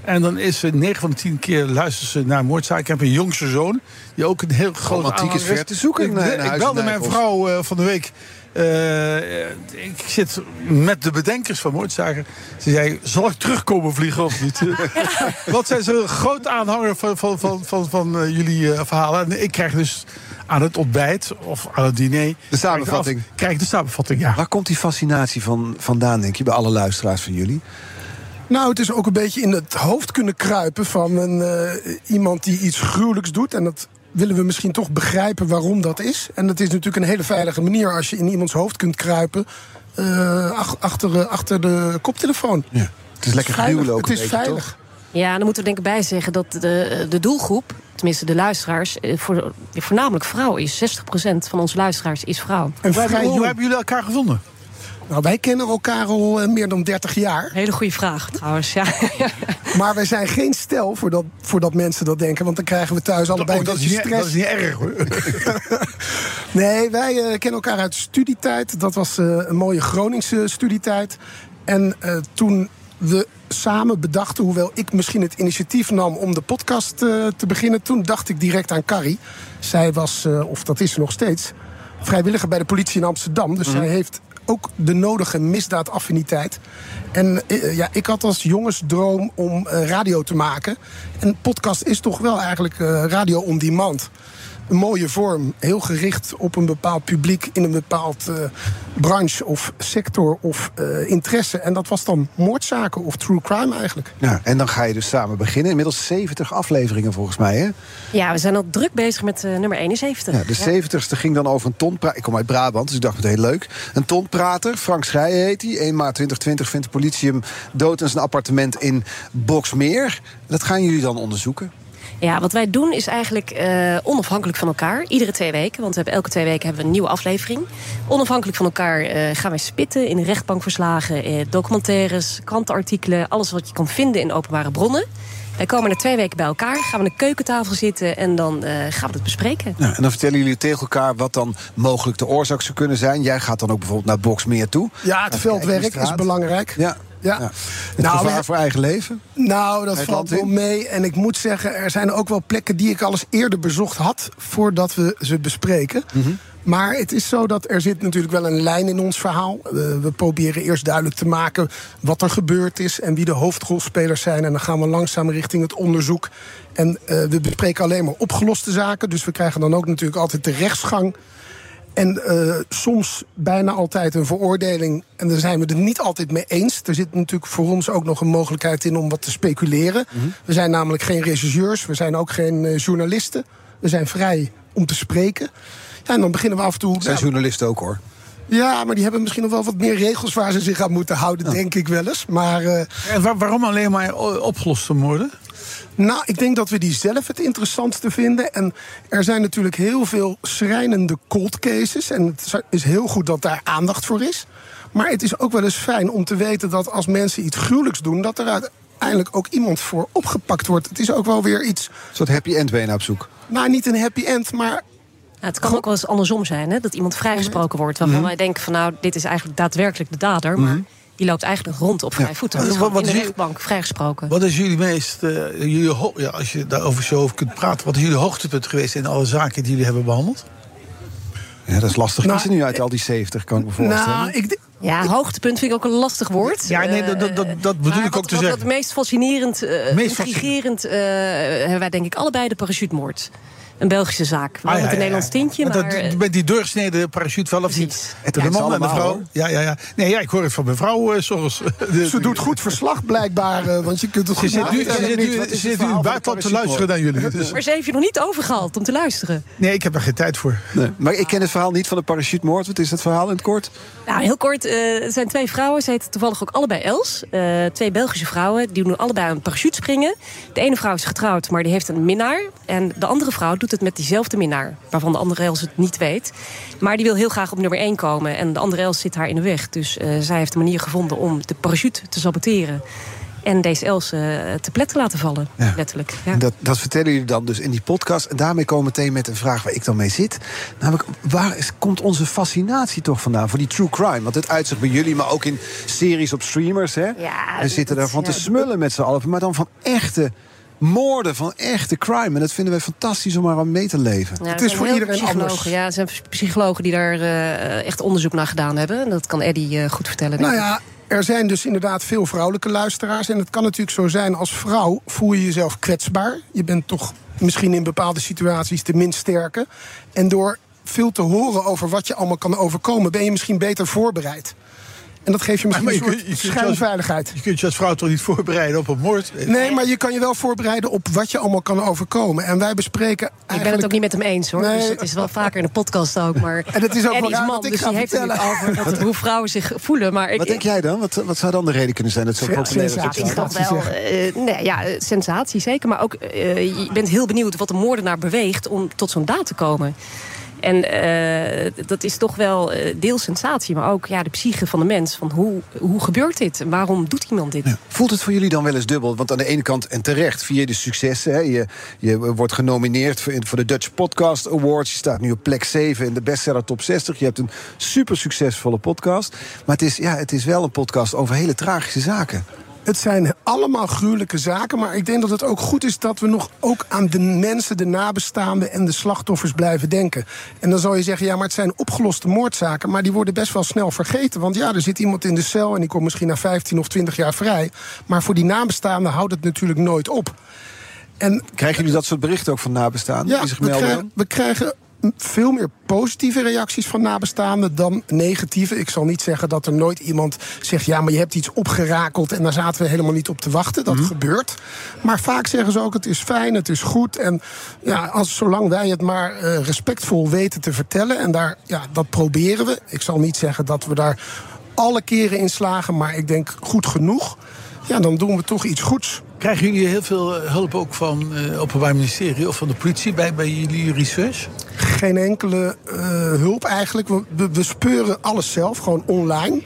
En dan is ze 9 van de 10 keer luistert ze naar moordzaak. Ik heb een jongste zoon, die ook een heel groot
Romantiek is ver te zoeken
Ik,
eh,
ik belde mijn vrouw eh, van de week. Eh, ik zit met de bedenkers van moordzaken. Ze zei, zal ik terugkomen vliegen of niet? Want zij is een groot aanhanger van, van, van, van, van eh, jullie eh, verhalen. En ik krijg dus aan het ontbijt of aan het diner...
De samenvatting.
Krijg, de samenvatting, ja.
Waar komt die fascinatie van, vandaan, denk je, bij alle luisteraars van jullie?
Nou, het is ook een beetje in het hoofd kunnen kruipen van een, eh, iemand die iets gruwelijks doet. En dat willen we misschien toch begrijpen waarom dat is. En dat is natuurlijk een hele veilige manier als je in iemands hoofd kunt kruipen. eh, ach- achter, eh, achter de koptelefoon.
Ja. Het is lekker ook
Het is
beetje,
veilig.
toch?
Ja, dan moeten we denk ik bij zeggen dat de, de doelgroep, tenminste de luisteraars, eh, voor, voornamelijk vrouw is. 60% van onze luisteraars is vrouw.
En
Hoe hoe hebben jullie elkaar gevonden?
Nou, wij kennen elkaar al eh, meer dan 30 jaar.
Hele goede vraag trouwens, ja.
Maar wij zijn geen stel voordat, voordat mensen dat denken. Want dan krijgen we thuis allebei
Oh,
een
dat, is
beetje
niet,
stress.
dat is niet erg hoor.
Nee, wij eh, kennen elkaar uit studietijd. Dat was eh, een mooie Groningse studietijd. En eh, toen we samen bedachten, hoewel ik misschien het initiatief nam om de podcast eh, te beginnen, toen dacht ik direct aan Carrie. Zij was, eh, of dat is ze nog steeds, vrijwilliger bij de politie in Amsterdam. Dus zij heeft ook de nodige misdaadaffiniteit. En eh, ja, ik had als jongensdroom om eh, radio te maken. En podcast is toch wel eigenlijk eh, radio on demand een mooie vorm. Heel gericht op een bepaald publiek in een bepaald uh, branche of sector of uh, interesse. En dat was dan moordzaken of true crime eigenlijk.
Ja, en dan ga je dus samen beginnen. Inmiddels 70 afleveringen volgens mij, hè?
Ja, we zijn al druk bezig met uh, nummer 71.
Ja, de 70ste ging dan over een tonprater. Ik kom uit Brabant, dus ik dacht meteen leuk. Een tonprater, Frank Schrijen heet hij. 1 maart 2020 vindt de politie hem dood in zijn appartement in Boksmeer. Dat gaan jullie dan onderzoeken?
Ja, wat wij doen is eigenlijk uh, onafhankelijk van elkaar. Iedere twee weken, want we hebben elke twee weken hebben we een nieuwe aflevering. Onafhankelijk van elkaar uh, gaan wij spitten in rechtbankverslagen, uh, documentaires, krantenartikelen, alles wat je kan vinden in openbare bronnen. Wij komen er twee weken bij elkaar, gaan we aan de keukentafel zitten en dan gaan we het bespreken.
Ja, en dan vertellen jullie tegen elkaar wat dan mogelijk de oorzaak zou kunnen zijn. Jij gaat dan ook bijvoorbeeld naar Boxmeer toe.
Ja, het veldwerk is belangrijk.
Ja.
Ja.
ja. Het nou, gevaar voor eigen leven?
Nou, dat valt wel mee. En ik moet zeggen, er zijn ook wel plekken die ik al eens eerder bezocht had... voordat we ze bespreken. Mm -hmm. Maar het is zo dat er zit natuurlijk wel een lijn in ons verhaal. Uh, we proberen eerst duidelijk te maken wat er gebeurd is... en wie de hoofdrolspelers zijn. En dan gaan we langzaam richting het onderzoek. En uh, we bespreken alleen maar opgeloste zaken. Dus we krijgen dan ook natuurlijk altijd de rechtsgang... En uh, soms bijna altijd een veroordeling. En daar zijn we het niet altijd mee eens. Er zit natuurlijk voor ons ook nog een mogelijkheid in om wat te speculeren. Mm -hmm. We zijn namelijk geen regisseurs, we zijn ook geen uh, journalisten. We zijn vrij om te spreken. Ja, en dan beginnen we af en toe.
Zijn journalisten ook hoor.
Ja, maar die hebben misschien nog wel wat meer regels waar ze zich aan moeten houden, ja. denk ik wel eens. Maar, uh,
en waar, waarom alleen maar opgeloste moorden?
Nou, ik denk dat we die zelf het interessantste vinden. En er zijn natuurlijk heel veel schrijnende cold cases. En het is heel goed dat daar aandacht voor is. Maar het is ook wel eens fijn om te weten dat als mensen iets gruwelijks doen... dat er uiteindelijk ook iemand voor opgepakt wordt. Het is ook wel weer iets...
Een soort happy end ben je op zoek?
Nou, niet een happy end, maar
ja, het kan ook wel eens andersom zijn, hè? dat iemand vrijgesproken wordt. Waarvan mm -hmm. wij denken van nou, dit is eigenlijk daadwerkelijk de dader. Maar die loopt eigenlijk rond op vrij voeten. Dus wat, wat in de rechtbank vrijgesproken.
Wat is jullie meest, uh, jullie ja, als je daarover zo over kunt praten... wat is jullie hoogtepunt geweest in alle zaken die jullie hebben behandeld?
Ja, dat is lastig nou, kiezen nu uit al die 70, kan ik me voorstellen.
Nou, ik
ja, hoogtepunt vind ik ook een lastig woord.
Ja, nee, dat, dat, dat, dat bedoel
maar
ik ook
wat,
te
wat,
zeggen.
Wat het meest fascinerend, uh,
Meest
intrigerend, uh, hebben wij denk ik allebei de parachutemoord een Belgische zaak. Wel
Ah, ja,
met een
ja,
Nederlands
ja.
tintje, maar... eh,
dat, met die doorsneden parachute wel of niet?
Het
de man en de vrouw. Ja, ja, ja. Nee, ja, ik hoor het van mijn vrouw uh, soms.
Ze doet goed verslag blijkbaar, uh, want je kunt het
Ze
goed
zit nu, ze zit nu,
Wat
ze zit nu buitenland te luisteren naar jullie. Dus,
Maar ze heeft je nog niet overgehaald om te luisteren.
nee, ik heb er geen tijd voor.
Nee. Maar ik ken het verhaal niet van de parachutemoord. Wat is het verhaal in het kort?
Nou, heel kort. eh, het zijn twee vrouwen. Ze heten toevallig ook allebei Els. Eh, twee Belgische vrouwen. Die doen allebei een parachutespringen. De ene vrouw is getrouwd, maar die heeft een minnaar. En de andere vrouw doet het met diezelfde minnaar. Waarvan de andere Els het niet weet. Maar die wil heel graag op nummer 1 komen. En de andere Els zit haar in de weg. Dus eh, zij heeft een manier gevonden om de parachute te saboteren. En deze Els eh, te plet te laten vallen. Letterlijk. Ja.
Dat, dat vertellen jullie dan dus in die podcast. En daarmee komen we meteen met een vraag waar ik dan mee zit. Namelijk, waar is, komt onze fascinatie toch vandaan voor die true crime? Want het uitzicht bij jullie, maar ook in series op streamers. Hè?
Ja,
we zitten daarvan te smullen met z'n allen. Maar dan van echte moorden, van echte crime. En dat vinden wij fantastisch om maar aan mee te leven.
Ja, er zijn heel psychologen, Ja, er zijn psychologen die daar eh, echt onderzoek naar gedaan hebben. En dat kan Eddie eh, goed vertellen.
Nou ja, er zijn dus inderdaad veel vrouwelijke luisteraars. En het kan natuurlijk zo zijn, als vrouw voel je jezelf kwetsbaar. Je bent toch misschien in bepaalde situaties de minst sterke. En door veel te horen over wat je allemaal kan overkomen... ben je misschien beter voorbereid. En dat geeft je misschien
Maar
een
je
soort
kunt- je kunt je als-
schijnveiligheid.
Je kunt je als vrouw toch niet voorbereiden op een moord?
Nee, maar je kan je wel voorbereiden op wat je allemaal kan overkomen. En wij bespreken
Ik ben
eigenlijk...
het ook niet met hem eens hoor.
Nee.
Dus het is wel vaker in de podcast ook. Maar
En het is ook wel raar
man,
wat ik
dus
ga
die heeft het
vertellen.
over dat, hoe vrouwen zich voelen. Maar ik,
Wat denk jij dan? Wat, wat zou dan de reden kunnen zijn dat het zo
Ja,
populair is?
sensatie.
Ik toch wel, eh, nee, ja, eh, sensatie zeker. Maar ook, eh, je bent heel benieuwd wat de moordenaar beweegt om tot zo'n daad te komen. En eh, dat is toch wel eh, deels sensatie, maar ook ja, de psyche van de mens. Van hoe, hoe gebeurt dit? Waarom doet iemand dit?
Voelt het voor jullie dan wel eens dubbel? Want aan de ene kant, en terecht, via de successen... Hè, je, je wordt genomineerd voor, voor de Dutch Podcast Awards. Je staat nu op plek 7 in de bestseller top 60. Je hebt een super succesvolle podcast. Maar het is, ja, het is wel een podcast over hele tragische zaken.
Het zijn allemaal gruwelijke zaken, maar ik denk dat het ook goed is dat we nog ook aan de mensen, de nabestaanden en de slachtoffers blijven denken. En dan zou je zeggen, ja, maar het zijn opgeloste moordzaken, maar die worden best wel snel vergeten. Want ja, er zit iemand in de cel en die komt misschien na 15 of 20 jaar vrij. Maar voor die nabestaanden houdt het natuurlijk nooit op. En,
Krijgen jullie dat soort berichten ook van nabestaanden
ja,
die zich
we
melden?
krijgen, we krijgen veel meer positieve reacties van nabestaanden dan negatieve. Ik zal niet zeggen dat er nooit iemand zegt... ja, maar je hebt iets opgerakeld en daar zaten we helemaal niet op te wachten. Dat gebeurt. Maar vaak zeggen ze ook, het is fijn, het is goed. En ja, als, zolang wij het maar eh, respectvol weten te vertellen... en daar, ja, dat proberen we. Ik zal niet zeggen dat we daar alle keren in slagen... maar ik denk goed genoeg. Ja, dan doen we toch iets goeds.
Krijgen jullie heel veel eh, hulp ook van het Openbaar Ministerie of van de politie bij, bij jullie research?
Geen enkele eh, hulp eigenlijk. We, we, we speuren alles zelf, gewoon online.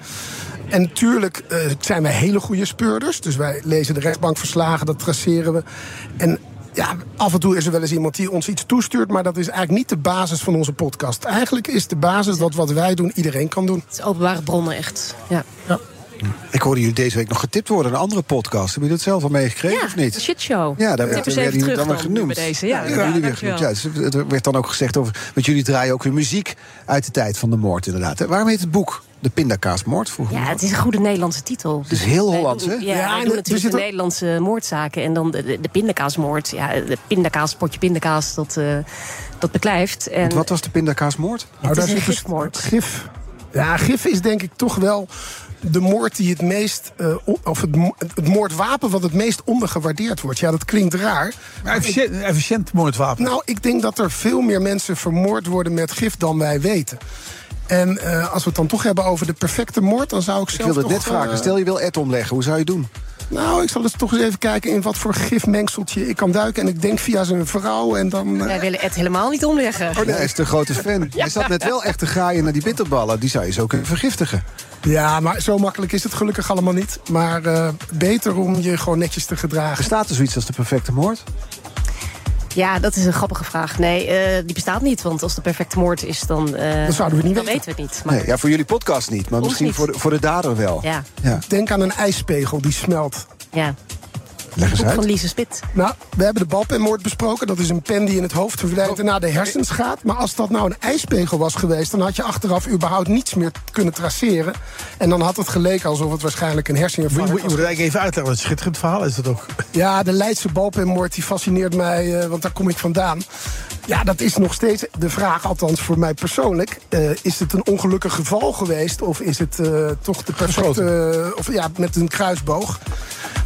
En natuurlijk eh, zijn wij hele goede speurders. Dus wij lezen de rechtbankverslagen, dat traceren we. En ja, af en toe is er wel eens iemand die ons iets toestuurt... maar dat is eigenlijk niet de basis van onze podcast. Eigenlijk is de basis dat wat wij doen, iedereen kan doen.
Het is openbare bronnen, echt. Ja.
Ik hoorde jullie deze week nog getipt worden, een andere podcast. Hebben jullie dat zelf al meegekregen
Ja,
of niet?
de shitshow.
Ja, daar werd, jullie
terug
dan weer genoemd.
bij deze. Ja, ja,
jullie weer genoemd. Ja, dus er werd dan ook gezegd over... want jullie draaien ook weer muziek uit de tijd van de moord, inderdaad. Waarom heet het boek De Pindakaasmoord? Vroeg
Ja, het is een goede Nederlandse titel.
Het is heel Hollands, hè?
Ja,
Ja,
doen natuurlijk de Nederlandse moordzaken. En dan de, de, de pindakaasmoord. Ja, de pindakaas, potje pindakaas, dat, eh, dat beklijft. En
Want wat was de Pindakaasmoord?
Nou,
het is een
zit dus
gifmoord.
Gif. Ja, gif is denk ik toch wel de moord die het meest. eh, of het, het moordwapen wat het meest ondergewaardeerd wordt. Ja, dat klinkt raar.
Maar efficiënt, efficiënt moordwapen.
Nou, ik denk dat er veel meer mensen vermoord worden met gif dan wij weten. En eh, als we het dan toch hebben over de perfecte moord, dan zou ik
Ik
zelf
wilde het
toch,
net vragen.
eh,
Stel je wil Ed omleggen, hoe zou je het doen?
Nou, ik zal eens toch eens even kijken in wat voor gifmengseltje ik kan duiken. En ik denk via zijn vrouw en dan... eh,
wij willen het helemaal niet omleggen.
Oh, nee, hij is de grote fan. Hij zat net wel echt te graaien naar die bitterballen. Die zou je zo kunnen vergiftigen.
Ja, maar zo makkelijk is het gelukkig allemaal niet. Maar eh, beter om je gewoon netjes te gedragen.
Bestaat er zoiets als de perfecte moord?
Ja, dat is een grappige vraag. Nee, eh, die bestaat niet. Want als de perfecte moord is, dan, eh,
Dat zouden we niet
dan
weten.
weten we het niet. Maar
Nee, ja, voor jullie podcast niet, maar
Ons
misschien
niet.
Voor, de, voor de dader wel.
ja,
Ja.
Denk aan een ijspegel die smelt.
ja.
Leg eens
van. Lise Spit.
Nou, we hebben de balpenmoord besproken. Dat is een pen die in het hoofd verwijt en naar de hersens gaat. Maar als dat nou een ijspegel was geweest... dan had je achteraf überhaupt niets meer kunnen traceren. En dan had het geleken alsof het waarschijnlijk een herseninfarct
moet, je
was.
moet het eigenlijk even uitleggen. Wat een schitterend verhaal is dat ook.
Ja, de Leidse balpenmoord die fascineert mij, eh, want daar kom ik vandaan. Ja, dat is nog steeds de vraag, althans voor mij persoonlijk. Eh, is het een ongelukkig geval geweest? Of is het eh, toch de perfecte... of ja, met een kruisboog.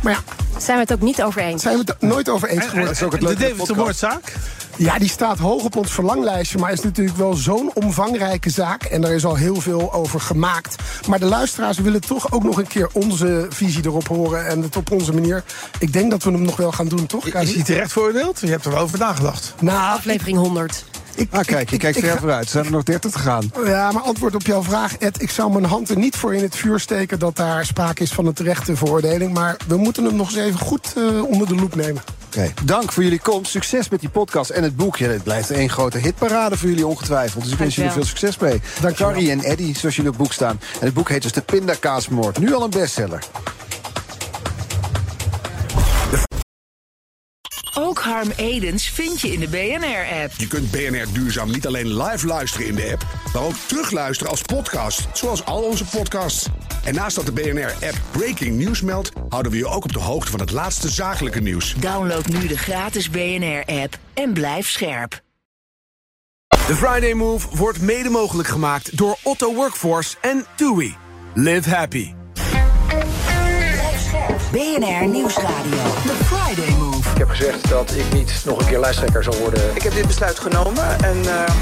Maar ja,
Zijn we het ook niet over eens?
zijn we het nooit over eens geworden.
En- en- de Deventer moordzaak?
Ja, die staat hoog op ons verlanglijstje. Maar is natuurlijk wel zo'n omvangrijke zaak. En daar is al heel veel over gemaakt. Maar de luisteraars willen toch ook nog een keer onze visie erop horen. En het op onze manier. Ik denk dat we hem nog wel gaan doen, toch?
Is hij terecht veroordeeld? Je hebt er wel over nagedacht.
Nou,
Aflevering 100.
Ik,
Ah, kijk, je
ik-
kijkt
ik
ver vooruit. Er zijn er nog 30 te gaan.
Ja, maar antwoord op jouw vraag, Ed. Ik zou mijn hand er niet voor in het vuur steken dat daar sprake is van een terechte veroordeling. Maar we moeten hem nog eens even goed eh, onder de loep nemen.
Oké, Dank voor jullie komst. Succes met die podcast en het boekje. Het blijft één grote hitparade voor jullie ongetwijfeld. Dus ik wens jullie veel succes mee.
Dankjewel.
Carrie en Eddie, zoals jullie op het boek staan. En het boek heet dus De Pindakaasmoord. Nu al een bestseller.
Ook Harm Edens vind je in de BNR-app.
Je kunt BNR Duurzaam niet alleen live luisteren in de app, maar ook terugluisteren als podcast, zoals al onze podcasts. En naast dat de BNR-app Breaking News meldt, houden we je ook op de hoogte van het laatste zakelijke nieuws.
Download nu de gratis BNR-app en blijf scherp.
De Friday Move wordt mede mogelijk gemaakt door Otto Workforce en TUI. Live happy.
BNR Nieuwsradio.
Heb gezegd dat ik niet nog een keer lijsttrekker zal worden.
Ik heb dit besluit genomen en eh,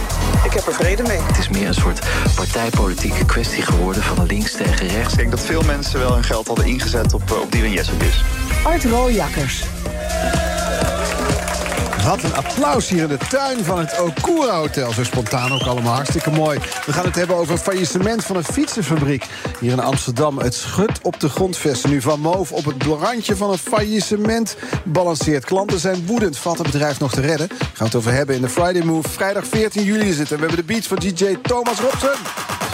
ik heb er vrede mee.
Het is meer een soort partijpolitieke kwestie geworden van links tegen rechts.
Ik denk dat veel mensen wel hun geld hadden ingezet op, eh, op Dylan Jesselgus.
Art Rooijakkers.
Wat een applaus hier in de tuin van het Okura Hotel. Zo spontaan ook allemaal hartstikke mooi. We gaan het hebben over het faillissement van een fietsenfabriek. Hier in Amsterdam. Het schudt op de grondvesten. Nu van Moof op het randje van een faillissement balanceert. Klanten zijn woedend. Valt het bedrijf nog te redden? Gaan we het over hebben in de Friday Move. Vrijdag 14 juli is het. En we hebben de beats van DJ Thomas Robson.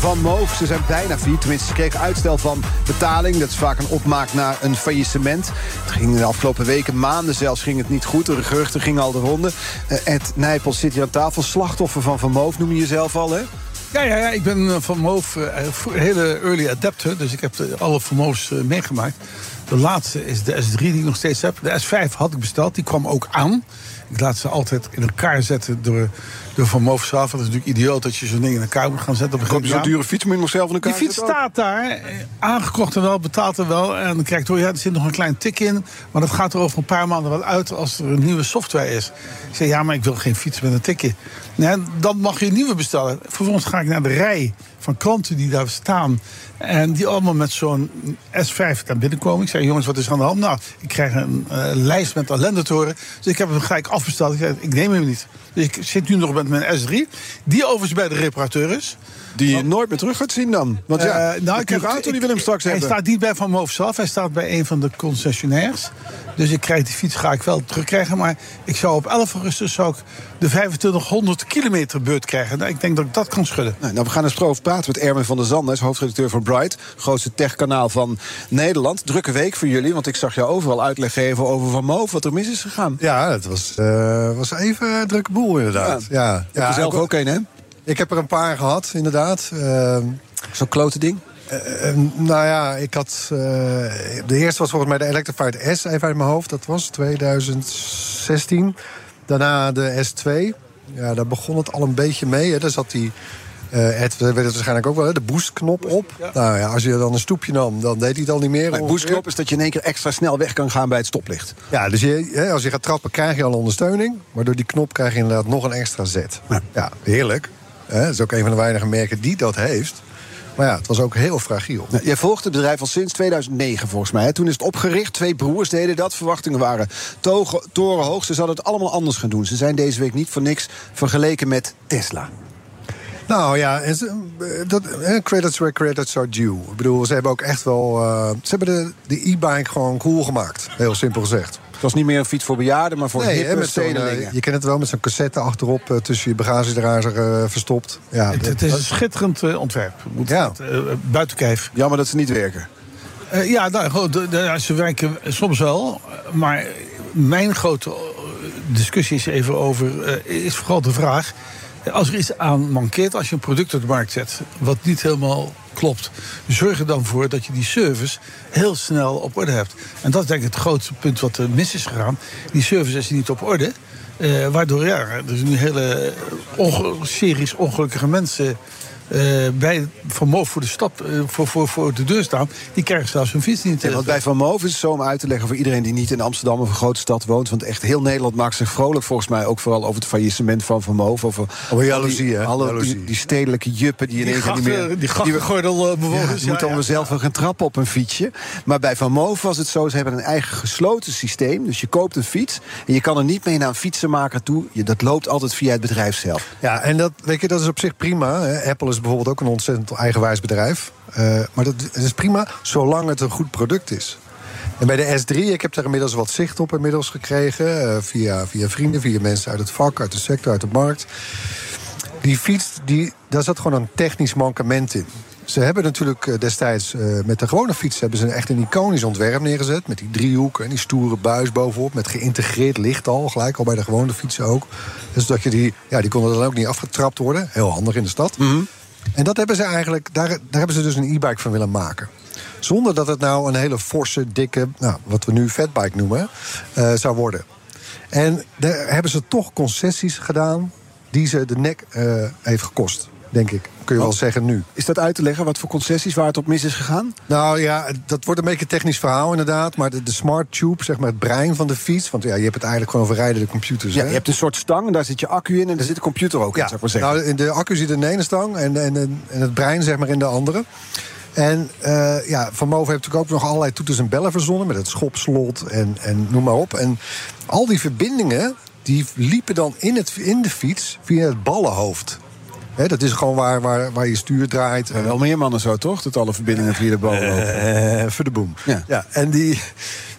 Van Moof, ze zijn bijna failliet. Tenminste, ze kregen uitstel van betaling. Dat is vaak een opmaak naar een faillissement. Het ging de afgelopen weken, maanden zelfs, ging het niet goed. De geruchten gingen al de ronde. Uh, Ed Nijpels zit hier aan tafel. Slachtoffer van Van Moof noem je jezelf al, hè?
Ja, ja, ja, ik ben eh, van Moof uh, hele early adapter. Dus ik heb alle Van Moofs meegemaakt. De laatste is de S3 die ik nog steeds heb. De S5 had ik besteld, die kwam ook aan. Ik laat ze altijd in elkaar zetten door, door Van Moof zelf. Dat is natuurlijk idioot dat je zo'n ding in elkaar moet gaan zetten. Op
Koop je zo'n dure fiets, moet je nog zelf in elkaar
Die fiets staat daar, aangekocht en wel, betaald en wel. En dan krijg je door, ja, er zit nog een klein tik in. Maar dat gaat er over een paar maanden wel uit als er een nieuwe software is. Ik zeg, ja, maar ik wil geen fiets met een tikje. Nee, dan mag je een nieuwe bestellen. Vervolgens ga ik naar de rij van klanten die daar staan. En die allemaal met zo'n S5 naar binnen komen. Ik zei, jongens, wat is er aan de hand? Nou, ik krijg een uh, lijst met ellende te horen. Dus ik heb hem gelijk afbesteld. Ik zei, ik neem hem niet. Dus ik zit nu nog met mijn S3. Die overigens bij de reparateur is.
Die je nooit meer terug gaat zien dan? Want ja,
uh, nou,
ik heb auto die wil hem straks
hij
hebben.
staat niet bij Van Moof zelf. Hij staat bij een van de concessionairs. Dus ik krijg die fiets ga ik wel terugkrijgen. Maar ik zou op 11 augustus zou ik de 2500 kilometer beurt krijgen. Nou, ik denk dat ik dat kan schudden.
Nou, nou we gaan eens over praten met Erwin van der Zanden. Is hoofdredacteur van Bright. Grootste techkanaal van Nederland. Drukke week voor jullie. Want ik zag jou overal uitleg geven over Van Moof. Wat er mis is gegaan.
Ja, het was, uh, was even een drukke boel inderdaad. Ja. Ja.
Er zelf ook een, hè?
Ik heb er een paar gehad, inderdaad. Uh,
Zo'n klote ding?
Uh, uh, nou ja, ik had. Uh, de eerste was volgens mij de Electrified S, even uit mijn hoofd. Dat was 2016. Daarna de S2. Ja, daar begon het al een beetje mee. Hè. Daar zat die. Het weet het waarschijnlijk ook wel, hè, de boostknop op. Ja. Nou ja, als je dan een stoepje nam, dan deed hij het al niet meer.
Maar de boostknop is dat je in één keer extra snel weg kan gaan bij het stoplicht.
Ja, dus je, hè, als je gaat trappen, krijg je al ondersteuning. Maar door die knop krijg je inderdaad nog een extra zet. Ja, ja heerlijk. Dat is ook een van de weinige merken die dat heeft. Maar ja, het was ook heel fragiel.
Ja, jij volgt het bedrijf al sinds 2009 volgens mij. Toen is het opgericht. Twee broers deden dat. Verwachtingen waren torenhoog. Ze zouden het allemaal anders gaan doen. Ze zijn deze week niet voor niks vergeleken met Tesla.
Nou ja, dat, credits where credits are due. Ik bedoel, ze hebben ook echt wel... Uh, ze hebben de, de e-bike gewoon cool gemaakt. Heel simpel gezegd.
Het was niet meer een fiets voor bejaarden, maar voor
nee,
hippe stedelingen.
Uh, je kent het wel, met zo'n cassette achterop uh, tussen je bagagedrager uh, verstopt.
Ja, het, het is een schitterend ontwerp. Moet
ja.
buiten kijf.
Jammer dat ze niet werken.
ja, nou, de, de, ze werken soms wel. Maar mijn grote discussie is even over... is vooral de vraag... Als er iets aan mankeert, als je een product op de markt zet... wat niet helemaal klopt, zorg er dan voor dat je die service heel snel op orde hebt. En dat is denk ik het grootste punt wat er mis is gegaan. Die service is niet op orde. Uh, waardoor ja, er nu hele onge series ongelukkige mensen bij Van Moof voor de stap, uh, voor, voor, voor de deur staan, die krijgen zelfs hun fiets niet.
Ja, want bij Van Moof is het zo om uit te leggen voor iedereen die niet in Amsterdam of een grote stad woont. Want echt heel Nederland maakt zich vrolijk volgens mij ook vooral over het faillissement van Van Moof. Over
oh, jaloezie, hè?
Alle
jaloezie.
Die, die, stedelijke juppen die,
die
in één keer niet meer.
Die grachtengordelbewoners.
Ja, die moeten allemaal zelf gaan trappen op een fietsje. Maar bij Van Moof was het zo, ze hebben een eigen gesloten systeem. Dus je koopt een fiets en je kan er niet mee naar een fietsenmaker toe. Je, dat loopt altijd via het bedrijf zelf.
Ja, en dat, weet je, dat is op zich prima. Hè. Apple is bijvoorbeeld ook een ontzettend eigenwijs bedrijf. Uh, maar dat is prima, zolang het een goed product is. En bij de S3, ik heb daar inmiddels wat zicht op inmiddels gekregen. Uh, via, via vrienden, via mensen uit het vak, uit de sector, uit de markt. Die fiets, die, daar zat gewoon een technisch mankement in. Ze hebben natuurlijk destijds uh, met de gewone fiets hebben ze echt een iconisch ontwerp neergezet. Met die driehoek en die stoere buis bovenop. Met geïntegreerd licht al, gelijk al bij de gewone fietsen ook. Dus dat je die, ja, die konden dan ook niet afgetrapt worden. Heel handig in de stad.
Mm.
En dat hebben ze eigenlijk, daar, daar hebben ze dus een e-bike van willen maken. Zonder dat het nou een hele forse, dikke, nou, wat we nu fatbike noemen, uh, zou worden. En daar hebben ze toch concessies gedaan die ze de nek uh, heeft gekost. Denk ik, kun je wel zeggen nu.
Is dat uit te leggen wat voor concessies waar het op mis is gegaan?
Nou ja, dat wordt een beetje een technisch verhaal inderdaad. Maar de, de smart tube, zeg maar het brein van de fiets. Want ja, je hebt het eigenlijk gewoon over rijdende computers.
Ja,
hè?
je hebt een soort stang en daar zit je accu in en daar zit de computer ook in,
ja,
zou ik maar zeggen.
Nou, in de accu zit in de ene stang en, en, en het brein zeg maar in de andere. En uh, ja, Van Moven heeft natuurlijk ook nog allerlei toeters en bellen verzonnen... met het schopslot en, en noem maar op. En al die verbindingen die liepen dan in, het, in de fiets via het ballenhoofd. He, dat is gewoon waar, waar, waar je stuur draait.
Wel meer mannen zo, toch? Dat alle verbindingen via de boven lopen.
Uh, voor de boom. Ja. ja. en die...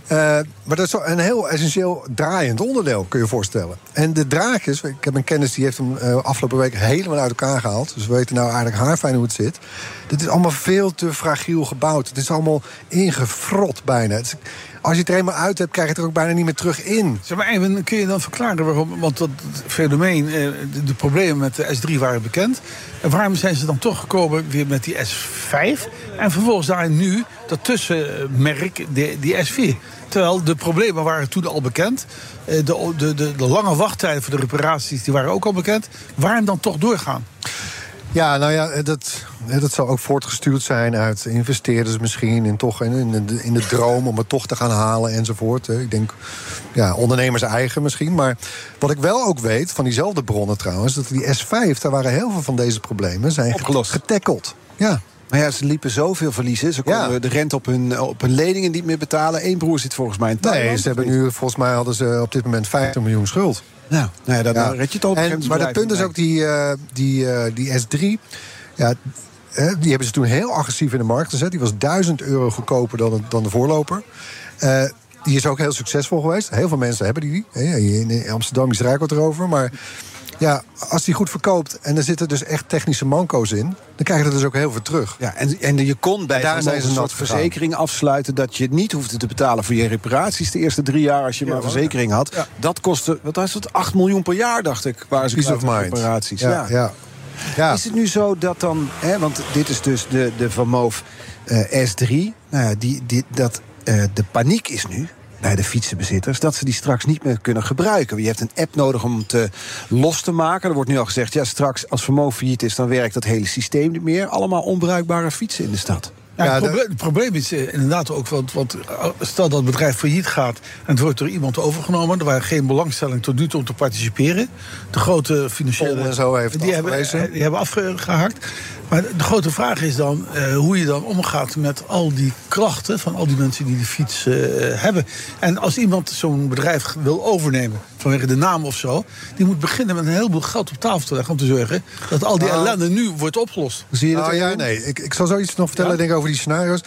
Eh, maar dat is een heel essentieel draaiend onderdeel, kun je je voorstellen. En de draadjes, ik heb een kennis die heeft hem eh, afgelopen week helemaal uit elkaar gehaald. Dus we weten nou eigenlijk haarfijn hoe het zit. Dit is allemaal veel te fragiel gebouwd. Het is allemaal ingefrot bijna. Het is- als je het er eenmaal uit hebt, krijg je het er ook bijna niet meer terug in.
Zeg maar even, kun je dan verklaren waarom? Want dat fenomeen, eh, de, de problemen met de S3 waren bekend. En waarom zijn ze dan toch gekomen weer met die S5? En vervolgens daar nu dat tussenmerk, die, die S4. Terwijl de problemen waren toen al bekend. Eh, De, de, de, de lange wachttijden voor de reparaties die waren ook al bekend. Waarom dan toch doorgaan?
Ja, nou ja, dat, dat zal ook voortgestuurd zijn uit investeerders misschien... en toch in, in, de, in de droom om het toch te gaan halen enzovoort. Ik denk, ja, ondernemers eigen misschien. Maar wat ik wel ook weet, van diezelfde bronnen trouwens... dat die S5, daar waren heel veel van deze problemen... zijn
Opgelost.
getackeld. Ja.
Maar ja, ze liepen zoveel verliezen. Ze konden de rente op hun, op hun leningen niet meer betalen. Eén broer zit volgens mij in Thailand.
Nee, ze hebben nu, volgens mij hadden ze op dit moment 50 miljoen schuld.
Nou, nou ja,
Ja.
dan red je het al.
En, maar het punt is ook die, eh, die, eh, die S3. Ja, eh, die hebben ze toen heel agressief in de markt gezet. Die was 1000 euro goedkoper dan, dan de voorloper. Eh, die is ook heel succesvol geweest. Heel veel mensen hebben die. In Amsterdam is er wat erover. Maar ja, als die goed verkoopt en er zitten dus echt technische manco's in... dan krijg je er dus ook heel veel terug.
Ja, en, en je kon bij
Daar zijn ze
een soort verzekering afsluiten... dat je niet hoefde te betalen voor je reparaties de eerste drie jaar... als je maar een verzekering had. Dat kostte, wat was het, 8 miljoen per jaar, dacht ik. Waren ze
Peace of mind.
reparaties.
Ja, ja. Ja.
Is het nu zo dat dan, hè, want dit is dus de, de Van Moof eh, S3... Nou ja, die, die, dat, eh, de paniek is nu bij de fietsenbezitters... dat ze die straks niet meer kunnen gebruiken. Je hebt een app nodig om het eh, los te maken. Er wordt nu al gezegd, ja, straks als Moof failliet is... dan werkt dat hele systeem niet meer. Allemaal onbruikbare fietsen in de stad.
Ja, het, proble- het probleem is eh, inderdaad ook, want, want eh, stel dat het bedrijf failliet gaat en het wordt door iemand overgenomen, er waren geen belangstelling tot nu toe om te participeren. De grote financiële.
En zo heeft
die hebben, die hebben afgehakt. Maar de grote vraag is dan eh, hoe je dan omgaat met al die klachten van al die mensen die de fiets eh, hebben. En als iemand zo'n bedrijf wil overnemen vanwege de naam of zo, die moet beginnen met een heleboel geld op tafel te leggen om te zorgen dat al die
Nou,
ellende nu wordt opgelost.
Zie je dat?
Nou ja, nee. Ik, ik zal zoiets nog vertellen denk ik, over die scenario's.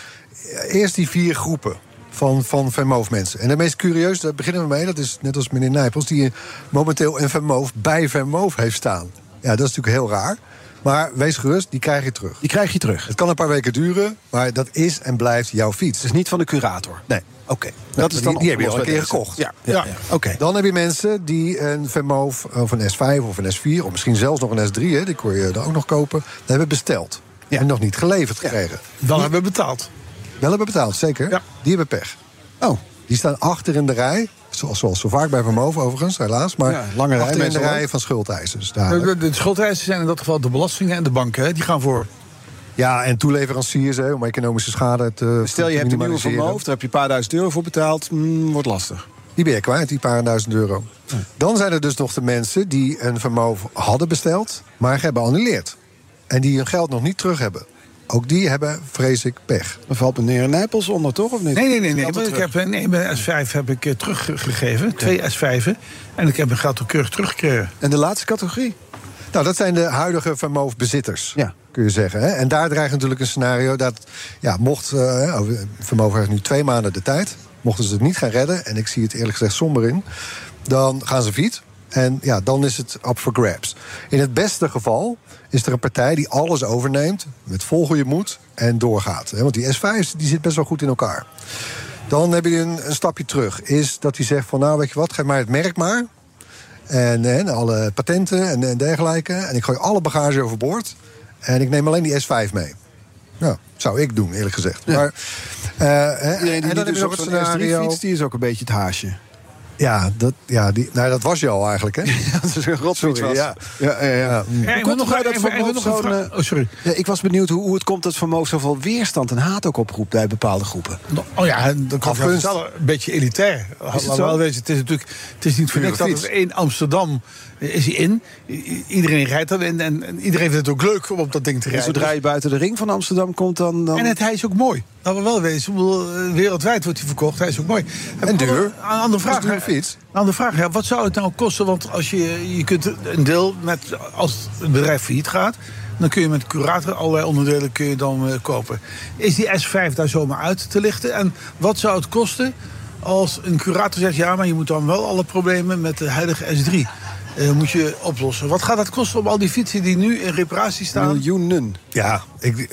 Eerst die vier groepen van, van Vermoof mensen. En de meest curieus, daar beginnen we mee... dat is net als meneer Nijpels... die momenteel een Vermoof bij Vermoof heeft staan. Ja, dat is natuurlijk heel raar. Maar wees gerust, die krijg je terug.
Die krijg je terug.
Het kan een paar weken duren, maar dat is en blijft jouw fiets.
Dus niet van de curator?
Nee.
Oké.
Dat is dan die, die heb je al een keer gekocht.
Ja, ja, ja. oké.
Dan heb je mensen die een Vermoof of een S5 of een S4... of misschien zelfs nog een S3, hè, die kon je dan ook nog kopen... dat hebben besteld. En nog niet geleverd gekregen.
Dan hebben we betaald.
Wel hebben betaald, zeker. Die hebben pech.
Oh.
Die staan achter in de rij. Zoals, zoals zo vaak bij Vermogen overigens, helaas. Maar
Ja, lange rij
in de rij van schuldeisers.
De, de, de schuldeisers zijn in dat geval de belastingen en de banken. Hè? Die gaan voor.
Ja, en toeleveranciers hè, om economische schade te
Stel je hebt een nieuwe van
minimaliseren.
Moof, daar heb je een paar duizend euro voor betaald. Mm, wordt lastig.
Die ben je kwijt, die paar duizend euro. Dan zijn er dus nog de mensen die een vermogen hadden besteld... maar hebben annuleerd. En die hun geld nog niet terug hebben. Ook die hebben, vrees ik, pech.
Dan valt meneer Nijpels onder, toch? Of niet?
Nee, nee, nee. nee. Maar ik heb, nee mijn S5 heb ik eh, teruggegeven. Twee S5'en. En ik heb mijn geld ook keurig teruggekregen.
En de laatste categorie?
Nou, dat zijn de huidige vermogenbezitters, ja. kun je zeggen. Hè? En daar dreigt natuurlijk een scenario dat... Ja, mocht... oh, vermogen heeft nu twee maanden de tijd. Mochten ze het niet gaan redden, en ik zie het eerlijk gezegd somber in... dan gaan ze fiet. En ja, dan is het up for grabs. In het beste geval is er een partij die alles overneemt... met vol goede moed en doorgaat. Want die S5 die zit best wel goed in elkaar. Dan heb je een, een stapje terug. Is dat hij zegt van, nou weet je wat, geef mij het merk maar... En, en alle patenten en, en dergelijke. En ik gooi alle bagage overboord. En ik neem alleen die S5 mee. Nou, zou ik doen, eerlijk gezegd. Maar, eh, en dan heb je nog het scenario.
S3 fiets, die is ook een beetje het haasje.
Ja, dat, ja die, nou, dat was je al eigenlijk, hè?
dat is een
Sorry,
was.
ja.
Ja, ja, ja.
Ja,
komt het
nog
nou dat
even-
Van
even
Moof
nog een
zo'n,
vraag.
eh,
Oh, sorry.
Ja, ik was benieuwd hoe, hoe het komt dat Van Moof zoveel weerstand en haat ook oproept bij bepaalde groepen.
Oh ja, dat kan wel. Een beetje elitair. We
zo?
wel wezen, het is natuurlijk het is niet voor niks dat het in Amsterdam eh, is hij in. I- Iedereen rijdt dan en, en, en iedereen vindt het ook leuk om op dat ding te
En
rijden.
zodra je buiten de ring van Amsterdam komt, dan... dan...
En het, hij is ook mooi. Laten we wel wezen. Bedoel, eh, Wereldwijd wordt hij verkocht. Hij is ook mooi.
En duur.
Een andere vraag.
Dat een fiets.
Een andere vraag. Ja, wat zou het nou kosten? Want als je, je kunt een deel met... Als het bedrijf failliet gaat... dan kun je met curator allerlei onderdelen kun je dan eh, kopen. Is die S5 daar zomaar uit te lichten? En wat zou het kosten als een curator zegt... ja, maar je moet dan wel alle problemen met de huidige S3 eh, moet je oplossen. Wat gaat dat kosten om al die fietsen die nu in reparatie staan?
Miljoenen.
Ja, ik,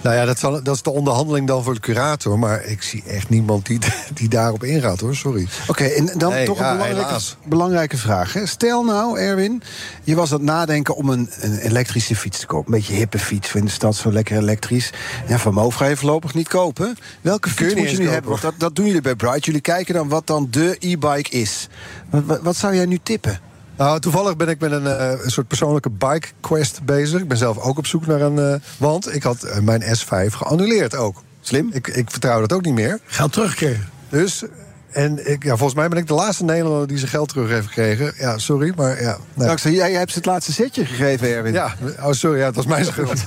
nou ja, dat, zal, dat is de onderhandeling dan voor de curator. Maar ik zie echt niemand die, die daarop ingaat, hoor. Sorry.
Oké, en dan
Nee,
toch
ja,
een belangrijke, belangrijke vraag. Hè? Stel nou, Erwin, je was aan het nadenken om een, een elektrische fiets te kopen. Een beetje hippe fiets in de stad, zo lekker elektrisch. Ja, van Moof ga je voorlopig niet kopen. Welke fiets
je
moet je nu hebben? Want dat, dat doen jullie bij Bright. Jullie kijken dan wat dan de e-bike is. Wat, wat, wat zou jij nu tippen?
Nou, toevallig ben ik met een, eh, een soort persoonlijke bike quest bezig. Ik ben zelf ook op zoek naar een. eh, want ik had eh, mijn S5 geannuleerd ook.
Slim.
Ik, ik vertrouw dat ook niet meer.
Geld teruggekregen.
Dus. En ik, ja, volgens mij ben ik de laatste Nederlander die zijn geld terug heeft gekregen. Ja, sorry, maar ja. nee.
Dankzij, jij hebt ze het laatste setje gegeven, Erwin.
Ja, oh sorry, ja, het was mijn schuld.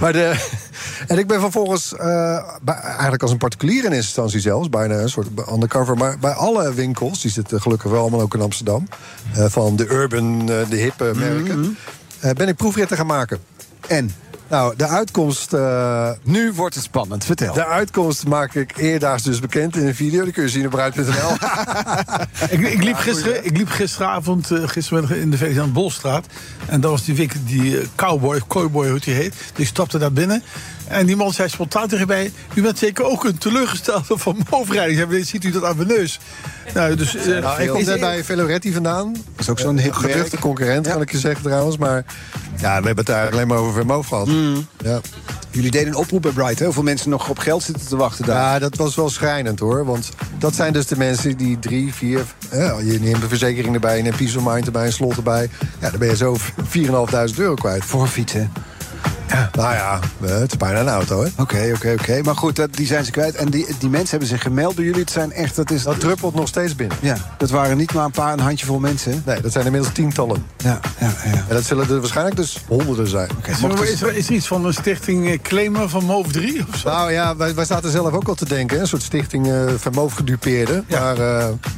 maar de, en ik ben vervolgens, bij- eigenlijk als een particulier in eerste instantie zelfs, bijna een soort undercover, maar bij alle winkels, die zitten gelukkig wel allemaal ook in Amsterdam, eh, van de urban, eh, de hippe merken, eh, ben ik proefritten gaan maken.
En?
Nou, de uitkomst. eh,
nu wordt het spannend, vertel.
De uitkomst maak ik eerdaags dus bekend in een video. Die kun je zien op bruid.nl.
ik, ik, liep gisteren, ik liep gisteravond uh, gistermiddag in de Velisaan Bolstraat. En daar was die winkel, die uh, cowboy, cowboy, hoe die heet. Ik stapte daar binnen. En die man zei spontaan tegen mij... u bent zeker ook een teleurgestelde van moofrijding. Zei, ziet u dat aan mijn neus? Nou, dus, uh,
nou, ik kom net bij Veloretti vandaan. Dat
is ook zo'n
geduchte concurrent, kan ik je zeggen trouwens. Maar ja, we hebben het daar alleen maar over Vermoof gehad.
Mm.
Ja.
Jullie deden een oproep bij Bright. Hè? Hoeveel mensen nog op geld zitten te wachten daar?
Ja, dat was wel schrijnend hoor. Want dat zijn dus de mensen die drie, vier... Hè, je neemt een verzekering erbij, je neemt peace of mind erbij, een slot erbij. Ja, dan ben je zo 4.500 euro kwijt.
Voor een fiets, hè?
Ja, nou ja, het is bijna een auto, hè?
Oké, oké, oké. Maar goed, dat, die zijn ze kwijt. En die, die mensen hebben zich gemeld bij jullie. Het zijn echt... Dat, is,
dat druppelt nog steeds binnen.
Ja, dat waren niet maar een paar, een handjevol mensen.
Nee, dat zijn inmiddels tientallen.
Ja, ja, ja.
En dat zullen er waarschijnlijk dus honderden zijn.
Maar is, er, is er iets van een stichting eh, Claimer van MOVE 3 of zo?
Nou ja, wij, wij zaten zelf ook al te denken. Een soort stichting uh, van MOVE gedupeerden. Ja. Maar, uh,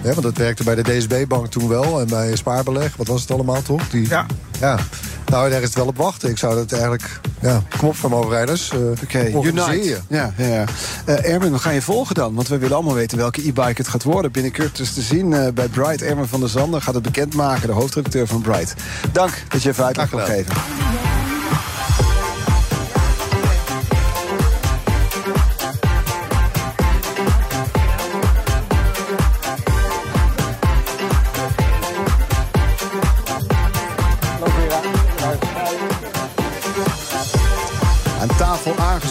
ja, want dat werkte bij de DSB-bank toen wel. En bij Spaarbeleg. Wat was het allemaal, toch? Die,
ja.
ja. Nou, daar is het wel op wachten. Ik zou dat eigenlijk... Ja, kom op, vermogenrijders. Uh,
Oké, okay, Unite. Ja, ja, ja. Uh, Erwin, we gaan je volgen dan. Want we willen allemaal weten welke e-bike het gaat worden. Binnenkort dus te zien uh, bij Bright. Erwin van der Zanden gaat het bekendmaken. De hoofdredacteur van Bright. Dank dat je even uitleg kon geven.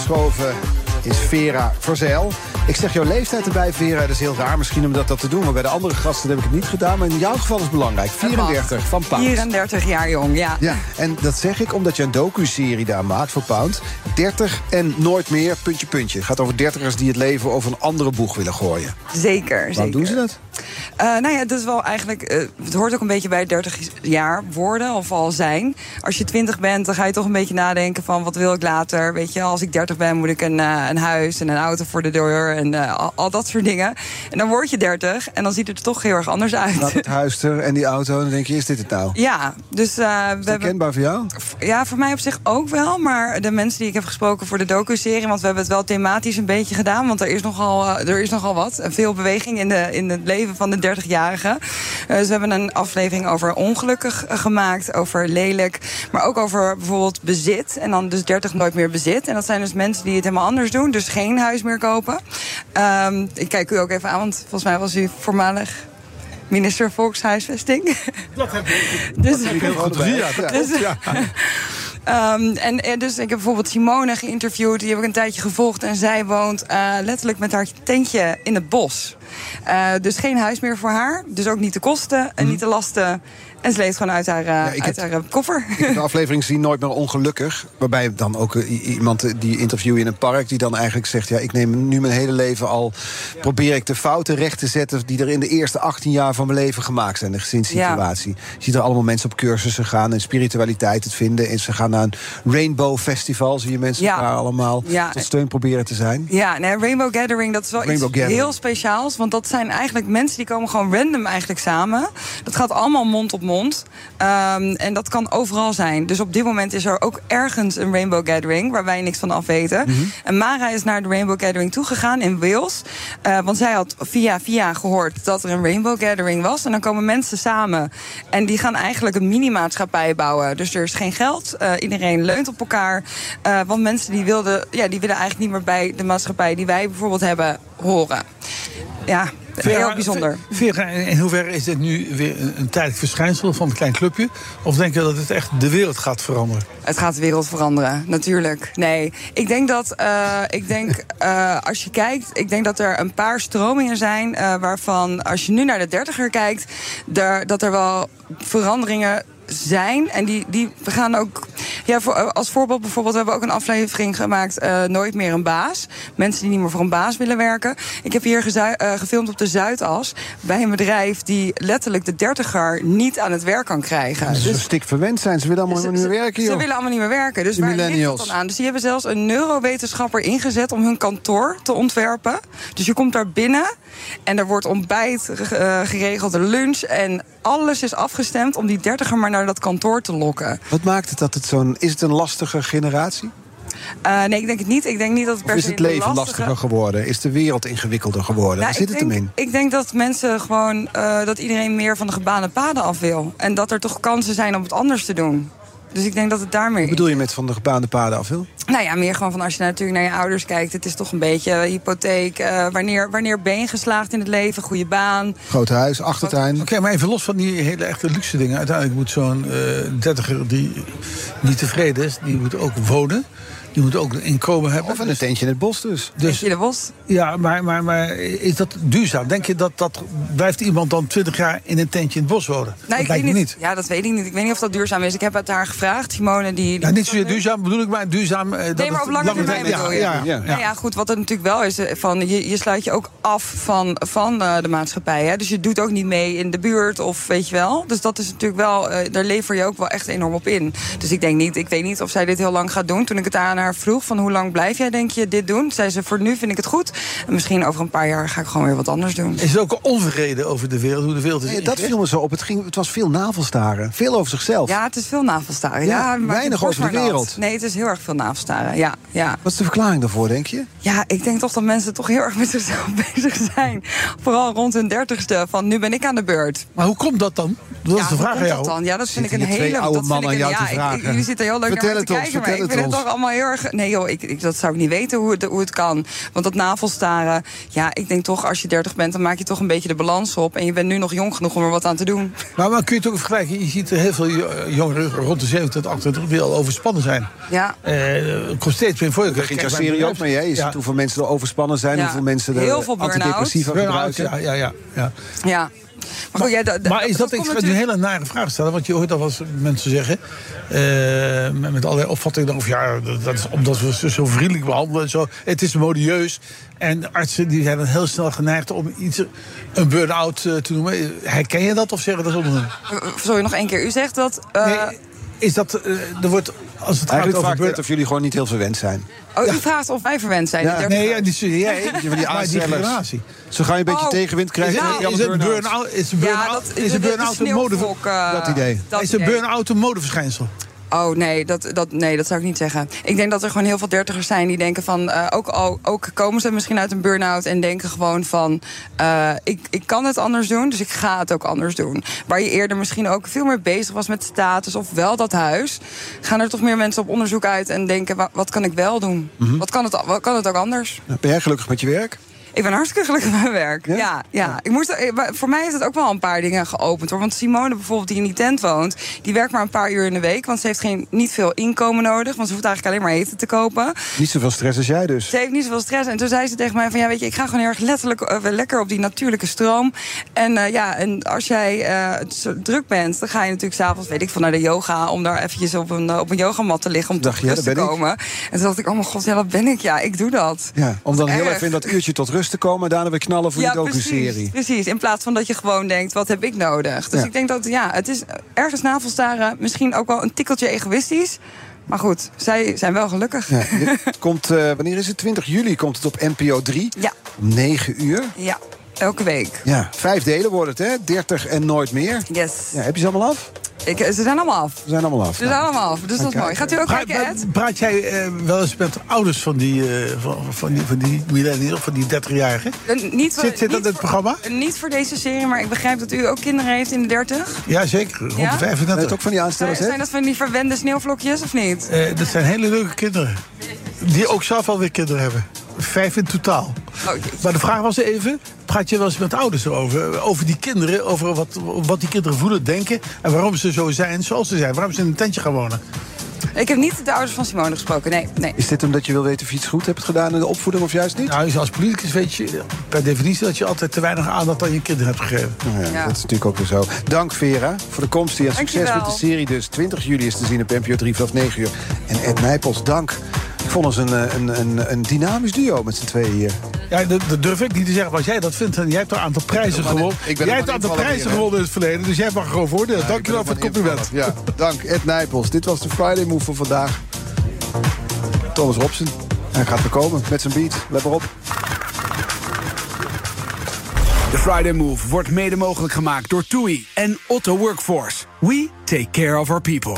Aangeschoven is Vera Verzeil. Ik zeg jouw leeftijd erbij, Vera. Dat is heel raar misschien om dat, dat te doen. Maar bij de andere gasten heb ik het niet gedaan. Maar in jouw geval is het belangrijk. 34 van Pound.
34 jaar jong, ja.
ja. En dat zeg ik omdat je een docu-serie daar maakt voor Pound. 30 en nooit meer, puntje, puntje. Het gaat over dertigers die het leven over een andere boeg willen gooien.
Zeker,
Waarom
zeker.
doen ze dat?
Uh, nou ja, dat is wel eigenlijk. Uh, het hoort ook een beetje bij 30 jaar worden of al zijn. Als je 20 bent, dan ga je toch een beetje nadenken van wat wil ik later. Weet je, als ik 30 ben, moet ik een, uh, een huis en een auto voor de deur en al, al, dat soort dingen. En dan word je 30 en dan ziet het er toch heel erg anders uit.
Laat het huis er en die auto, dan denk je, is dit het nou?
Ja, dus. we
hebben, kenbaar voor jou?
Ja, voor mij op zich ook wel. Maar de mensen die ik heb gesproken voor de docu-serie, want we hebben het wel thematisch een beetje gedaan. Want er is nogal, er is nogal wat. Veel beweging in, de, in het leven van de 30-jarigen. Uh, dus we hebben een aflevering over ongelukkig gemaakt, over lelijk, maar ook over bijvoorbeeld bezit. En dan dus 30 nooit meer bezit. En dat zijn dus mensen die het helemaal anders doen, dus geen huis meer kopen. Um, ik kijk u ook even aan, want volgens mij was u voormalig minister Volkshuisvesting.
Dat heb ik.
Dus,
dat heel goed ja,
dus, ja. Um, en, en, dus ik heb bijvoorbeeld Simone geïnterviewd. Die heb ik een tijdje gevolgd. En zij woont uh, letterlijk met haar tentje in het bos. Uh, dus geen huis meer voor haar. Dus ook niet de kosten en niet de lasten. En ze leeft gewoon uit haar, ja, uit heb, haar koffer.
Ik heb de aflevering zien Nooit meer ongelukkig. Waarbij dan ook uh, iemand die interview in een park... die dan eigenlijk zegt, ja, ik neem nu mijn hele leven al... Ja. probeer ik de fouten recht te zetten... die er in de eerste 18 jaar van mijn leven gemaakt zijn. De gezinssituatie. Ja. Je ziet er allemaal mensen op cursussen gaan... en spiritualiteit het vinden. En ze gaan naar een Rainbow Festival. Zie je mensen daar allemaal tot steun proberen te zijn.
Ja, nee, Rainbow Gathering, dat is wel
Rainbow
iets
Gathering.
heel speciaals. Want dat zijn eigenlijk mensen die komen gewoon random eigenlijk samen. Dat gaat allemaal mond op mond Ehm, en dat kan overal zijn. Dus op dit moment is er ook ergens een Rainbow Gathering... waar wij niks van af weten.
Mhm.
En Mara is naar de Rainbow Gathering toegegaan in Wales. Eh, want zij had via via gehoord dat er een Rainbow Gathering was. En dan komen mensen samen. En die gaan eigenlijk een mini-maatschappij bouwen. Dus er is geen geld. Eh, iedereen leunt op elkaar. Eh, want mensen die, wilden, ja, die willen eigenlijk niet meer bij de maatschappij... die wij bijvoorbeeld hebben, horen. Ja, heel bijzonder.
Vera, in hoeverre is dit nu weer een, tijdelijk verschijnsel van een klein clubje? Of denk je dat het echt de wereld gaat veranderen?
Het gaat de wereld veranderen, natuurlijk. Nee, ik denk dat, eh, ik denk, eh, als je kijkt, ik denk dat er een paar stromingen zijn eh, waarvan, als je nu naar de dertiger kijkt, daar, dat er wel veranderingen zijn. En die, die we gaan ook. Ja, voor, als voorbeeld bijvoorbeeld, we hebben ook een aflevering gemaakt. eh, Nooit meer een baas. Mensen die niet meer voor een baas willen werken. Ik heb hier eh, gefilmd op de Zuidas. Bij een bedrijf die letterlijk de dertiger niet aan het werk kan krijgen.
Ze stik verwend zijn. Ze willen allemaal niet meer werken,
Ze
joh.
willen allemaal niet meer werken. Dus waar ligt dat dan aan? Dus die hebben zelfs een neurowetenschapper ingezet om hun kantoor te ontwerpen. Dus je komt daar binnen en er wordt ontbijt eh, geregeld, een lunch. En alles is afgestemd om die dertiger maar naar dat kantoor te lokken.
Wat maakt het dat het zo'n... Is het een lastige generatie?
Eh, nee, ik denk het niet. Ik denk niet dat het per
is het leven
lastige-
lastiger geworden? Is de wereld ingewikkelder geworden?
Nou,
Waar zit het hem in?
Ik denk dat mensen gewoon, eh, dat iedereen meer van de gebaande paden af wil. En dat er toch kansen zijn om het anders te doen. Dus ik denk dat het daarmee.
Wat bedoel je met van de gebaande paden af wil?
Nou ja, meer gewoon van als je natuurlijk naar je ouders kijkt. Het is toch een beetje hypotheek. eh, wanneer, wanneer ben je geslaagd in het leven? Goede baan.
Groot huis, achtertuin.
Oké, maar even los van die hele echte luxe dingen. Uiteindelijk moet zo'n eh dertiger die niet tevreden is, die moet ook wonen. Die moet ook een inkomen hebben.
Of een tentje in het bos dus.
Dus
in het bos?
Ja, maar, maar, maar is dat duurzaam? Denk je dat, dat blijft iemand dan 20 jaar in een tentje in het bos wonen?
Nee,
dat
ik
lijkt
niet. Ja, dat weet ik niet. Ik weet niet of dat duurzaam is. Ik heb het haar gevraagd. Simone, die. die
Ja, niet zozeer duurzaam bedoel ik, maar duurzaam. eh, dat
Nee, maar op lange termijn bedoel je?
Ja, ja, ja.
Nou ja, goed, wat er natuurlijk wel is, eh, van, je, je sluit je ook af van, van eh, de maatschappij. Hè? Dus je doet ook niet mee in de buurt of weet je wel. Dus dat is natuurlijk wel, eh, daar lever je ook wel echt enorm op in. Dus ik denk niet, ik weet niet of zij dit heel lang gaat doen. Toen ik het aan haar vroeg, van hoe lang blijf jij denk je dit doen? Zei ze, voor nu vind ik het goed. En misschien over een paar jaar ga ik gewoon weer wat anders doen.
Is er ook een onvrede over de wereld, hoe de wereld is
Nee, dat viel me zo op. Het, ging, het was veel navelstaren. Veel over zichzelf.
Ja, het is veel navelstaren.
Ja, weinig over de wereld.
Nee, het is heel erg veel navelstaren. Ja, ja.
Wat is de verklaring daarvoor, denk je?
Ja, ik denk toch dat mensen toch heel erg met zichzelf bezig zijn. Vooral rond hun dertigste, van nu ben ik aan de beurt.
Maar hoe komt dat dan? Dat is de vraag
hoe
aan
komt
jou.
dat dan? Ja, dat vind ik een
hier twee
hele...
oude
dat vind
mannen
ik
aan
een-
jou te
ja, ik-
vragen.
jullie zitten heel leuk
Vertel
naar
het
te
ons,
kijken, maar
vertel
ik vind
het
het
ons.
toch allemaal heel erg... Nee joh, ik, ik, dat zou ik niet weten hoe het, hoe het kan. Want dat navelstaren, ja, ik denk toch als je dertig bent... dan maak je toch een beetje de balans op. En je bent nu nog jong genoeg om er wat aan te doen.
Maar, maar kun je het ook vergelijken? Je ziet er heel veel jo- jongeren rond de 27, 28 die al overspannen zijn.
Ja.
Eh komt steeds meer voor.
Begint serie ook mee, hè? Je
Ja.
ziet hoeveel mensen er overspannen zijn.
Ja.
hoeveel mensen
Heel
er
veel burn-out.
antidepressiva
Burn-out,
gebruiken.
ja, ja, ja, ja.
Ja. Maar, goed, ja, da- da-
Maar is dat, ik nu een hele nare vraag stellen, want je hoort al eens mensen zeggen, eh, met, met allerlei opvattingen, of ja, dat dat is omdat we ze zo vriendelijk behandelen en zo. Het is modieus. En artsen die zijn dan heel snel geneigd om iets, een burn-out eh, te noemen. Herken je dat of zeggen dat onzin?
Sorry, nog één keer. U zegt dat... eh,
Nee, is dat, eh, er wordt, als het gaat
Eigenlijk
over
vraagt
burn
net of jullie gewoon niet heel verwend zijn.
Oh, u vraagt of wij verwend zijn.
Ja.
die.
Nee, ja,
die
maar die generatie.
Zo ga je een beetje
Oh.
tegenwind krijgen.
Is, is burn-out een
Ja,
burn-out een burn-out een mode
eh,
Dat idee.
dat
is een burn-out een modeverschijnsel?
Oh nee dat, dat, nee, dat zou ik niet zeggen. Ik denk dat er gewoon heel veel dertigers zijn die denken van... eh, ook, ook, ook komen ze misschien uit een burn-out en denken gewoon van... eh, ik, ik kan het anders doen, dus ik ga het ook anders doen. Waar je eerder misschien ook veel meer bezig was met status of wel dat huis... gaan er toch meer mensen op onderzoek uit en denken... wa- wat kan ik wel doen?
Mhm.
wat, kan het, wat kan het ook anders?
Ben jij gelukkig met je werk?
Ik ben hartstikke gelukkig met mijn werk. Ja, ja. Ik moest, eh, voor mij is het ook wel een paar dingen geopend. Hoor. Want Simone bijvoorbeeld, die in die tent woont... die werkt maar een paar uur in de week. Want ze heeft geen, niet veel inkomen nodig. Want ze hoeft eigenlijk alleen maar eten te kopen.
Niet zoveel stress als jij dus.
Ze heeft niet zoveel stress. En toen zei ze tegen mij van... ja, weet je, ik ga gewoon heel erg letterlijk eh, lekker op die natuurlijke stroom. En eh, ja, en als jij druk bent... dan ga je natuurlijk s'avonds, weet ik, van naar de yoga... om daar eventjes op een, op een yogamat te liggen om tot rust
ja,
te
ben ik.
komen. En toen dacht ik, oh mijn god, ja, dat ben ik. Ja, ik doe dat.
Ja, om dan heel
Erg.
even in dat uurtje tot rust te komen... en daarna weer knallen voor die
precies,
docu-serie.
precies. In plaats van dat je gewoon denkt, wat heb ik nodig? Dus
Ja.
ik denk dat, ja, het is ergens navelstaren misschien ook wel een tikkeltje egoïstisch. Maar goed, zij zijn wel gelukkig.
Ja, dit komt, eh, wanneer is het? 20 juli komt het op NPO 3.
Ja.
Om 9 uur.
Ja. Elke week.
Ja, vijf delen wordt het, hè? 30 en nooit meer.
Yes.
Ja, heb je ze allemaal af?
Ik, ze zijn allemaal af.
Ze zijn allemaal af.
Ze zijn allemaal af, dus dat is mooi. Gaat u ook kijken, Ed?
Praat jij eh, wel eens met ouders van die, eh, van, van die, van die millennials, van die 30-jarigen?
Eh, Niet voor,
Zit, zit dat in het programma?
voor- Niet voor deze serie, maar ik begrijp dat u ook kinderen heeft in de 30.
Ja, zeker. Rond
Ja?
de 35.
ook van die
Zijn, zijn dat van die verwende sneeuwvlokjes of niet?
Eh, dat zijn hele leuke kinderen. Die ook zelf alweer kinderen hebben. Vijf in totaal. maar de vraag was even: praat je wel eens met ouders erover? Over die kinderen, over wat, wat die kinderen voelen, denken. En waarom ze zo zijn zoals ze zijn. Waarom ze in een tentje gaan wonen.
Ik heb niet de ouders van Simone gesproken, nee. nee.
Is dit omdat je wil weten of je iets goed hebt gedaan in de opvoeding of juist niet?
Nou, als politicus weet je per definitie dat je altijd te weinig aandacht aan je kinderen hebt gegeven.
Nou ja, Dat is natuurlijk ook weer zo. Dank Vera voor de komst hier. En succes
Dankjewel.
met de serie dus. 20 juli is te zien op NPO 3 vanaf 9 uur. En Ed Nijpels, dank. Ik vond ons een, eh, een, een, een dynamisch duo met z'n tweeën hier.
Ja, dat, dat durf ik niet te zeggen. Maar als jij dat vindt, en jij hebt er een aantal prijzen
Ja,
gewonnen.
ik ben
Jij hebt een aantal prijzen gewonnen in het verleden. Dus jij mag er gewoon voordelen. Dankjewel voor het compliment.
Ja, dank Ed Nijpels. Dit was de Friday Move van vandaag. Thomas Robson. Hij gaat er komen met zijn beat. Let maar op.
De Friday Move wordt mede mogelijk gemaakt door TUI en Otto Workforce. We take care of our people.